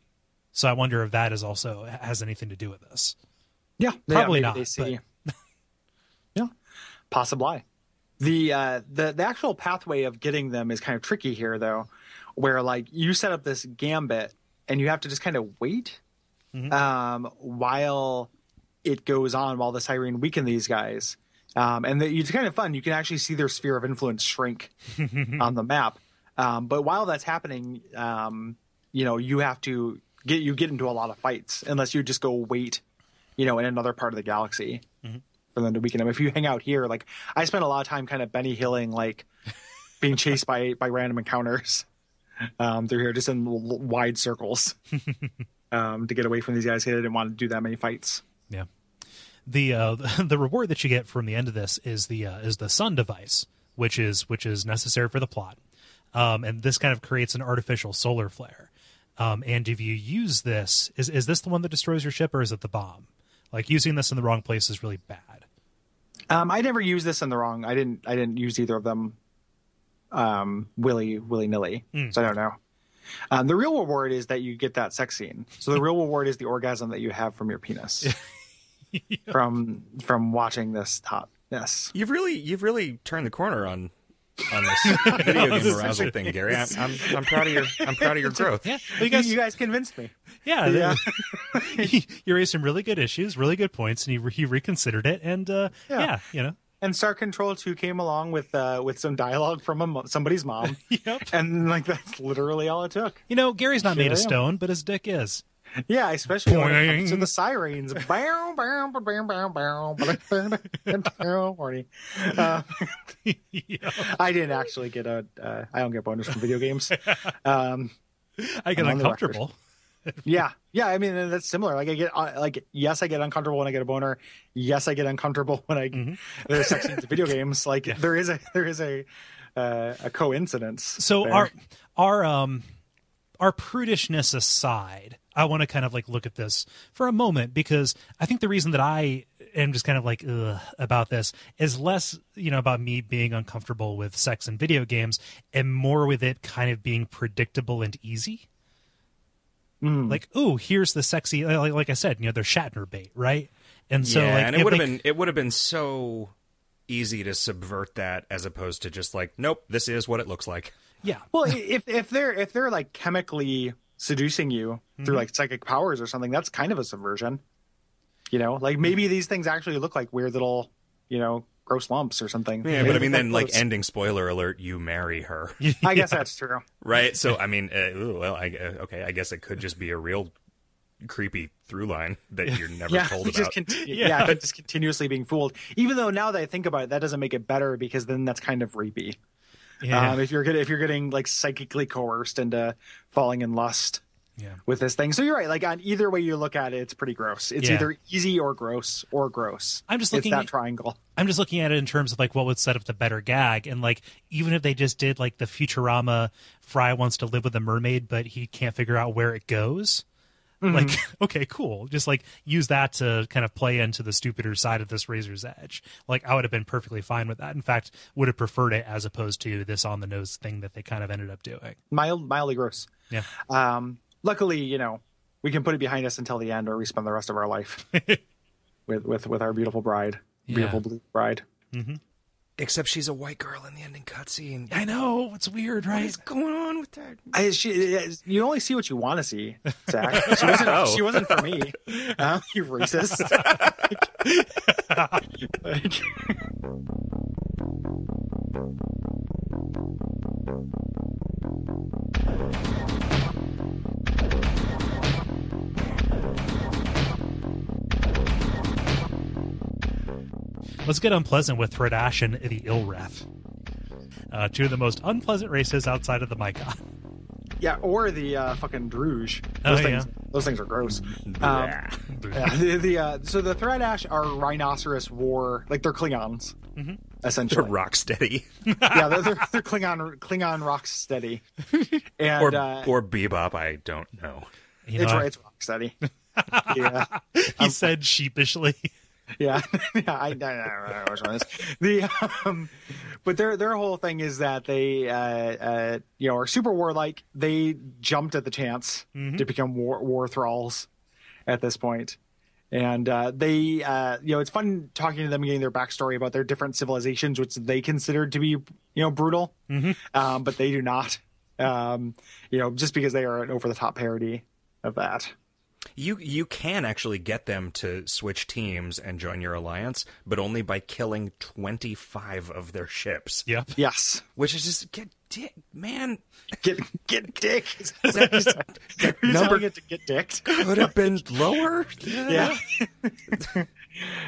So I wonder if that is also has anything to do with this. Yeah, Probably maybe not, They see. yeah, possibly. The uh, the the actual pathway of getting them is kind of tricky here, though, where like you set up this gambit and you have to just kind of wait um, while it goes on, while the Syreen weaken these guys. Um, and the, it's kind of fun. You can actually see their sphere of influence shrink on the map. Um, but while that's happening, um, you know, you have to get you get into a lot of fights unless you just go wait, you know, in another part of the galaxy for them to weaken them. If you hang out here, like I spent a lot of time kind of Benny Hilling, like being chased by by random encounters um, through here, just in wide circles um, to get away from these guys. I didn't want to do that many fights. Yeah. The uh, the reward that you get from the end of this is the uh, is the sun device, which is which is necessary for the plot, um, and this kind of creates an artificial solar flare. Um, and if you use this, is is this the one that destroys your ship, or is it the bomb? Like using this in the wrong place is really bad. Um, I never used this in the wrong. I didn't. I didn't use either of them. Um, willy willy nilly. So I don't know. Um, the real reward is that you get that sex scene. So the real reward is the orgasm that you have from your penis from from watching this top. Yes. You've really, you've really turned the corner on on this video game arousal thing, Gary. I'm, I'm, I'm proud of your, I'm proud of your growth. Yeah, well, you You guys, you guys convinced me. yeah, Yeah. he, he raised some really good issues, really good points, and he he reconsidered it, and uh, yeah. Yeah. you know, And Star Control 2 came along with uh, with some dialogue from a, mo- somebody's mom. Yep. And like that's literally all it took. you know, Gary's not Sure made of stone, but his dick is. Yeah, especially when it comes to the sirens. Bow, bow, bow, bow, bow, bow, bow, bow, horny. Uh, I didn't actually get a. Uh, I don't get bonus from video games. Um, I get I'm on the record. uncomfortable. Yeah, yeah. I mean, that's similar. Like I get uh, like yes, I get uncomfortable when I get a boner. Yes, I get uncomfortable when I Mm-hmm. there's sex scenes in video games. Like there is a there is a uh, a coincidence. So there. our our um our prudishness aside, I want to kind of like look at this for a moment because I think the reason that I am just kind of like Ugh, about this is less you know about me being uncomfortable with sex and video games and more with it kind of being predictable and easy. Mm. Like, oh, here's the sexy, uh, like, like I said, you know, they're Shatner bait, right? And so, yeah, like, and it would have been, it would have been so easy to subvert that as opposed to just like, nope, this is what it looks like. yeah, Well, if if they're if they're like chemically seducing you Mm-hmm. through like psychic powers or something, that's kind of a subversion. You know, like maybe mm. these things actually look like weird little, you know, gross lumps or something. Yeah, but I mean, then like Gross. ending spoiler alert, you marry her, I guess that's true. right? So I mean, uh, ooh, well, I, uh, okay, I guess it could just be a real creepy through line that you're never Yeah, told just about. continue, Yeah. yeah, just continuously being fooled. Even though now that I think about it, that doesn't make it better because then that's kind of rapey. yeah, Um, if you're get, if you're getting like psychically coerced into falling in lust yeah. with this thing, so you're right. Like on either way you look at it, it's pretty gross. It's Yeah. either easy or gross or gross. I'm just it's looking that at- triangle. I'm just looking at it in terms of like what would set up the better gag, and like even if they just did like the Futurama, Fry wants to live with a mermaid, but he can't figure out where it goes. Like, okay, cool. Just like use that to kind of play into the stupider side of this Razor's Edge. Like, I would have been perfectly fine with that. In fact, would have preferred it as opposed to this on the nose thing that they kind of ended up doing. Mild, mildly gross. Yeah. Um, luckily, you know, we can put it behind us until the end, or we spend the rest of our life with with with our beautiful bride, beautiful blue bride. Mm-hmm. Except she's a white girl in the ending cutscene. I know. It's weird, right? is going on with that? I, she, you only see what you want to see, Zack. She wasn't. Oh. She wasn't for me. Huh? You racist. Like- Let's get unpleasant with Thraddash and the Ilwrath. Uh, two of the most unpleasant races outside of the Mycon. yeah, or the uh, fucking Druuge. Oh, Those yeah. things. Those things are gross. Um, yeah, the, the uh, so the Thraddash are rhinoceros war, like they're Klingons, Mm-hmm. They're essentially. rock steady. yeah, they're, they're, they're Klingon Klingon rock steady, and or uh, or bebop, I don't know. You it's know, right, it's rock steady. yeah, he said sheepishly. Yeah, yeah. I, I, I don't know which one is. The um, but their their whole thing is that they uh, uh you know are super warlike. They jumped at the chance to become war war thralls at this point. And uh, they, uh, you know, it's fun talking to them, getting their backstory about their different civilizations, which they considered to be, you know, brutal, um, but they do not. Um, you know, just because they are an over the top parody of that. You you can actually get them to switch teams and join your alliance, but only by killing twenty five of their ships. Yep. Yes, Which is just get dick, man. get get dick. Is that what you said? Are Number- telling it to get dicked? Could have been lower. yeah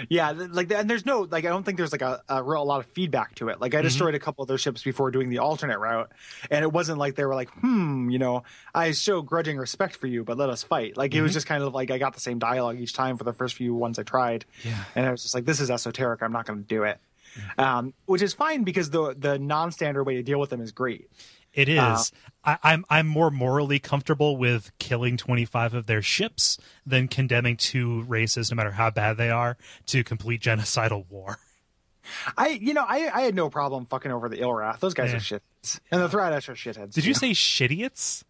yeah th- like and there's no like i don't think there's like a, a real a lot of feedback to it like i destroyed a couple of their ships before doing the alternate route and it wasn't like they were like hmm you know i show grudging respect for you but let us fight like it was just kind of like i got the same dialogue each time for the first few ones i tried Yeah. and i was just like this is esoteric i'm not going to do it um, which is fine because the the non-standard way to deal with them is great It is. Uh, I, I'm I'm more morally comfortable with killing 25 of their ships than condemning two races, no matter how bad they are, to complete genocidal war. i you know i i had no problem fucking over the Ilwrath those guys Yeah. are shitheads and the Thraddash are shitheads Did you too. say shitidiots?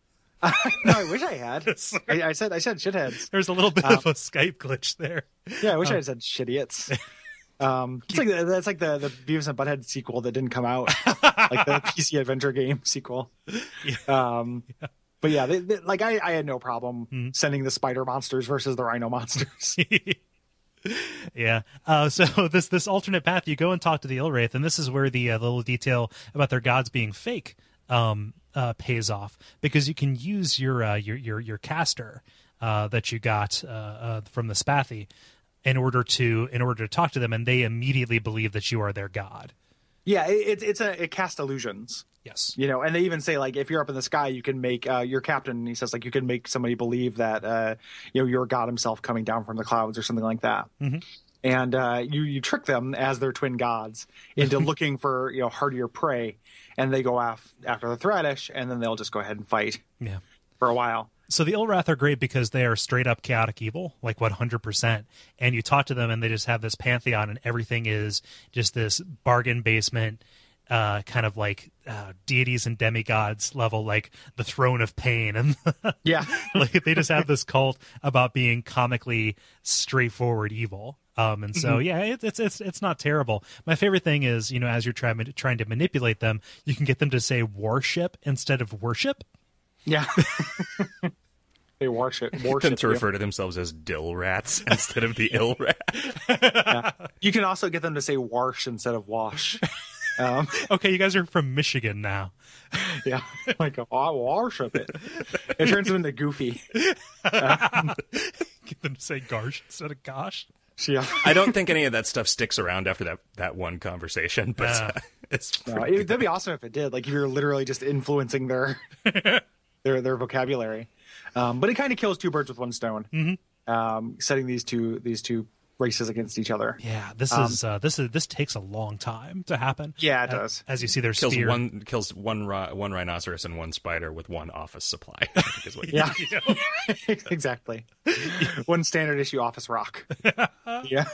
no i wish i had I, I said i said shitheads There's a little bit Uh, of a Skype glitch there. Yeah, I wish I had said shitidiots. Um, it's like the, that's like the the Beavis and Butthead sequel that didn't come out, like the PC adventure game sequel. Um, but yeah, they, they- like I, I had no problem Hmm. sending the spider monsters versus the rhino monsters. yeah. Uh, so this this alternate path, you go and talk to the Ilwrath, and this is where the uh, little detail about their gods being fake um, uh, pays off because you can use your uh, your your your caster uh, that you got uh, uh, from the Spathi in order to in order to talk to them, and they immediately believe that you are their god. yeah, it, it's it's a it casts illusions. Yes. You know, and they even say like if you're up in the sky, you can make uh, your captain. He says like you can make somebody believe that uh, you know you're God himself coming down from the clouds or something like that. And uh, you you trick them as their twin gods into looking for you know hardier prey, and they go af- after the Thraddash, and then they'll just go ahead and fight Yeah. for a while. So the Ilwrath are great because they are straight up chaotic evil, like 100%. And you talk to them and they just have this pantheon and everything is just this bargain basement, uh, kind of like uh, deities and demigods level, like the throne of pain. And Yeah, like they just have this cult about being comically straightforward evil. Um, and so yeah, it, it's it's it's not terrible. My favorite thing is you know as you're trying trying to manipulate them, you can get them to say warship instead of worship. yeah. they worship Them worship. to you. refer to themselves as dill rats instead of the ill rat. You can also get them to say wash instead of wash. Um, Okay, you guys are from Michigan now. yeah, like oh, I worship it. It turns them into goofy. Get them to say garsh instead of gosh. Yeah. I don't think any of that stuff sticks around after that that one conversation, but uh, it's No, it, that'd be awesome if it did. Like if you're literally just influencing their their their vocabulary. Um, but it kind of kills two birds with one stone. Mm-hmm. Um, setting these two these two races against each other. Yeah, this Um, is uh, this is this takes a long time to happen. Yeah, it A- does. As you see, there's kills spear. one kills one ri- one rhinoceros and one spider with one office supply. Is what Yeah, exactly. One standard issue Office Rock. yeah.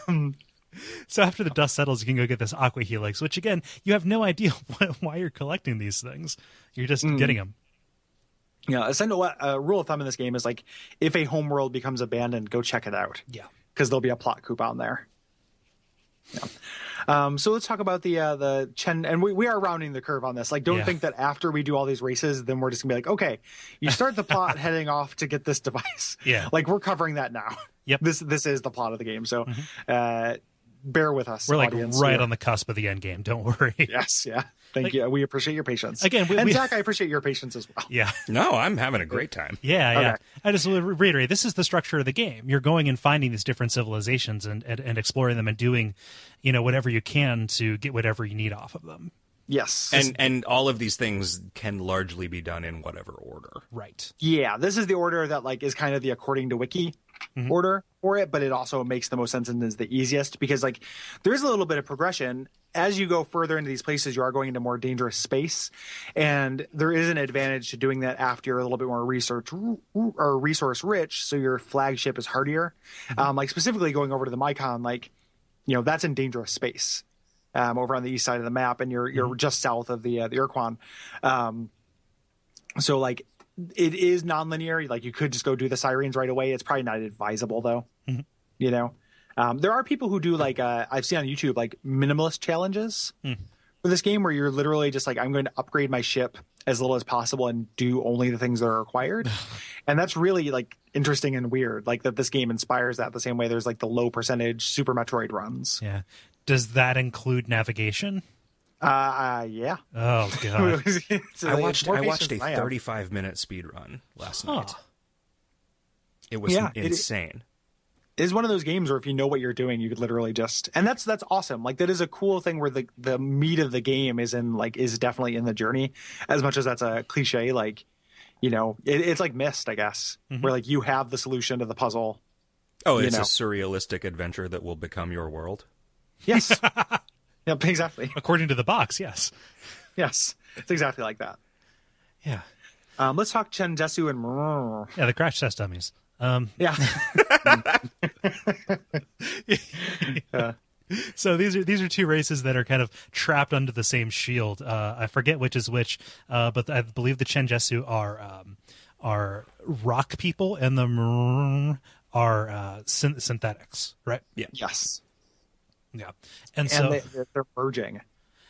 So after the dust settles, you can go get this aqua helix, which again, you have no idea why you're collecting these things. You're just Hmm. getting them. Yeah. Essential uh, rule of thumb in this game is like if a homeworld becomes abandoned, go check it out. Yeah. because there'll be a plot coupon there. Yeah. Um, so let's talk about the uh, the Chen, and we, we are rounding the curve on this. Like, don't Yeah. think that after we do all these races, then we're just gonna be like, okay, you start the plot heading off to get this device. Yeah. like we're covering that now. Yep. This this is the plot of the game. So, uh, bear with us. We're like audience. right We're- on the cusp of the end game. Don't worry. Yes. Yeah. Thank Like- you. We appreciate your patience. Again, we- and we- Zack, I appreciate your patience as well. Yeah. No, I'm having a great time. Yeah, yeah. Okay. I just reiterate, this is the structure of the game. You're going and finding these different civilizations and, and, and exploring them and doing, you know, whatever you can to get whatever you need off of them. Yes. And and all of these things can largely be done in whatever order. Right. Yeah, this is the order that like is kind of the according to wiki order for it, but it also makes the most sense and is the easiest because like there is a little bit of progression as you go further into these places. You are going into more dangerous space, and there is an advantage to doing that after you're a little bit more research or resource rich, so your flagship is hardier. Um, like specifically going over to the Mycon, like you know that's in dangerous space. Um, over on the east side of the map, and you're you're just south of the uh, the Ur-Quan. Um, so like it is nonlinear. Like you could just go do the Syreens right away. It's probably not advisable though. You know, um, there are people who do like uh, I've seen on YouTube like minimalist challenges for this game where you're literally just like I'm going to upgrade my ship as little as possible and do only the things that are required. and that's really like interesting and weird. Like that this game inspires that the same way there's like the low percentage Super Metroid runs. Yeah. Does that include navigation? Uh, uh yeah. Oh god. I watched I watched a than I have. 35 minute speed run last Huh. night. It was Yeah, insane. is one of those games where if you know what you're doing, you could literally just and that's that's awesome. Like that is a cool thing where the the meat of the game is in like is definitely in the journey. As much as that's a cliche, like you know, it, it's like Myst, I guess, where like you have the solution to the puzzle. oh, it's know. a surrealistic adventure that will become your world. Yes. yep, exactly. According to the box, yes. Yes, it's exactly like that. Yeah. Um, let's talk Chen, Chenjesu and Yeah, the crash test dummies. Um, yeah. so these are these are two races that are kind of trapped under the same shield. Uh, I forget which is which, uh, but I believe the Chenjesu are um, are rock people and the are uh, syn- synthetics, right? Yeah. yes, Yeah, and, and so they, they're- they're merging.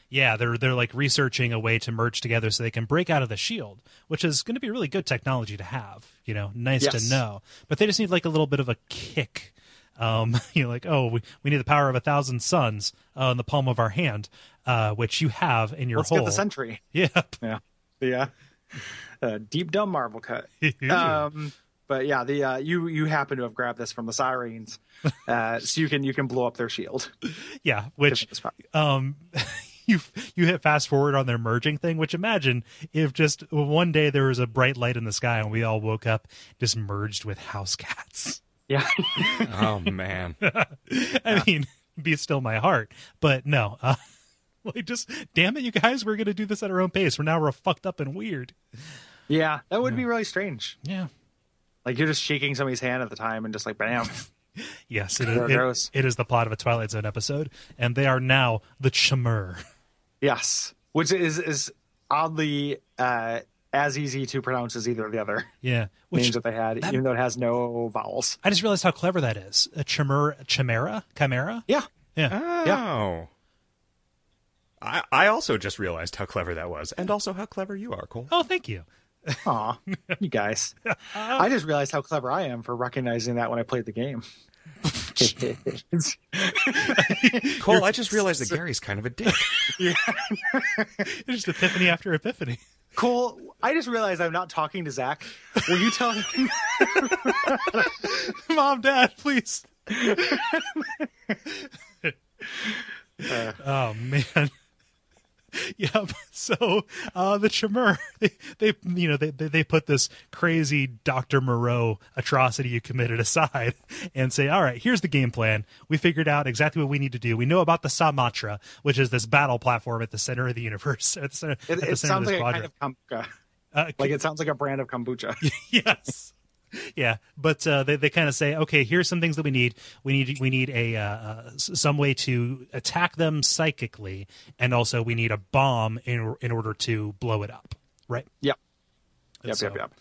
yeah, they're they're like researching a way to merge together so they can break out of the shield, which is going to be really good technology to have. You know, nice Yes. to know, but they just need like a little bit of a kick. Um, you know, like oh, we, we need the power of a thousand suns uh, in the palm of our hand, uh, which you have in your Let's hole. get the sentry. Yep. Yeah, yeah. Uh, deep dumb Marvel cut. um, but yeah, the uh, you you happen to have grabbed this from the Syreens, uh, so you can you can blow up their shield. yeah, which um you you hit fast forward on their merging thing which imagine if just one day there was a bright light in the sky and we all woke up just merged with house cats. Yeah, Oh man. i mean be still my heart but no uh like just damn it you guys we're gonna do this at our own pace. We're now we're fucked up and weird. Yeah, that would be really strange. yeah Like you're just shaking somebody's hand at the time and just like bam. yes it There it is, goes. it, it is the plot of a twilight zone episode and they are now the Chmmr yes, which is is oddly uh, as easy to pronounce as either of the other yeah which names that they had, even though it has no vowels. i just realized how clever that is a Chmmr chimera chimera Yeah, yeah Oh. I, I also just realized how clever that was, and also how clever you are, Kole. oh thank you Aw, you guys. I just realized how clever I am for recognizing that when I played the game. Kole, I just realized that Gary's kind of a dick. It's just epiphany after epiphany. Kole, I just realized I'm not talking to Zack. Will you tell him? Mom, Dad, please. oh man. Yep. So uh, the Chmmr, they, they, you know, they, they put this crazy Doctor Moreau atrocity you committed aside and say, all right, here's the game plan. We figured out exactly what we need to do. We know about the Sa-Matra, which is this battle platform at the center of the universe. At the center, It, at the it center sounds of like this a kind of kombucha. Uh, Like it sounds like a brand of kombucha. yes yeah but uh, they, they kind of say okay here's some things that we need we need we need a uh, uh, some way to attack them psychically and also we need a bomb in in order to blow it up right yep. And Yep, so, yep, yep.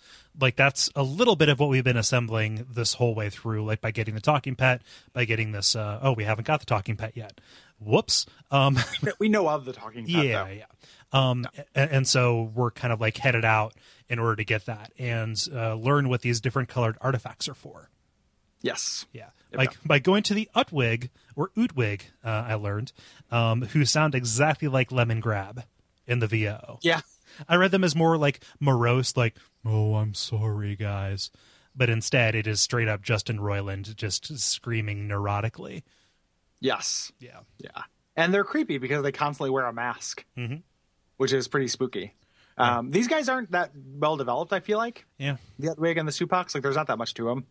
like that's a little bit of what we've been assembling this whole way through like by getting the talking pet by getting this uh, oh we haven't got the talking pet yet whoops um We know of the talking pet, yeah, though. yeah. Um, a- and, so we're kind of like headed out in order to get that and uh, learn what these different colored artifacts are for. Yes. Yeah, like by going to the Utwig or Utwig, uh, I learned, um, who sound exactly like Lemon Grab in the VO. Yeah. I read them as more like morose, like "Oh, I'm sorry, guys," but instead it is straight up Justin Roiland just screaming neurotically. Yes. Yeah, Yeah. And they're creepy because they constantly wear a mask, Mhm. which is pretty spooky. Um, these guys aren't that well developed, I feel like. yeah, The Wig and the Supox, like, there's not that much to them.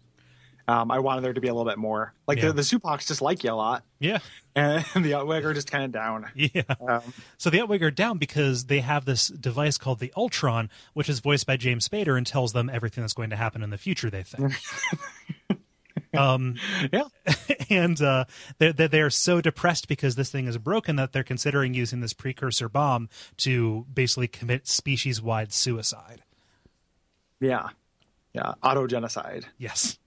Um, I wanted there to be a little bit more. Like, Yeah. the, the Supox just like you a lot, yeah, and the Utwig are just kind of down. yeah. Um, So the Utwig are down because they have this device called the Ultron, which is voiced by James Spader and tells them everything that's going to happen in the future. They think. um, yeah. and uh, they're, they're so depressed because this thing is broken that they're considering using this precursor bomb to basically commit species-wide suicide. Yeah. Yeah. Auto genocide. Yes.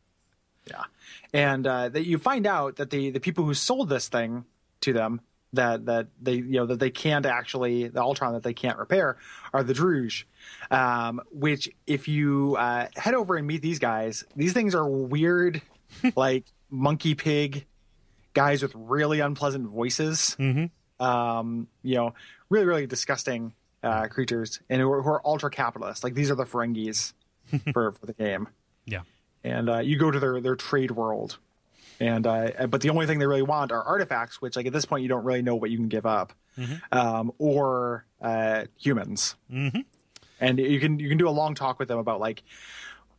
Yeah, and uh, that you find out that the the people who sold this thing to them that that they you know that they can't actually the Ultron that they can't repair are the Druuge, um, which if you uh, head over and meet these guys, these things are weird, like monkey pig guys with really unpleasant voices. Mm-hmm. Um, you know, really really disgusting uh, creatures, and who are, who are ultra capitalist. Like these are the Ferengis for for the game Yeah. and uh, you go to their their trade world and uh, but the only thing they really want are artifacts which like at this point you don't really know what you can give up um, or uh, humans Mhm. and you can you can do a long talk with them about like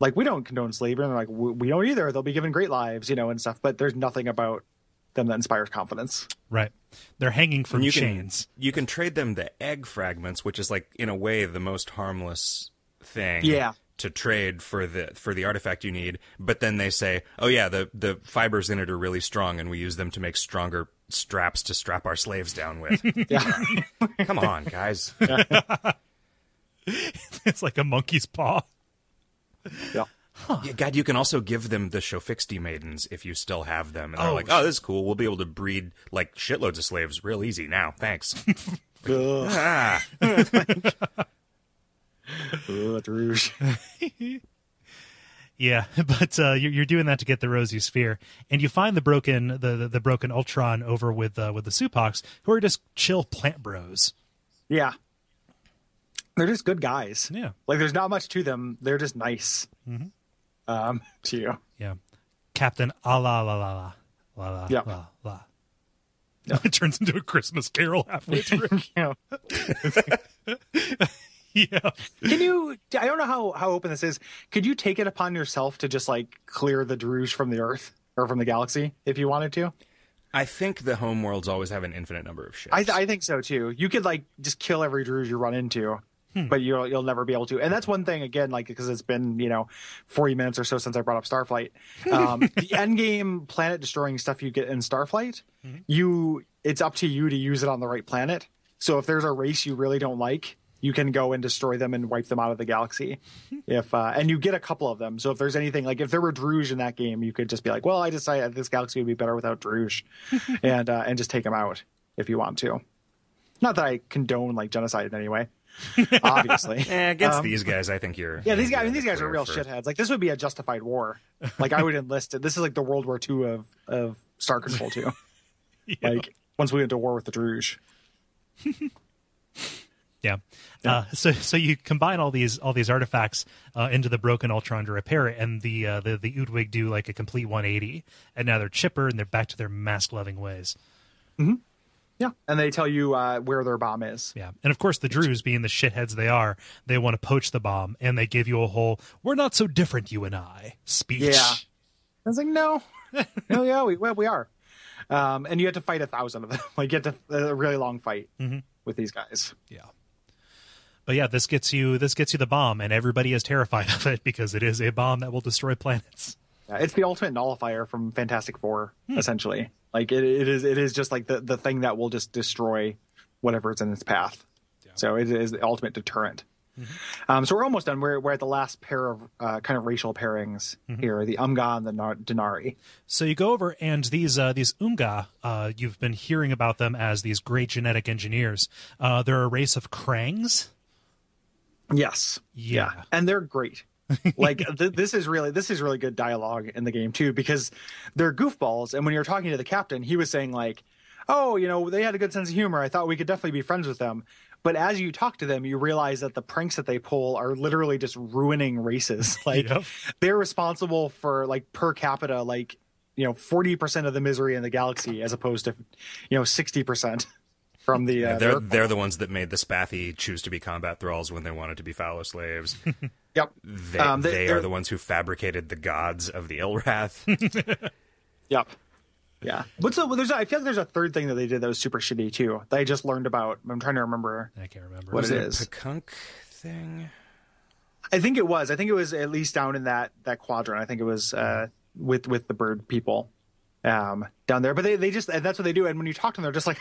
like we don't condone slavery and they're like we, we don't either they'll be given great lives you know and stuff but there's nothing about them that inspires confidence Right. They're hanging from you chains. can you can trade them the egg fragments, which is like in a way the most harmless thing. Yeah. To trade for the for the artifact you need, but then they say, "Oh yeah, the the fibers in it are really strong, and we use them to make stronger straps to strap our slaves down with." yeah Come on, guys. it's like a monkey's paw. yeah Yeah, God, you can also give them the Shofixti maidens if you still have them, and they're Oh, like, "Oh, this is cool. We'll be able to breed like shitloads of slaves real easy now. Thanks." Ugh, ah. ugh, Rouge. Yeah, but uh, you're, you're doing that to get the rosy sphere, and you find the broken the the, the broken Ultron over with uh, with the Supox, who are just chill plant bros. yeah they're just good guys Yeah, like there's not much to them they're just nice um to you yeah. Captain a la la la la la la Yeah. la la. Yeah. It turns into a Christmas Carol halfway through. Yeah. yeah, Can you? I don't know how how open this is. Could you take it upon yourself to just like clear the Druuge from the Earth or from the galaxy if you wanted to? I think the home worlds always have an infinite number of ships. I, I think so too. You could like just kill every Druuge you run into, but you'll you'll never be able to. And that's one thing again, like because it's been you know forty minutes or so since I brought up Starflight. Um, the end game planet destroying stuff you get in Starflight, you it's up to you to use it on the right planet. So if there's a race you really don't like, you can go and destroy them and wipe them out of the galaxy. if uh, and you get a couple of them. So if there's anything like if there were Druuge in that game, you could just be like, well, I decided this galaxy would be better without Druuge, and uh, and just take them out if you want to. Not that I condone like genocide in any way, obviously. Eh, against Um, these guys, I think you're. Yeah, these guys. I mean, these guys are real for- shitheads. Like this would be a justified war. Like I would enlist it. This is like the World War II of of Star Control Two. yeah. Like once we went to war with the Druuge. Yeah. Uh, so so you combine all these all these artifacts uh, into the broken Ultron to repair it, and the uh, the the Utwig do like a complete 180, and now they're chipper and they're back to their mask loving ways. Yeah, and they tell you uh, where their bomb is. Yeah. And of course, the Druuge, being the shitheads they are, they want to poach the bomb and they give you a whole, we're not so different, you and I speech. Yeah. I was like, no, no, yeah, we well, we are. Um, and you have to fight a thousand of them. Like, you have to a really long fight with these guys. Yeah. But yeah, this gets you this gets you the bomb, and everybody is terrified of it because it is a bomb that will destroy planets. Yeah, it's the ultimate nullifier from Fantastic Four, essentially. Like it, it is, it is just like the, the thing that will just destroy whatever's in its path. So it is the ultimate deterrent. Um, so we're almost done. We're we're at the last pair of uh, kind of racial pairings here: the Umgah and the Dnyarri. So you go over, and these uh, these Umgah, uh, you've been hearing about them as these great genetic engineers. Uh, they're a race of Krangs. Yes. Yeah. And they're great. like th- this is really this is really good dialogue in the game too because they're goofballs and when you're talking to the captain he was saying like oh you know they had a good sense of humor. I thought we could definitely be friends with them. But as you talk to them you realize that the pranks that they pull are literally just ruining races. Like Yep. they're responsible for like per capita like you know 40% of the misery in the galaxy as opposed to you know 60% from the uh, they're the- they're the ones that made the Spathi choose to be combat thralls when they wanted to be fallow slaves. yep They, Um, they- they they're- the ones who fabricated the gods of the Ilwrath. Yep. Yeah. But so there's a, I feel like there's a third thing that they did that was super shitty too that I just learned about. I'm trying to remember I can't remember. what Was it it a is. Pkunk thing? I think it was. I think it was at least down in that that quadrant. I think it was uh, with with the bird people um, down there. But they, they just that's what they do. And when you talk to them, they're just like,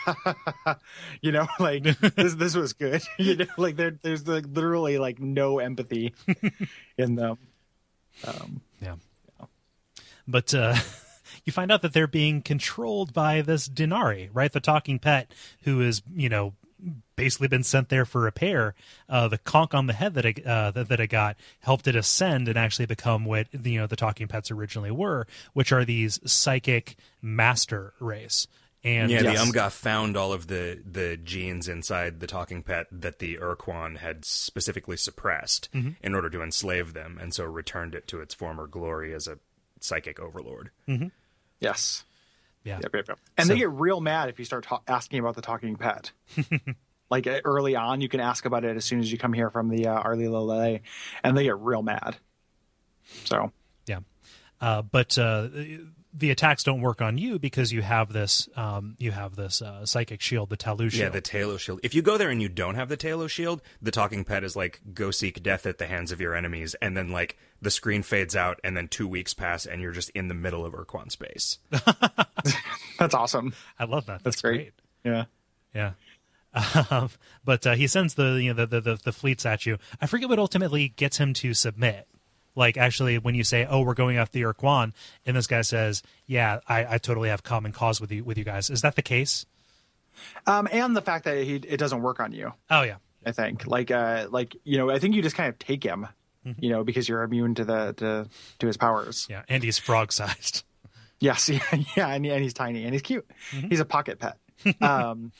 you know, like this this was good. you know, like there there's like literally like no empathy in them. um Yeah. But uh, you find out that they're being controlled by this Dnyarri, right? The talking pet who is, you know, basically been sent there for repair. Uh, the conk on the head that it, uh, that, that it got helped it ascend and actually become what you know the talking pets originally were, which are these psychic master race. And Yeah, Yes. the Umgah found all of the, the genes inside the talking pet that the Ur-Quan had specifically suppressed in order to enslave them, and so returned it to its former glory as a psychic overlord. Yes. Yeah, Yep, yep, yep. And So- they get real mad if you start ta- asking about the talking pet. like uh, early on, you can ask about it as soon as you come here from the uh, Arilou Lalee'lay, and they get real mad. So Yeah. Uh, but uh, the attacks don't work on you because you have this um, you have this uh, psychic shield, the Taalo shield. Yeah, the Taalo shield. If you go there and you don't have the Taalo shield, the talking pet is like, go seek death at the hands of your enemies, and then like the screen fades out, and then two weeks pass, and you're just in the middle of Ur-Quan space. that's awesome. I love that. That's, That's great. Yeah. Yeah. Um, but uh, he sends the you know the, the the fleets at you. I forget what ultimately gets him to submit. Like actually, when you say, "Oh, we're going after the Ur-Quan," and this guy says, "Yeah, I, I totally have common cause with you with you guys." Is that the case? Um, and the fact that he it doesn't work on you. Oh yeah, I think like uh like you know I think you just kind of take him, you know, because you're immune to the to to his powers. yeah. And he's frog sized. Yes, yeah, yeah, and, and he's tiny and he's cute. He's a pocket pet. um,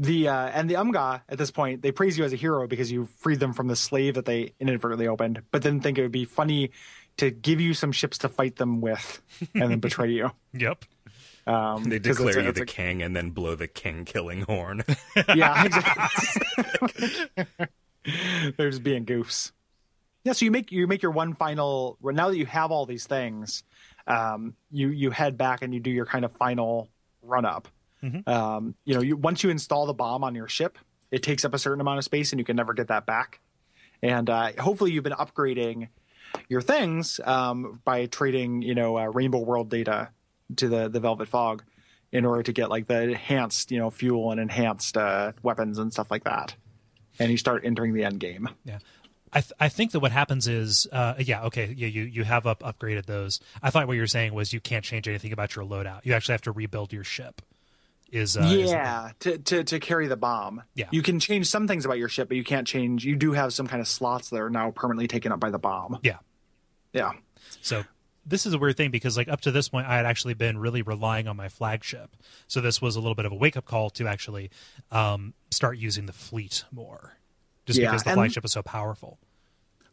the uh, and the Umgah at this point they praise you as a hero because you freed them from the slave that they inadvertently opened, but then think it would be funny to give you some ships to fight them with and then betray you. Yep. Um, They 'cause declare it's a- you the a- king, and then blow the king killing horn. yeah, exactly. They're just being goofs. Yeah, so you make you make your one final. Now that you have all these things, um, you you head back and you do your kind of final run up. Um, you know, you once you install the bomb on your ship, it takes up a certain amount of space, and you can never get that back. And uh, hopefully, you've been upgrading your things um, by trading, you know, uh, Rainbow World data to the the Velvet Fog in order to get like the enhanced, you know, fuel and enhanced uh, weapons and stuff like that. And you start entering the end game. Yeah. I, th- I think that what happens is, uh, yeah, okay, yeah, you, you have up upgraded those. I thought what you were saying was you can't change anything about your loadout. You actually have to rebuild your ship. Is uh, is- yeah, to, to to carry the bomb. Yeah. you can change some things about your ship, but you can't change. You do have some kind of slots that are now permanently taken up by the bomb. yeah. Yeah, So this is a weird thing because like up to this point I had actually been really relying on my flagship. So this was a little bit of a wake up call to actually um, start using the fleet more. Just Yeah, because the and- flagship is so powerful.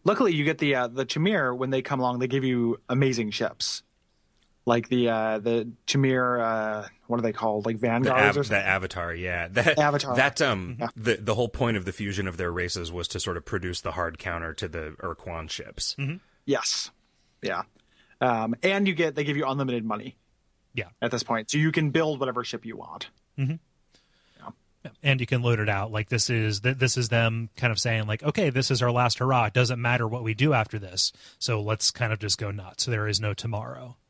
luckily you get the uh, the Chmmr when they come along. They give you amazing ships. Like the uh, the Chmmr. Uh, what are they called? Like The, vanguards av- or the avatar, yeah. That, Avatar. That um, Yeah. the the whole point of the fusion of their races was to sort of produce the hard counter to the Ur-Quan ships. Yes, yeah. Um, and you get they give you unlimited money Yeah. at this point, so you can build whatever ship you want. mm-hmm. yeah. and you can load it out like this is th- this is them kind of saying like okay this is our last hurrah it doesn't matter what we do after this so let's kind of just go nuts so there is no tomorrow Yep. yeah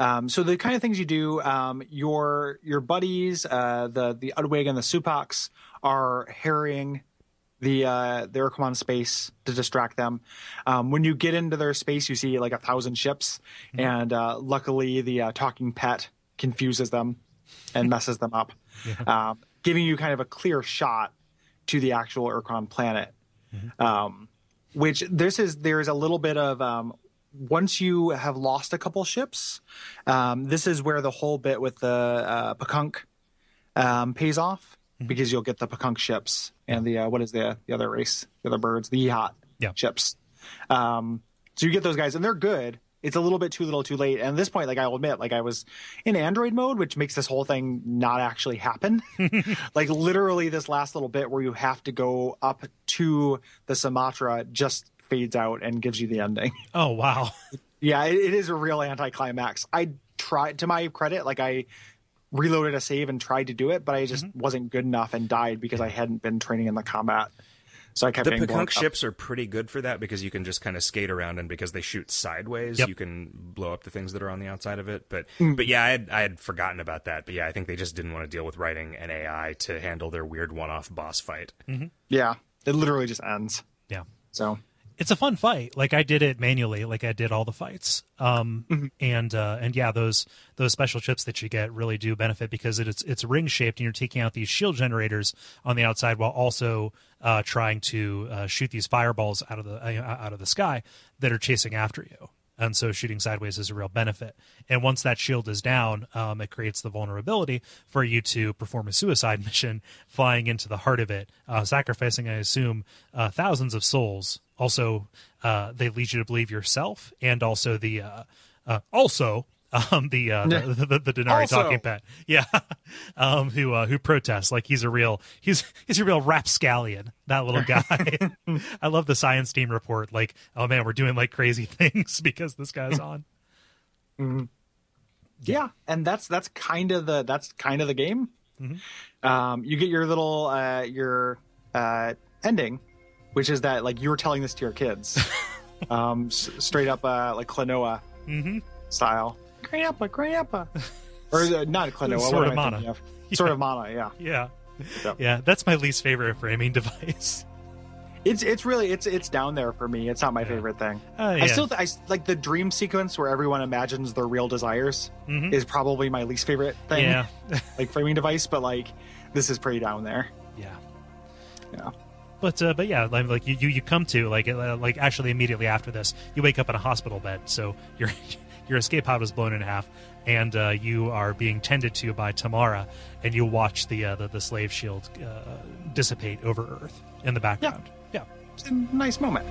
Um, so the kind of things you do, um, your your buddies, uh, the the Utwig and the Supox are harrying the uh, the Ur-Quan space to distract them. Um, when you get into their space, you see like a thousand ships, and uh, luckily the uh, talking pet confuses them and messes them up, um, giving you kind of a clear shot to the actual Ur-Quan planet. Um, which this is there's a little bit of um, once you have lost a couple ships, um, this is where the whole bit with the uh, Pkunk um, pays off because you'll get the Pkunk ships and the uh, what is the the other race, the other birds, the Yehat Yeah. ships. Um, so you get those guys and they're good. It's a little bit too little, too late. And at this point, like I'll admit, like I was in Android mode, which makes this whole thing not actually happen. like literally, this last little bit where you have to go up to the Sa-Matra just fades out and gives you the ending. oh wow Yeah, it, it is a real anticlimax. I tried, to my credit, like I reloaded a save and tried to do it, but I just Mm-hmm. wasn't good enough and died because I hadn't been training in the combat. So I kept The getting blown Pkunk up. ships are pretty good for that because you can just kind of skate around and because they shoot sideways, Yep. you can blow up the things that are on the outside of it. But Mm. but yeah, I had, I had forgotten about that. But yeah, I think they just didn't want to deal with writing an AI to handle their weird one-off boss fight. Yeah, it literally just ends. yeah So it's a fun fight. Like I did it manually, like I did all the fights. Um, and uh, and yeah, those those special chips that you get really do benefit because it, it's it's ring shaped, and you're taking out these shield generators on the outside while also uh, trying to uh, shoot these fireballs out of the uh, out of the sky that are chasing after you. And so shooting sideways is a real benefit. And once that shield is down, um, it creates the vulnerability for you to perform a suicide mission, flying into the heart of it, uh, sacrificing, I assume, uh, thousands of souls. Also, uh, they lead you to believe yourself, and also the uh, uh, also um, the, uh, the the the Dnyarri Also. talking pet, yeah, um, who uh, who protests like he's a real he's he's a real rapscallion. That little guy. I love the science team report. Like, oh man, we're doing like crazy things because this guy's on. yeah, and that's that's kind of the that's kind of the game. Mm-hmm. Um, you get your little uh, your uh, ending, which is that like you were telling this to your kids, um, s- straight up uh, like Klonoa Mm-hmm. style. Grandpa, grandpa, or uh, not Klonoa. Sword what of am I Mana. thinking of? Sword of Mana. Yeah. Yeah. Yep. Yeah, that's my least favorite framing device. It's it's really it's it's down there for me. It's not my favorite thing. Oh, yeah. I still th- I s- like the dream sequence where everyone imagines their real desires Mhm. is probably my least favorite thing. Yeah. like framing device, but like this is pretty down there. yeah. Yeah. But uh, but yeah, like, like you, you you come to like uh, like actually immediately after this, you wake up in a hospital bed. So your your escape pod was blown in half, and uh, you are being tended to by Tamara, and you watch the uh, the, the slave shield uh, dissipate over Earth in the background. Yeah. It's a nice moment.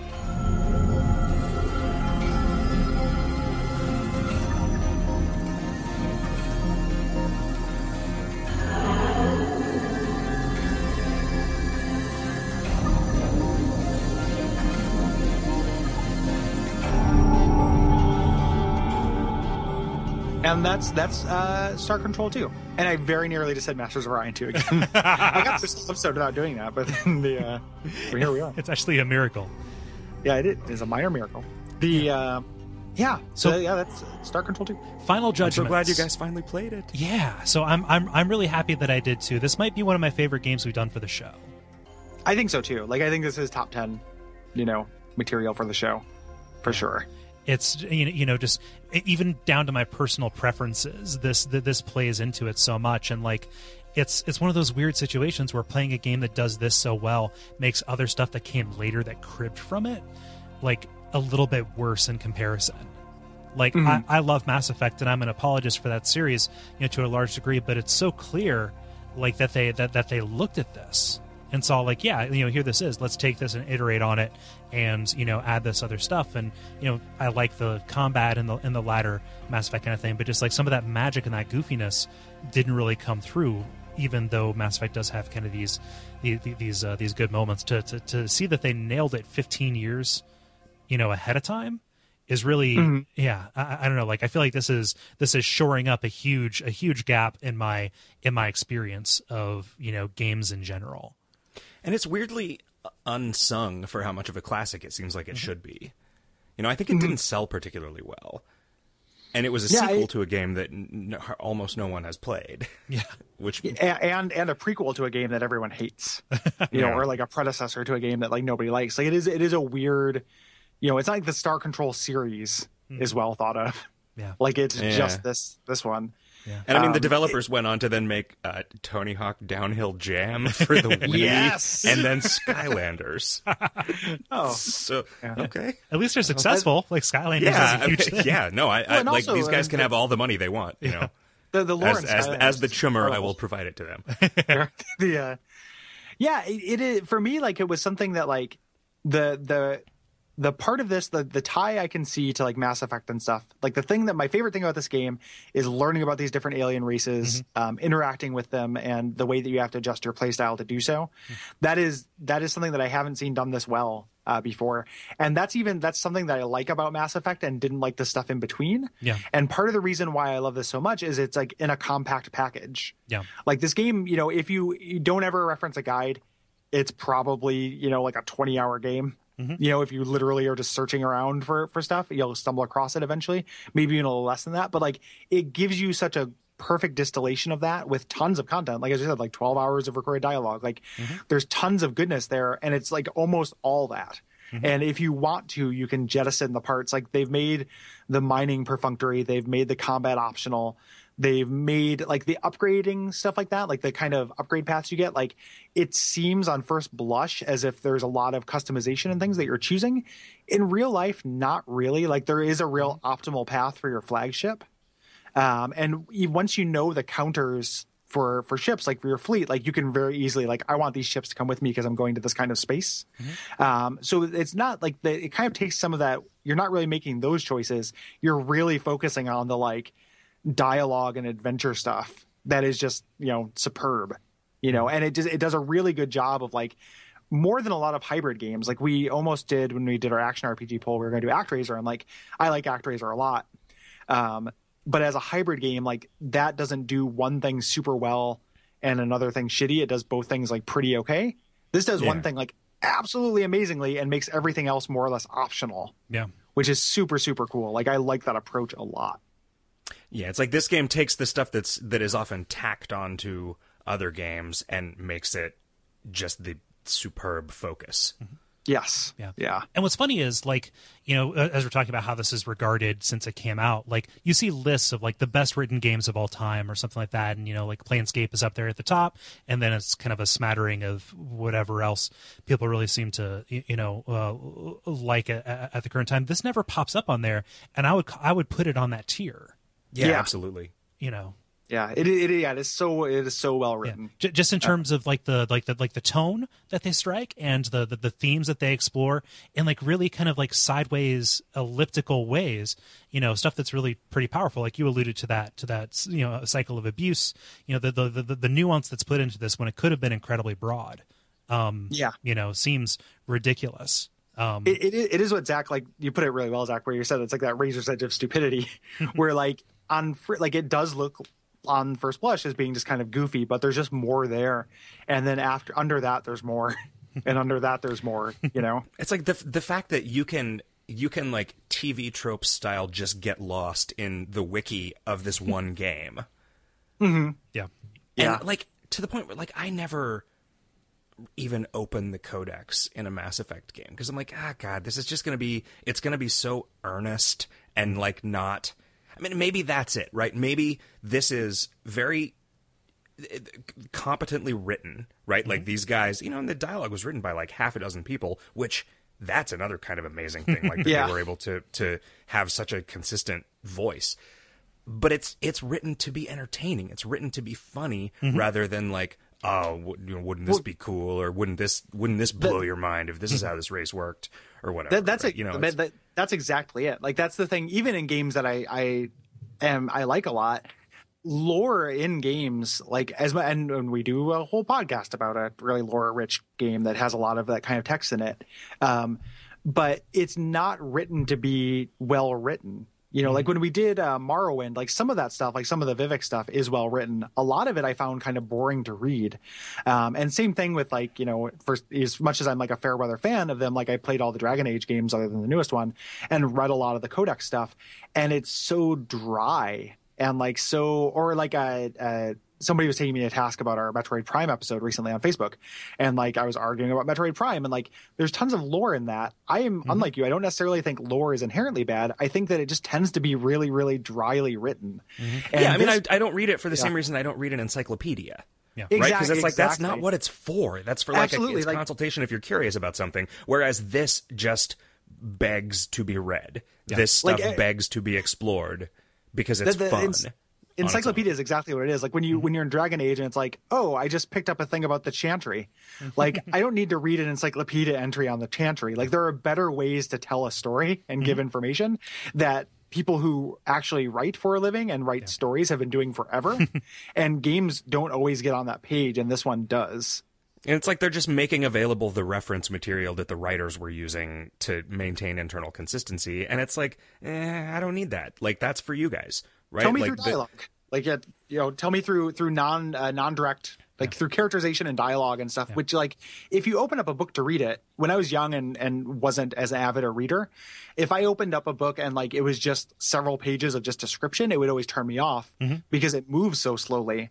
And that's that's uh, Star Control 2. And I very nearly just said Masters of Orion 2 again. I got this episode without doing that, but then the uh, well, here we are. It's actually a miracle. Yeah, it is a minor miracle. The uh, yeah, so, So- yeah, that's Star Control 2. Final I'm judgment. so glad you guys finally played it. Yeah, so I'm I'm I'm really happy that I did too. This might be one of my favorite games we've done for the show. I think so too. Like I think this is top 10, you know, material for the show. For sure. It's you know, you know just even down to my personal preferences this this plays into it so much and like it's it's one of those weird situations where playing a game that does this so well makes other stuff that came later that cribbed from it like a little bit worse in comparison like mm-hmm. I, I love mass effect and i'm an apologist for that series you know to a large degree but it's so clear like that they that, that they looked at this and saw like, yeah, you know, here this is. Let's take this and iterate on it, and you know, add this other stuff. And you know, I like the combat and the and the latter Mass Effect kind of thing, but just like some of that magic and that goofiness didn't really come through. Even though Mass Effect does have kind of these these these, uh, these good moments, to, to to see that they nailed it 15 years, you know, ahead of time is really Mm-hmm. yeah I, I don't know like i feel like this is this is shoring up a huge a huge gap in my in my experience of you know games in general And it's weirdly unsung for how much of a classic it seems like Mm-hmm. it should be. You know, I think it didn't sell particularly well. And it was a Yeah, sequel I- to a game that n- almost no one has played. yeah Which A- and and a prequel to a game that everyone hates, you know, or like a predecessor to a game that like nobody likes. Like it is, it is a weird, you know, it's not like the Star Control series is well thought of. Yeah. Like it's Yeah. just this this one. And I mean, the Um, developers went on to then make uh, Tony Hawk Downhill Jam for the Wii, Yes! and then Skylanders. Oh, so okay, at least they're successful like skylanders yeah, is a huge I thing. yeah. No, I, I Well, and like also, these guys uh, can the- have all the money they want. You know, the the as Lawrence as, Skylanders as the is chummer, I will provide it to them. the uh, yeah it, it is for me like it was something that like the the the part of this the the tie i can see to like mass effect and stuff like the thing that my favorite thing about this game is learning about these different alien races um, interacting with them and the way that you have to adjust your playstyle to do so. That is that is something that i haven't seen done this well uh, before. And that's even that's something that i like about mass effect and didn't like the stuff in between. Yeah. and part of the reason why i love this so much is it's like in a compact package. Yeah. Like this game you know if you, you don't ever reference a guide it's probably you know like a 20 hour game Mm-hmm. you know if you literally are just searching around for for stuff you'll stumble across it eventually. Maybe even a little less than that but like it gives you such a perfect distillation of that with tons of content. Like as i said like 12 hours of recorded dialogue. Like mm-hmm. there's tons of goodness there and it's like almost all that. Mm-hmm. And if you want to you can jettison the parts. Like they've made the mining perfunctory. They've made the combat optional they've made like the upgrading stuff like that like the kind of upgrade paths you get like it seems on first blush as if there's a lot of customization and things that you're choosing. In real life not really. Like there is a real optimal path for your flagship. Um, and once you know the counters for for ships like for your fleet like you can very easily like i want these ships to come with me because i'm going to this kind of space. Um, so it's not like the, it kind of takes some of that you're not really making those choices. You're really focusing on the like dialogue and adventure stuff that is just you know superb you know? And it just it does a really good job of like more than a lot of hybrid games. Like we almost did when we did our action rpg poll we were going to do actraiser and like i like actraiser a lot. Um, but as a hybrid game like that doesn't do one thing super well and another thing shitty. It does both things like pretty okay. This does Yeah. one thing like absolutely amazingly and makes everything else more or less optional. Yeah. Which is super super cool. Like i like that approach a lot Yeah, it's like this game takes the stuff that's that is often tacked onto other games and makes it just the superb focus. yes Yeah. yeah And what's funny is like, you know, as we're talking about how this is regarded since it came out, like you see lists of like the best written games of all time or something like that. And, you know, like Planescape is up there at the top. And then it's kind of a smattering of whatever else people really seem to, you know, uh, like at, at the current time. This never pops up on there. And I would, I would put it on that tier, Yeah, Yeah. absolutely. you know. yeah it, it yeah it is so it is so well Yeah. written J- just in terms of like the like the like the tone that they strike and the, the the themes that they explore in like really kind of like sideways elliptical ways you know stuff that's really pretty powerful like you alluded to that to that you know cycle of abuse you know the the the, the nuance that's put into this when it could have been incredibly broad um yeah you know seems ridiculous um it, it, it is what Zack like you put it really well, Zack, where you said it's like that razor's edge of stupidity, where like on fr- like it does look on first blush as being just kind of goofy, but there's just more there, and then after under that there's more, and under that there's more, you know. It's like the the fact that you can you can like TV trope style just get lost in the wiki of this one game. yeah Yeah. And like to the point where like I never even open the codex in a Mass Effect game because I'm like, ah, God, this is just gonna be it's gonna be so earnest and like not. I mean, maybe that's it, right? Maybe this is very eh, competently written, right? Like these guys, you know, and the dialogue was written by like half a dozen people, which that's another kind of amazing thing. Like that Yeah. they were able to to have such a consistent voice but it's it's written to be entertaining. It's written to be funny rather than like oh, w- you know, wouldn't this be cool, or wouldn't this wouldn't this blow your mind if this is how this race worked, or whatever. That, that's right? it. You know, that- that's exactly it. Like that's the thing. Even in games that I I am I like a lot, lore in games like as and, and we do a whole podcast about a really lore rich game that has a lot of that kind of text in it. Um, but it's not written to be well written. You know, like when we did uh, Morrowind, like some of that stuff, like some of the Vivec stuff is well written. A lot of it I found kind of boring to read. Um, and same thing with like, you know, for as much as I'm like a fair weather fan of them, like I played all the Dragon Age games other than the newest one and read a lot of the Codex stuff. And it's so dry and like so, or like a, a somebody was taking me to task about our Metroid Prime episode recently on Facebook, and like I was arguing about Metroid Prime, and like there's tons of lore in that. I am unlike you. I don't necessarily think lore is inherently bad. I think that it just tends to be really, really dryly written. And yeah, I mean, this- I, I don't read it for the same reason I don't read an encyclopedia. Yeah. Right, because Exactly, it's like that's not what it's for. That's for like a, Absolutely, it's like- consultation if you're curious about something. Whereas this just begs to be read. This stuff Like, uh, begs to be explored because it's the- the fun. its encyclopedia is exactly what it is. Like when you when you're in Dragon Age and it's like, oh, I just picked up a thing about the Chantry. Like I don't need to read an encyclopedia entry on the Chantry. Like there are better ways to tell a story and give information that people who actually write for a living and write stories have been doing forever. and games don't always get on that page, and this one does. And it's like they're just making available the reference material that the writers were using to maintain internal consistency. And it's like, eh, I don't need that. Like that's for you guys, right? Tell me like through the- dialogue. like uh, you know, tell me through through non uh, non direct like through characterization and dialogue and stuff. Which like if you open up a book to read it, when I was young and and wasn't as avid a reader, if I opened up a book and like it was just several pages of just description, it would always turn me off because it moves so slowly.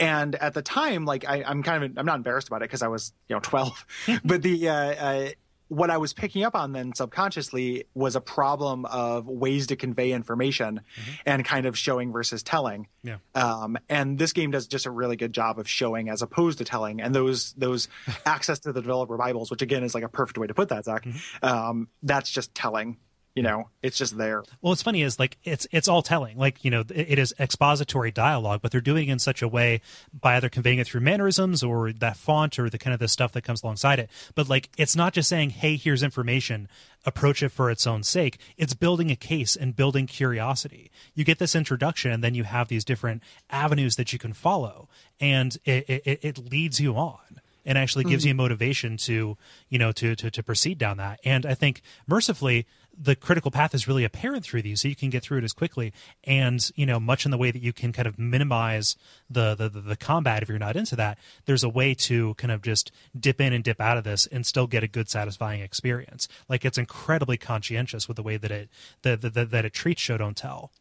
And at the time, like I, I'm kind of I'm not embarrassed about it because I was you know 12, but the uh, uh, what I was picking up on then subconsciously was a problem of ways to convey information and kind of showing versus telling. Yeah. Um, and this game does just a really good job of showing as opposed to telling. And those those access to the developer Bibles, which again is like a perfect way to put that, Zack. Um, that's just telling. You know, it's just there. Well, what's funny is like it's it's all telling. Like you know, it, it is expository dialogue, but they're doing it in such a way by either conveying it through mannerisms or that font or the kind of the stuff that comes alongside it. But like, it's not just saying, "Hey, here's information." Approach it for its own sake. It's building a case and building curiosity. You get this introduction, and then you have these different avenues that you can follow, and it it, it leads you on and actually gives mm-hmm. you motivation to you know to, to to proceed down that and i think mercifully the critical path is really apparent through these so you can get through it as quickly and you know much in the way that you can kind of minimize the the, the, the combat if you're not into that there's a way to kind of just dip in and dip out of this and still get a good satisfying experience. Like it's incredibly conscientious with the way that it that that, that it treats show don't tell.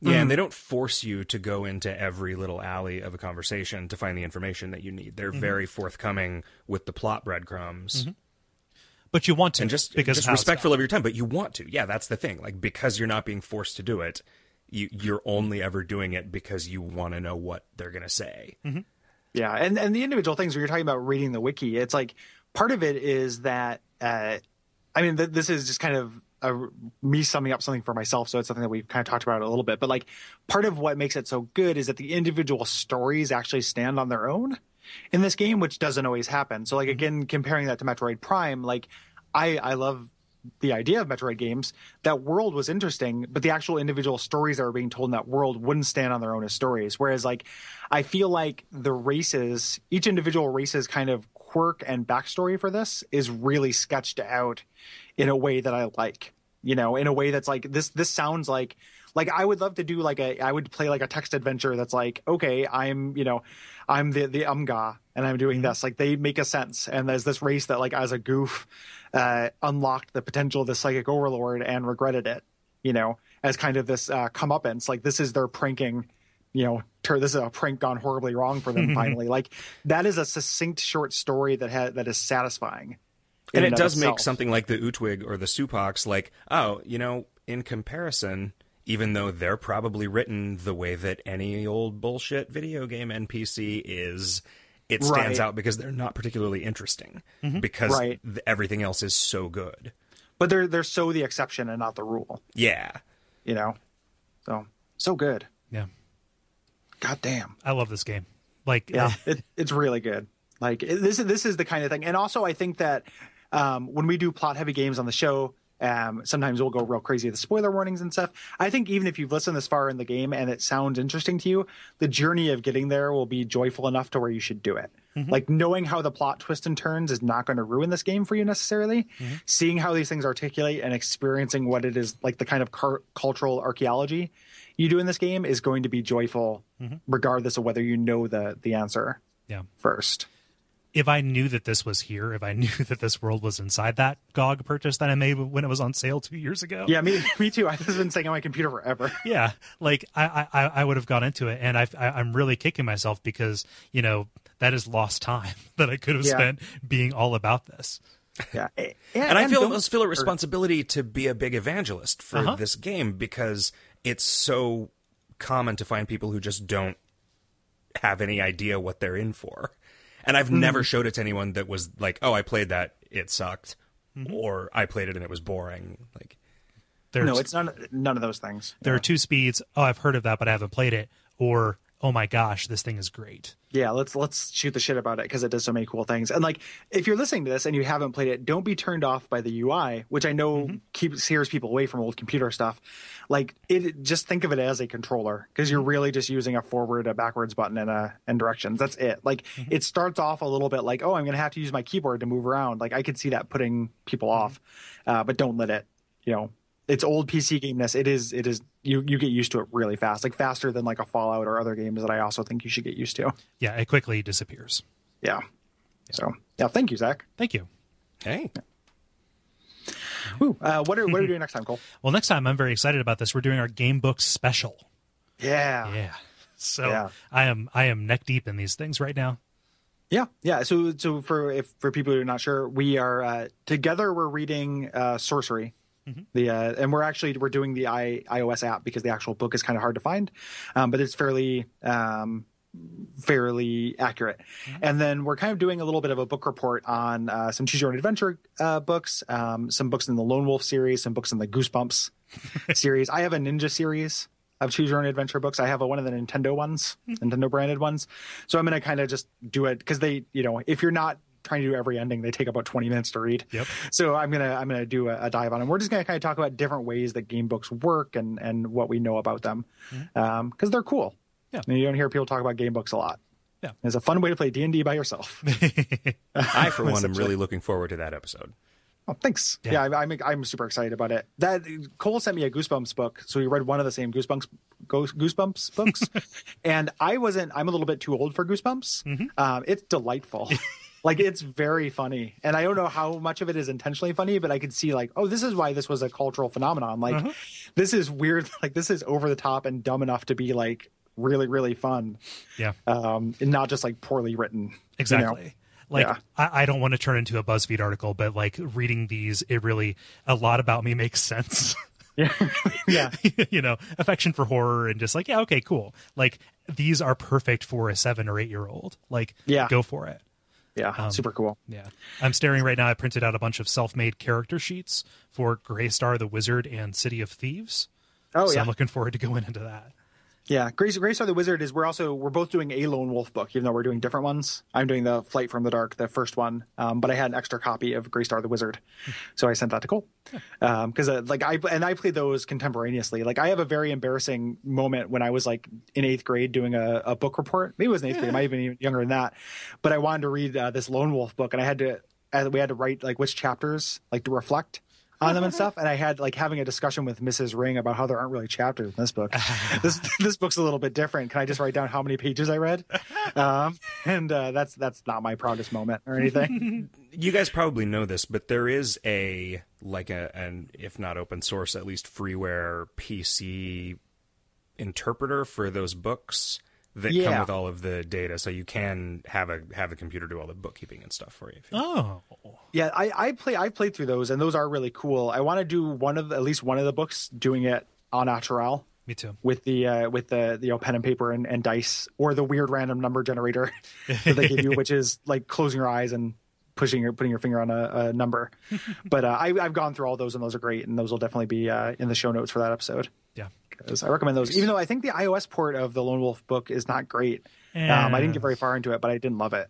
Yeah, and mm-hmm. they don't force you to go into every little alley of a conversation to find the information that you need. They're mm-hmm. very forthcoming with the plot breadcrumbs mm-hmm. But you want to and just because just of how it's respectful of your time. But you want to, yeah, that's the thing. Like because you're not being forced to do it, you you're only ever doing it because you want to know what they're gonna say. Yeah, and and the individual things where you're talking about reading the wiki, it's like part of it is that uh, I mean, th- this is just kind of a, me summing up something for myself, so it's something that we've kind of talked about a little bit. But like, part of what makes it so good is that the individual stories actually stand on their own in this game, which doesn't always happen. So like again, comparing that to Metroid Prime, like I I love the idea of Metroid games, that world was interesting, but the actual individual stories that were being told in that world wouldn't stand on their own as stories. Whereas, like, I feel like the races, each individual race's kind of quirk and backstory for this is really sketched out in a way that I like. You know, in a way that's like this. This sounds like like I would love to do like a I would play like a text adventure that's like okay I'm you know I'm the the Umgah and I'm doing this. Like they make a sense and there's this race that like as a goof uh, unlocked the potential of the psychic overlord and regretted it you know as kind of this uh, comeuppance. Like this is their pranking you know tur- this is a prank gone horribly wrong for them finally. Like that is a succinct short story that ha- that is satisfying in And it and of does make something like the Utwig or the Supox like, oh, you know, in comparison, even though they're probably written the way that any old bullshit video game NPC is, it stands Right. out because they're not particularly interesting because Right. th- everything else is so good. but they're they're so the exception and not the rule Yeah. you know so so good yeah god damn i love this game Like, yeah, it, it's really good. Like it, this is this is the kind of thing, and also I think that um, when we do plot heavy games on the show, um, sometimes we'll go real crazy with the spoiler warnings and stuff. I think even if you've listened this far in the game and it sounds interesting to you, the journey of getting there will be joyful enough to where you should do it. Mm-hmm. Like knowing how the plot twists and turns is not going to ruin this game for you necessarily. Mm-hmm. Seeing how these things articulate and experiencing what it is like the kind of car- cultural archaeology you do in this game is going to be joyful, mm-hmm. regardless of whether you know the the answer yeah. first. If I knew that this was here, if I knew that this world was inside that GOG purchase that I made when it was on sale two years ago, Yeah, me, me too. I've been saying on my computer forever. yeah, like I, I, I would have gone into it, and I, I, I'm really kicking myself because you know that is lost time that I could have Yeah. spent being all about this. Yeah, and, and I feel don't- almost feel a responsibility to be a big evangelist for Uh-huh. this game because it's so common to find people who just don't have any idea what they're in for. And I've hmm. never showed it to anyone that was like, "Oh, I played that, it sucked," mm-hmm. or "I played it and it was boring." Like, There's, no, it's none none of those things. there are two speeds. Oh, I've heard of that, but I haven't played it. Or oh my gosh, this thing is great. Yeah, let's let's shoot the shit about it because it does so many cool things. And like, if you're listening to this and you haven't played it, don't be turned off by the UI, which I know mm-hmm. keeps scares people away from old computer stuff. Like, it just think of it as a controller because you're mm-hmm. really just using a forward, a backwards button, and a and directions. That's it. Like, mm-hmm. it starts off a little bit like, oh, I'm gonna have to use my keyboard to move around. Like, I could see that putting people off, uh, but don't let it. You know, it's old PC gameness. It is. It is. You you get used to it really fast, like faster than like a Fallout or other games that I also think you should get used to. Yeah, it quickly disappears. Yeah. So yeah, thank you, Zack. Thank you. hey, Ooh, uh, what are what are we doing next time, Kole? Well, next time I'm very excited about this. We're doing our game books special. Yeah. Yeah. So Yeah. I am I am neck deep in these things right now. Yeah, yeah. So, so for if for people who are not sure, we are uh, together. We're reading uh, Sorcery, the uh, and we're actually we're doing the I, iOS app because the actual book is kind of hard to find, um, but it's fairly um, fairly accurate. And then we're kind of doing a little bit of a book report on uh, some choose your own adventure uh, books, um, some books in the Lone Wolf series, some books in the Goosebumps series. I have a Ninja series of choose your own adventure books. I have a, one of the Nintendo ones, Nintendo branded ones. So I'm going to kind of just do it because they, you know, if you're not trying to do every ending, they take about 20 minutes to read. Yep. So I'm gonna I'm gonna do a, a dive on them. We're just gonna kind of talk about different ways that game books work and and what we know about them mm-hmm. um, because they're cool. Yeah. and you don't hear people talk about game books a lot. Yeah. it's a fun way to play D and D by yourself. I for one am really looking forward to that episode. Oh, thanks. Yeah. Yeah, I'm, I'm I'm super excited about it. That Kole sent me a Goosebumps book, so we read one of the same Goosebumps Goosebumps books, and I wasn't. I'm a little bit too old for Goosebumps. Mm-hmm. Um, it's delightful. Like it's very funny, and I don't know how much of it is intentionally funny, but I could see like, oh, this is why this was a cultural phenomenon. Like, this is weird. Like, this is over the top and dumb enough to be like really really fun, Yeah. um, and not just like poorly written. you know? Exactly. Like Yeah. I, I don't want to turn into a BuzzFeed article, but like reading these, it really a lot about me makes sense. Yeah, yeah. you know, affection for horror and just like, yeah, okay, cool. Like these are perfect for a seven or eight year old. Like, Yeah. go for it. Yeah, um, super cool. Yeah. I'm staring right now. I printed out a bunch of self made character sheets for Graystar the Wizard and City of Thieves. Oh yeah. so yeah, I'm looking forward to going into that. Yeah, Grace Grey Star the Wizard is we're also we're both doing a lone wolf book, even though we're doing different ones. I'm doing the Flight from the Dark, the first one, um, but I had an extra copy of Grey Star the Wizard, so I sent that to Kole because uh, like I and I played those contemporaneously. Like I have a very embarrassing moment when I was like in eighth grade doing a, a book report. Maybe it was in eighth grade, I might have been even younger than that. But I wanted to read uh, this lone wolf book, and I had to uh, we had to write like which chapters like to reflect on them and stuff. And I had like having a discussion with Mrs. Ring about how there aren't really chapters in this book. this this book's a little bit different. Can I just write down how many pages I read? Um, and uh, that's that's not my proudest moment or anything. You guys probably know this, but there is a like a an if not open source, at least freeware PC interpreter for those books that come with all of the data, so you can have a have a computer do all the bookkeeping and stuff for you. If you Oh, yeah, I, I play I played through those and those are really cool. I want to do one of the, at least one of the books doing it on Natural. me too. with the uh, with the you know pen and paper and, and dice or the weird random number generator that they give you, which is like closing your eyes and pushing your putting your finger on a, a number. but uh, I, I've gone through all those and those are great, and those will definitely be uh, in the show notes for that episode. Yeah. Those. I recommend those, even though I think the iOS port of the Lone Wolf book is not great. Um, I didn't get very far into it, but I didn't love it.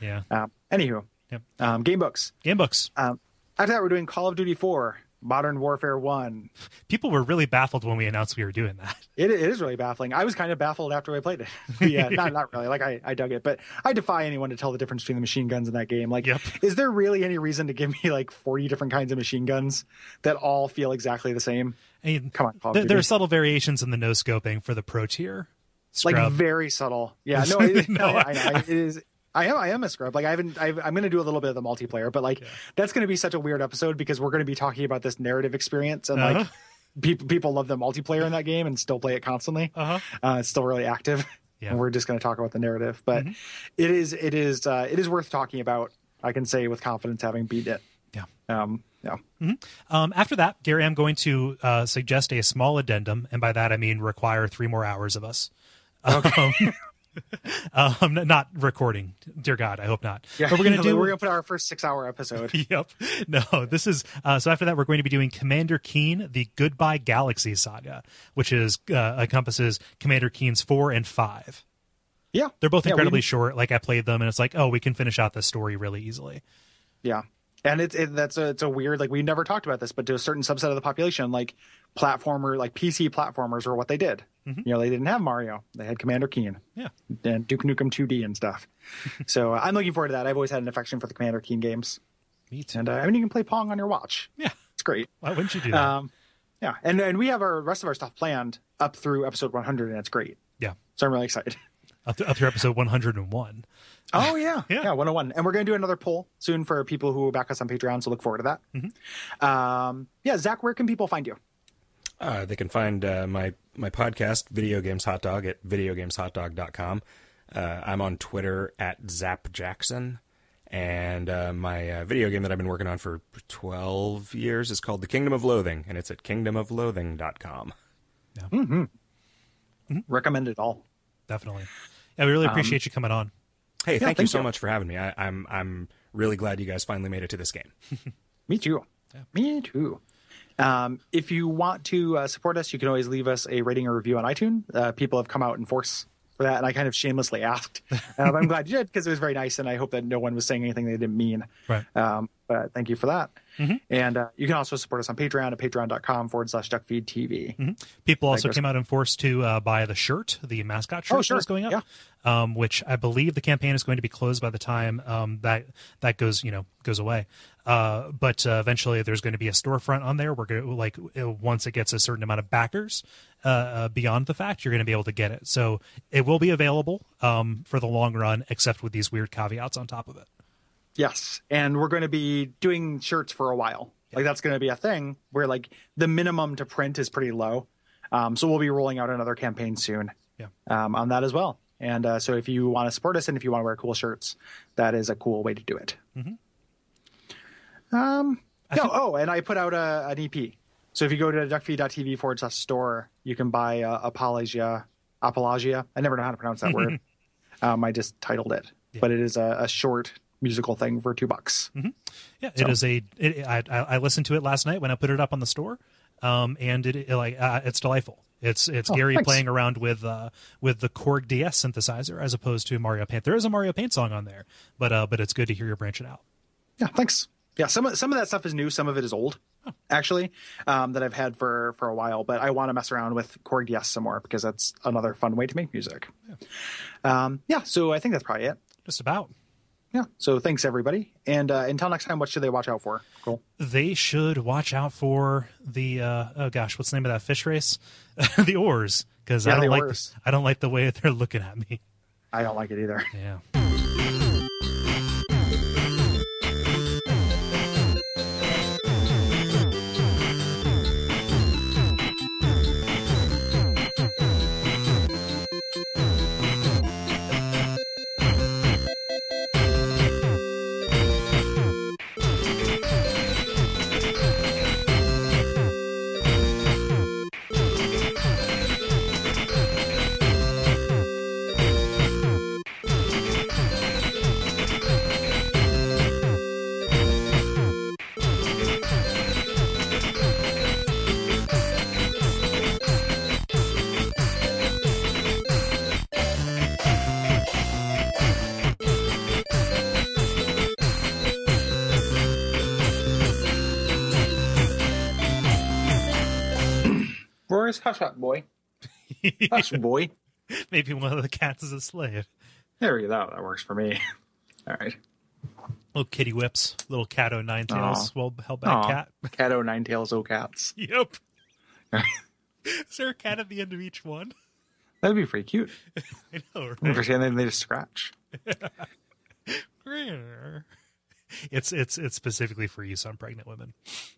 Yeah. Um, anywho, Yep. um, game books. Game books. Um, after that, we're doing Call of Duty 4, Modern Warfare 1. People were really baffled when we announced we were doing that. It, it is really baffling. I was kind of baffled after I played it. yeah, not not really. Like I, I dug it, but I defy anyone to tell the difference between the machine guns in that game. Like, Yep. is there really any reason to give me like 40 different kinds of machine guns that all feel exactly the same? I mean, Come on, th- there are subtle variations in the no scoping for the pro tier. like very subtle. Yeah, no, it, No, I, I, it is. I am. I am a scrub. Like I haven't. I've, I'm going to do a little bit of the multiplayer, but like that's going to be such a weird episode because we're going to be talking about this narrative experience and like Uh-huh. people people love the multiplayer in that game and still play it constantly. Uh-huh. Uh, it's still really active, Yeah. and we're just going to talk about the narrative. But it is. It is. Uh, it is worth talking about. I can say with confidence, having beat it. Yeah. Um. Yeah. Um, after that, Gary, I'm going to uh, suggest a small addendum, and by that I mean require three more hours of us. Um, um, not recording, dear God, I hope not. Yeah. But we're gonna do. We're going to put our first six hour episode. yep. No, this is uh, so. After that, we're going to be doing Commander Keen: The Goodbye Galaxy Saga, which is uh, encompasses Commander Keen's four and five. yeah. They're both Yeah, we- incredibly short. Like I played them, and it's like, oh, we can finish out this story really easily. Yeah. And it's it, that's a it's a weird like we never talked about this, but to a certain subset of the population, like platformer like PC platformers were what they did. You know, they didn't have Mario; they had Commander Keen Yeah. and Duke Nukem 2D and stuff. so uh, I'm looking forward to that. I've always had an affection for the Commander Keen games, Me too. and uh, I mean you can play Pong on your watch. Yeah. It's great. Why wouldn't you do that? Um, yeah, and and we have our rest of our stuff planned up through episode 100, and it's great. yeah. So I'm really excited. Up, to, up through episode 101. Oh yeah, Yeah. yeah, 101. And we're going to do another poll soon for people who back us on Patreon. So look forward to that. Mm-hmm. Um, yeah, Zack, where can people find you? Uh, they can find uh, my my podcast, Video Games Hot Dog, at videogameshotdog.com. Uh, I'm on Twitter at Zap Jackson, and uh, my uh, video game that I've been working on for 12 years is called The Kingdom of Loathing, and it's at kingdomofloathing.com. Yeah. Recommend it all. Definitely. Yeah, we really appreciate you coming on. Hey, thank you so you. much for having me. I, I'm I'm really glad you guys finally made it to this game. Me too. Me too. Um, if you want to uh, support us, you can always leave us a rating or review on iTunes. Uh, people have come out in force for that, and I kind of shamelessly asked. Uh, but I'm glad you did because it was very nice, and I hope that no one was saying anything they didn't mean. Right. Um, but thank you for that. And uh, you can also support us on Patreon at patreon.com forward slash duckfeedtv. People also came out in force to uh, buy the shirt, the mascot shirt Oh, sure. that's going up, um, which I believe the campaign is going to be closed by the time um, that that goes, you know, goes away. Uh, but uh, eventually, there's going to be a storefront on there. We're going to like uh, once it gets a certain amount of backers uh, uh, beyond the fact, you're going to be able to get it. So it will be available um, for the long run, except with these weird caveats on top of it. Yes, and we're going to be doing shirts for a while. Like that's going to be a thing where like the minimum to print is pretty low. Um, so we'll be rolling out another campaign soon. Yeah. Um, on that as well. And uh, so if you want to support us and if you want to wear cool shirts, that is a cool way to do it. Um. No. oh, and I put out a, an EP. So if you go to duckfeed.tv forward slash store, you can buy uh, Apologia. Apologia. I never know how to pronounce that word. Um, I just titled it, but it is a, a short musical thing for two bucks. Yeah, it is a. It, I, I listened to it last night when I put it up on the store, um, and it, it like uh, it's delightful. It's it's Gary thanks. playing around with uh, with the Korg DS synthesizer as opposed to Mario Paint. There is a Mario Paint song on there, but uh, but it's good to hear you branching out. Yeah, thanks. Yeah, some of some of that stuff is new, some of it is old, actually, um, that I've had for for a while. But I want to mess around with Korg DS some more because that's another fun way to make music. Yeah. Um, yeah, so I think that's probably it. Just about. Yeah. So thanks everybody, and uh, until next time, what should they watch out for? Cool. They should watch out for the uh, oh gosh, what's the name of that fish race? the Orz, because Yeah, I don't like Orz. I don't like the way they're looking at me. I don't like it either. Yeah. Just hush up, boy. Hush, boy. Maybe one of the cats is a slave. There you go. That works for me. All right. Little kitty whips, little cat o' nine tails, well held back Aw. cat. Cat o' nine tails o cats. Yep. is there a cat at the end of each one? That'd be pretty cute. I know, right? Never seen anything they just scratch. It's it's it's specifically for use on pregnant women.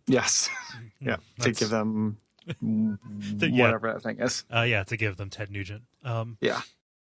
Yes. Mm-hmm. Yeah. Mm-hmm. To give them To- yeah. whatever that thing is. Uh, yeah, to give them Ted Nugent. Um, Yeah.